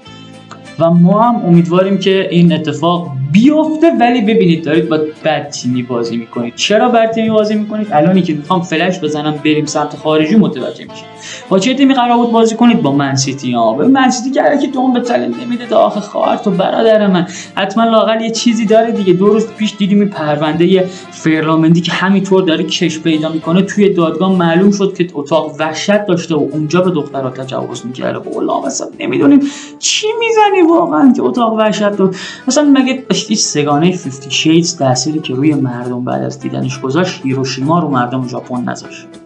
و ما هم امیدواریم که این اتفاق بیفته ولی ببینید دارید با بد تیمی بازی می‌کنید. چرا بد تیمی بازی می‌کنید؟ الانی که می‌خوام فلش بزنم بریم سمت خارجی متوجه میشید با چه تیمی قرار بود بازی کنید؟ با منسیتی ها به منسیتی که که دوم به تلم نمیده تا آخه خواهر تو برادر من. حتما لاقل یه چیزی داره دیگه. دو روز پیش دیدیم این پرونده فرلامندی که همینطور داره کش پیدا می‌کنه توی دادگاه معلوم شد که اتاق وحشت داشته و اونجا به دخترها تجاوز می‌کرده. والله مثلا نمی‌دونیم چی می‌زنی واقعا که اتاق وحشت داشت مثلا مگه هیچ سگانه 50 شیدز تأثیری که روی مردم بعد از دیدنش گذاشت هیروشیما رو مردم ژاپن نذاشت؟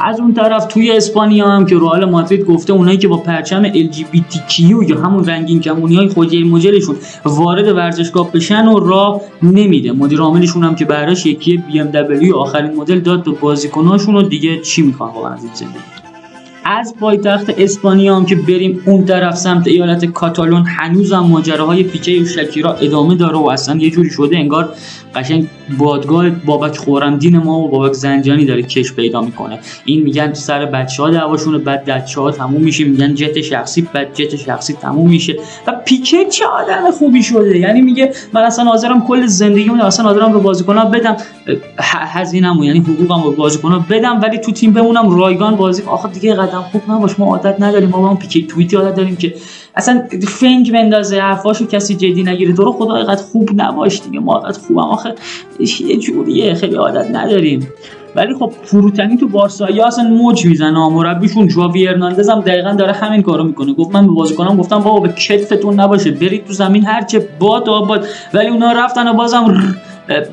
از اون طرف توی اسپانیا هم که رئال مادرید گفته اونایی که با پرچم LGBTQ یا همون رنگین کمونی های خوجه مجلشون وارد ورزشگاه بشن و راه نمیده. مدیر عاملشون هم که براش یکی BMW آخرین مدل داد به بازیکناشون و دیگه چی می‌خوان واقعا؟ از این زندگی از پایتخت اسپانیا هم که بریم اون طرف سمت ایالت کاتالون هنوزم ماجراهای پیچه و شکیرا ادامه داره و اصلا یه جوری شده انگار قشنگ بادگاه بابک دین ما و بابک زنجانی داره کش پیدا می‌کنه. این میگن سر بچه ها دعواشونه بعد بچه ها تموم میشه میگن جت شخصی بعد جت شخصی تموم میشه. و پیکه چه آدم خوبی شده؟ یعنی میگه من اصلا حاضرم کل زندگیمو اصلا حاضرم به بازیکن‌ها بدم. هزینه‌مو یعنی حقوقم به بازیکن‌ها بدم ولی تو تیم بمونم رایگان بازی آخه دیگه قدم خوب نباش ما عادت نداریم ما با اون پیکه توییتی عادت داریم که اصلا فنگ بندازه حرفاشو کسی جدی نگیره. تو رو خدا اینقدر خوب نباش دیگه ما اینقدر خوبم. آخه یه جوریه خیلی عادت نداریم. ولی خب فروتنی تو بارسایی اصلا موج می‌زنه مربیشون جواوی ارناندز هم دقیقا داره همین کارو می‌کنه. گفت من به بازیکنام گفتم بابا به کتفتون نباشه. برید تو زمین هرچه باد آباد. ولی اونا رفتن و بازم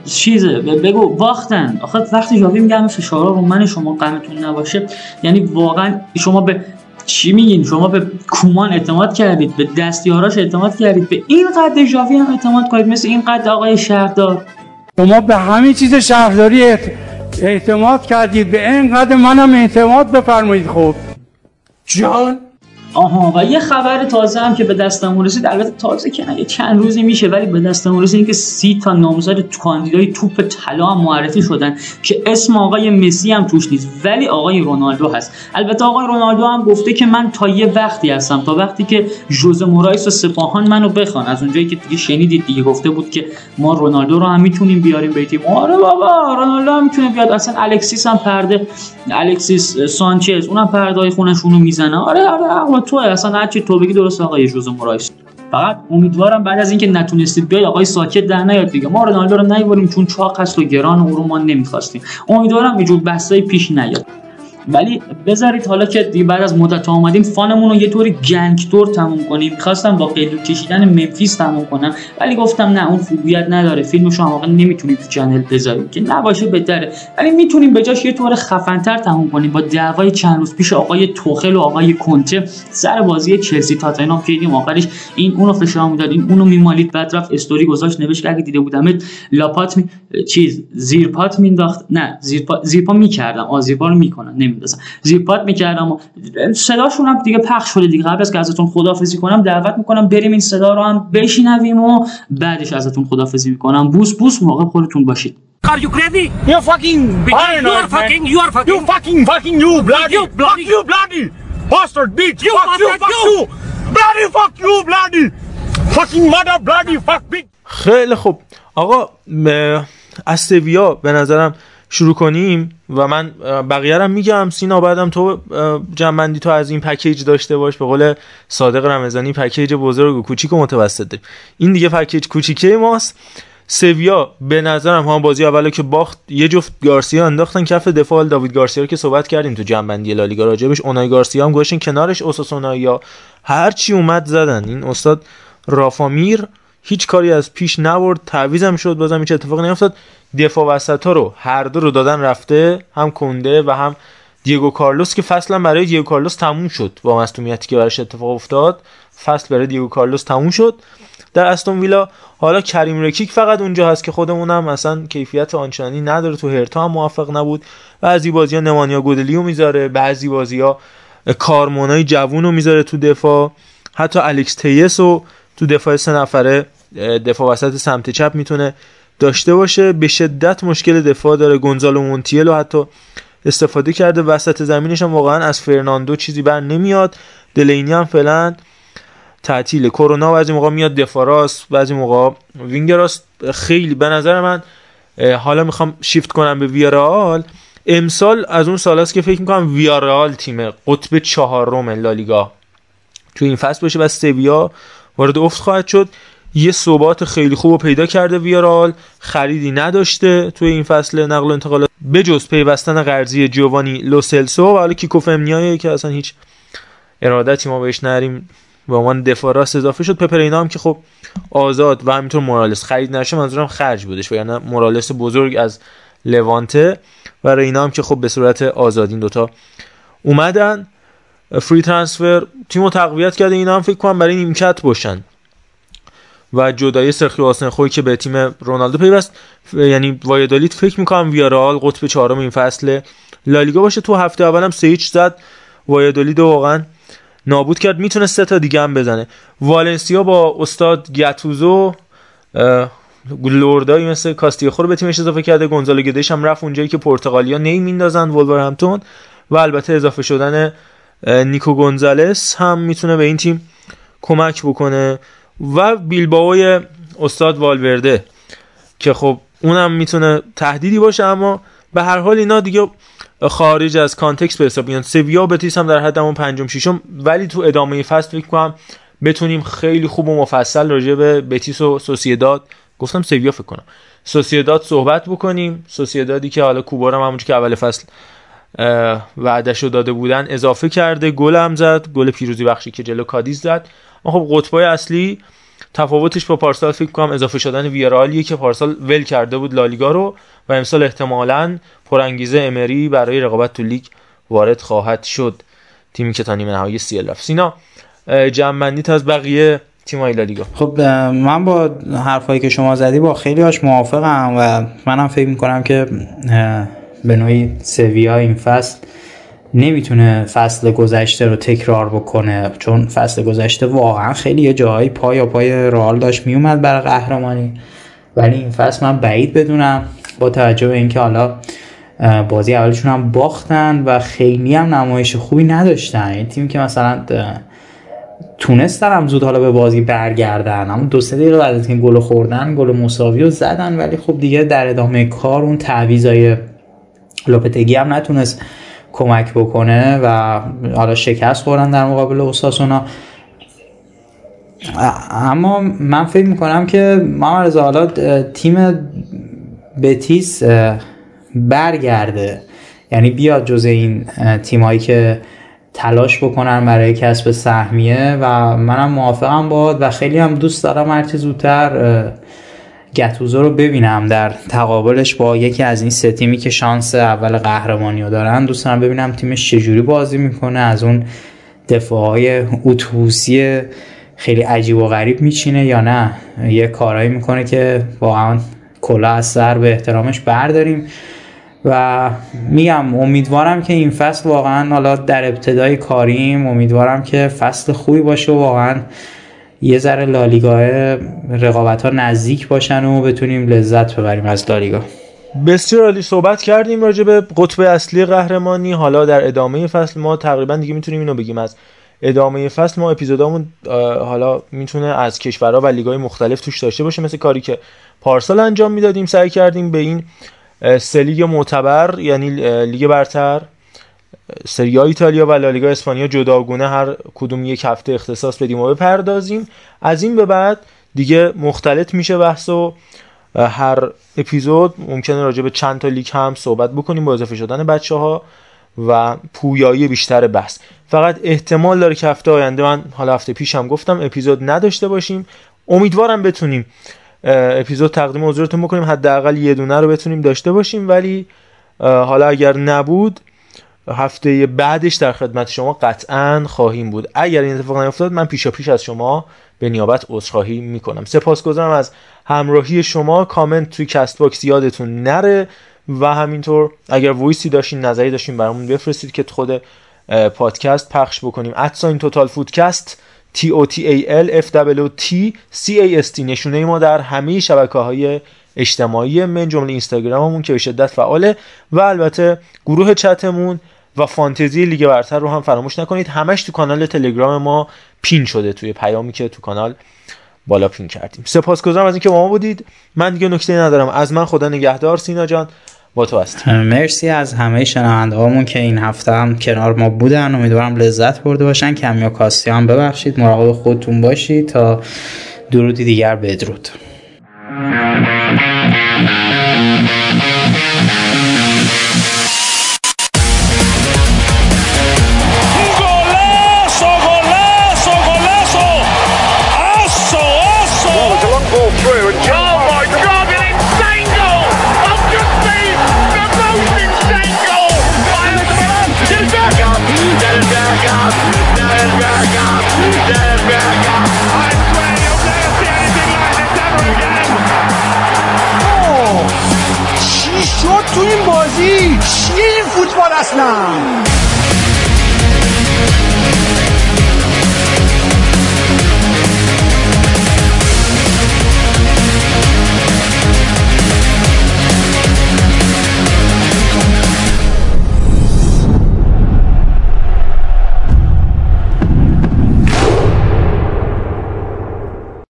چیزه. بگو باختن. آخه وقتی جاوی میگم فشارا رو من شما قمتون نباشه. یعنی واقعا شما به چی میگین؟ شما به کومان اعتماد کردید به دستیاراش اعتماد کردید به این قد ژاوی هم اعتماد کنید مثل این قد آقای شهردار. شما به همین چیز شهرداری اعتماد کردید. به این قد منم اعتماد بفرمایید خب. جان؟ آها و یه خبر تازه هم که به دستم رسید البته تازه که نه چند روزی میشه ولی به دستم رسید که سی تا نامزد کاندیدای توپ طلا هم معرفی شدن که اسم آقای مسی هم توش نیست ولی آقای رونالدو هست. البته آقای رونالدو هم گفته که من تا یه وقتی هستم تا وقتی که ژوزه مورایس و سپاهان منو بخوان. از اونجایی که دیگه شنیدید دیگه گفته بود که ما رونالدو رو هم می‌تونیم بیاریم به تیم. آره بابا رونالدو هم می‌تونه بیاد. اصلا الکسیس هم پرده الکسیس سانچز اونم پرده خونشون رو می‌زنه. آره آره تو اصلا هر چی تو بگی درست آقای ژوزه مورایس فقط امیدوارم بعد از اینکه نتونستید بیارید آقای ساکت در نیاد دیگه. ما رونالدو رو نیاوردیم چون چاق است و گران و رو ما نمی‌خواستیم. امیدوارم اینجور بحثای پیش نیاد. ولی بذارید حالا که دیگه بعد از مدت آمدیم fun مون رو یه طوری gang طور تموم کنیم. می‌خواستم با قلیون کشیدن ممفیس تموم کنم ولی گفتم نه اون خوبیت نداره. فیلمش رو واقعا نمی‌تونیم تو channel بذاریم که نباشه بهتره. ولی می‌تونیم به جاش یه طور خفنتر تموم کنیم. با دعوای چند روز پیش آقای توخل و آقای کنته سر بازی چلسی تاتنهام که دیدیم آخرش این اونو فشار می‌داد این اونو میمالید. بعد رفت استوری گذاشت نوشت اگه دیده بودم لاپات می... چیز زیر پات مینداخت نه زیر پا زیر پا می‌کردم. آ رو می‌کنن. نمیندازم زیر پات می‌کردم و صداشون هم دیگه پخش شده دیگه قبل از که ازتون خدافظی کنم دعوت می‌کنم بریم این صدا رو هم بشنویم و بعدش ازتون خدافظی می‌کنم بوس بوس موقع خودتون باشید Are you crazy? You fucking paranoid, You are fucking, you are fucking. You fucking, fucking you, bloody. You bloody. Fuck you, bloody. Bastard bitch. You fuck you, fuck you. Bloody fuck you, bloody. Fucking mother, bloody fuck bitch. خیلی خوب آقا از سویا به نظرم شروع کنیم و من بقیه رو میگم. سینا بعدم تو جنبندی تو از این پکیج داشته باش. به قول صادق رمضانی پکیج بزرگ و کوچیک و متوسط داریم. این دیگه پکیج کوچیکه ماست. سویا به نظرم هم بازی اولو که باخت یه جفت گارسیا انداختن کف دفاع. داوید گارسیا رو که صحبت کردیم تو جنبندی لالیگا راجبش. اونای گارسیا هم گوشین کنارش. اوساسونا یا هر چی اومد زدن. این استاد رافامیر هیچ کاری از پیش نبرد تعویزم شد بازم هیچ اتفاقی نیفتاد. دفاع وسط ها رو هر دو رو دادن رفته هم کنده و هم دیگو کارلوس که فصلا برای دیگو کارلوس تموم شد با مصونیتی که براش اتفاق افتاد. فصل برای دیگو کارلوس تموم شد. در استون ویلا حالا کریم رکیک فقط اونجا هست که خودمونم مثلا کیفیت آنچنانی نداره. تو هرتا هم موفق نبود. بعضی بازی ها نمانیا گودلیو می‌ذاره بعضی بازی ها کارمونای جوون رو می‌ذاره تو دفاع. حتی الکس تلس رو تو دفاع سه نفره دفاع وسط سمت چپ می‌تونه داشته باشه. به شدت مشکل دفاع داره. گونزالو مونتیل رو حتی استفاده کرده. وسط زمینش هم واقعا از فرناندو چیزی بر نمیاد. دلینی هم فعلا تعطیل کرونا بعضی موقع میاد دفاع راست بعضی موقع wing راست. خیلی به نظر من حالا می‌خوام شیفت کنم به ویارئال امسال از اون سال است که فکر می‌کنم ویارال تیم قطب چهارم لالیگا تو این فصل باشه و سویا وارد افت خواهد شد. یه ثبات خیلی خوب پیدا کرده ویارال. خریدی نداشته توی این فصل نقل و انتقالات. بجز پیوستن قرضی جوانی لوسلسو و حالا کیکوف امنیایی که اصلا هیچ ارادتی ما بهش نریم به عنوان دفاع راست اضافه شد. پپرینا هم که خب آزاد و همینطور مورالس. خرید نشه منظورم خرج بودش و یعنی مورالس بزرگ از لوانته. و رینا هم که خب به صورت آزاد این دوتا اومدن. فری ترانسفر تیمو تقویت کرده. اینا هم فکر کنم برای نیمکت باشن. و جدای سرخیو آسنخوی که به تیم رونالدو پیوست. یعنی وایدالیت فکر می‌کنم ویارال قطب چهارم این فصل لالیگا باشه. تو هفته اولم سه هیچ زد. وایدالید واقعا نابود کرد. می‌تونه سه تا دیگه هم بزنه. والنسیا با استاد گاتوزو لوردایی مثل کاستیخو رو به تیمش اضافه کرده. گونزالو گدش هم رفت اونجایی که پرتغالیا نی میندازن ولورهمپتون و البته اضافه شدن نیکو گونزالس هم می‌تونه به این تیم کمک بکنه و بیلباوی استاد والورده که خب اونم می‌تونه تهدیدی باشه اما به هر حال اینا دیگه خارج از کانتکست به حساب میان. سویا بتیس هم در حد همون پنجم ششم ولی تو ادامه فصل فکر کنم بتونیم خیلی خوب و مفصل راجع به بتیس و سوسیداد گفتم سویا فکر کنم. سوسیداد صحبت بکنیم. سوسیدادی که حالا کوبارم همونجوری که اول فصل وعدش رو داده بودن اضافه کرده گل هم زد گل پیروزی بخشی که جلو کادیز زد. خب قطبای اصلی تفاوتش با پارسال فکر کنم اضافه شدن ویرالیه که پارسال ول کرده بود لالیگا رو و امسال احتمالا پرانگیزه امری برای رقابت تو لیگ وارد خواهد شد. تیمی که تا نیمه نهایی سیل رفت سینا جمع از بقیه تیمای لالیگا. خب من با حرفایی که شما زدی با خیلی هاش موافقم و منم فکر می‌کنم که به نوعی سویا این فصل نمی‌تونه فصل گذشته رو تکرار بکنه چون فصل گذشته واقعا خیلی یه پای یا پای رئال داشت میومد برای قهرمانی. ولی این فصل من بعید بدونم با توجه به اینکه حالا بازی اولشون هم باختن و خیلی هم نمایش خوبی نداشتن. این تیم که مثلا تونستن هم زود حالا به بازی برگردن. اما دو سه دقیقه بعد از این گل خوردن گل مساوی رو زدن. ولی خب دیگه در ادامه کار اون تعویضای لوپتگی هم نتونست کمک بکنه و حالا شکست خوردن در مقابل اوساسونا. اما من فکر می‌کنم که ما حالا تیم بتیس برگرده. یعنی بیاد جز این تیمایی که تلاش بکنن برای کسب سهمیه و منم موافقم باد و خیلی هم دوست دارم هرچی زودتر گتوزو رو ببینم در تقابلش با یکی از این سه تیمی که شانس اول قهرمانی رو دارن. دوست دارم ببینم تیمش چجوری بازی می‌کنه. از اون دفاعهای اتوبوسی خیلی عجیب و غریب میچینه یا نه؟ یه کارهایی می‌کنه که واقعا کلا از سر به احترامش برداریم. و میگم امیدوارم که این فصل واقعا حالا در ابتدای کاریم امیدوارم که فصل خوبی باشه و واقعا یه ذره لالیگاه رقابت ها نزدیک باشن و بتونیم لذت ببریم از لالیگا. بسیار عالی صحبت کردیم راجع به قطب اصلی قهرمانی. حالا در ادامه فصل ما تقریبا دیگه می‌تونیم اینو بگیم. از ادامه فصل ما اپیزودامون حالا می‌تونه از کشورها و لیگ‌های مختلف توش داشته باشه مثل کاری که پارسال انجام می‌دادیم. سعی کردیم به این سه لیگ معتبر یعنی لیگ برتر سری ایتالیا و لالیگا اسپانیا جداگونه هر کدوم یک هفته اختصاص بدیم و بپردازیم. از این به بعد دیگه مختلط میشه بحث و هر اپیزود ممکنه راجع به چند تا لیگ هم صحبت بکنیم با اضافه شدن بچه ها و پویایی بیشتر بحث. فقط احتمال داره که هفته آینده من حالا هفته پیش هم گفتم اپیزود نداشته باشیم. امیدوارم بتونیم اپیزود تقدیم حضورتون بکنیم. حداقل یه دونه رو بتونیم داشته باشیم. ولی حالا اگر نبود هفته بعدش در خدمت شما قطعا خواهیم بود. اگر این اتفاق نیفتاد من پیشا پیش از شما به نیابت عذرخواهی می‌کنم. سپاسگزارم از همراهی شما. کامنت توی Castbox یادتون نره و همینطور اگر voice ای داشتین نظری داشتین برامون بفرستید که خود پادکست پخش بکنیم. @ sign total footcast T O T A L F W T C A S T. نشونه ما در همه شبکه های اجتماعی من جمله اینستاگراممون که به شدت فعاله و البته گروه چتمون و فانتزی لیگ برتر رو هم فراموش نکنید. همش تو کانال تلگرام ما پین شده توی پیامی که تو کانال بالا پین کردیم. سپاسگزارم از اینکه با ما بودید. من دیگه نکته ندارم. از من خدا نگهدار سینا جان. با تو هست مرسی از همه شنونده هامون که این هفته هم کنار ما بودن. امیدوارم لذت برده باشن. کمی کاستی هم ببخشید. مراقب خودتون باشید تا درودی دیگر بدرود.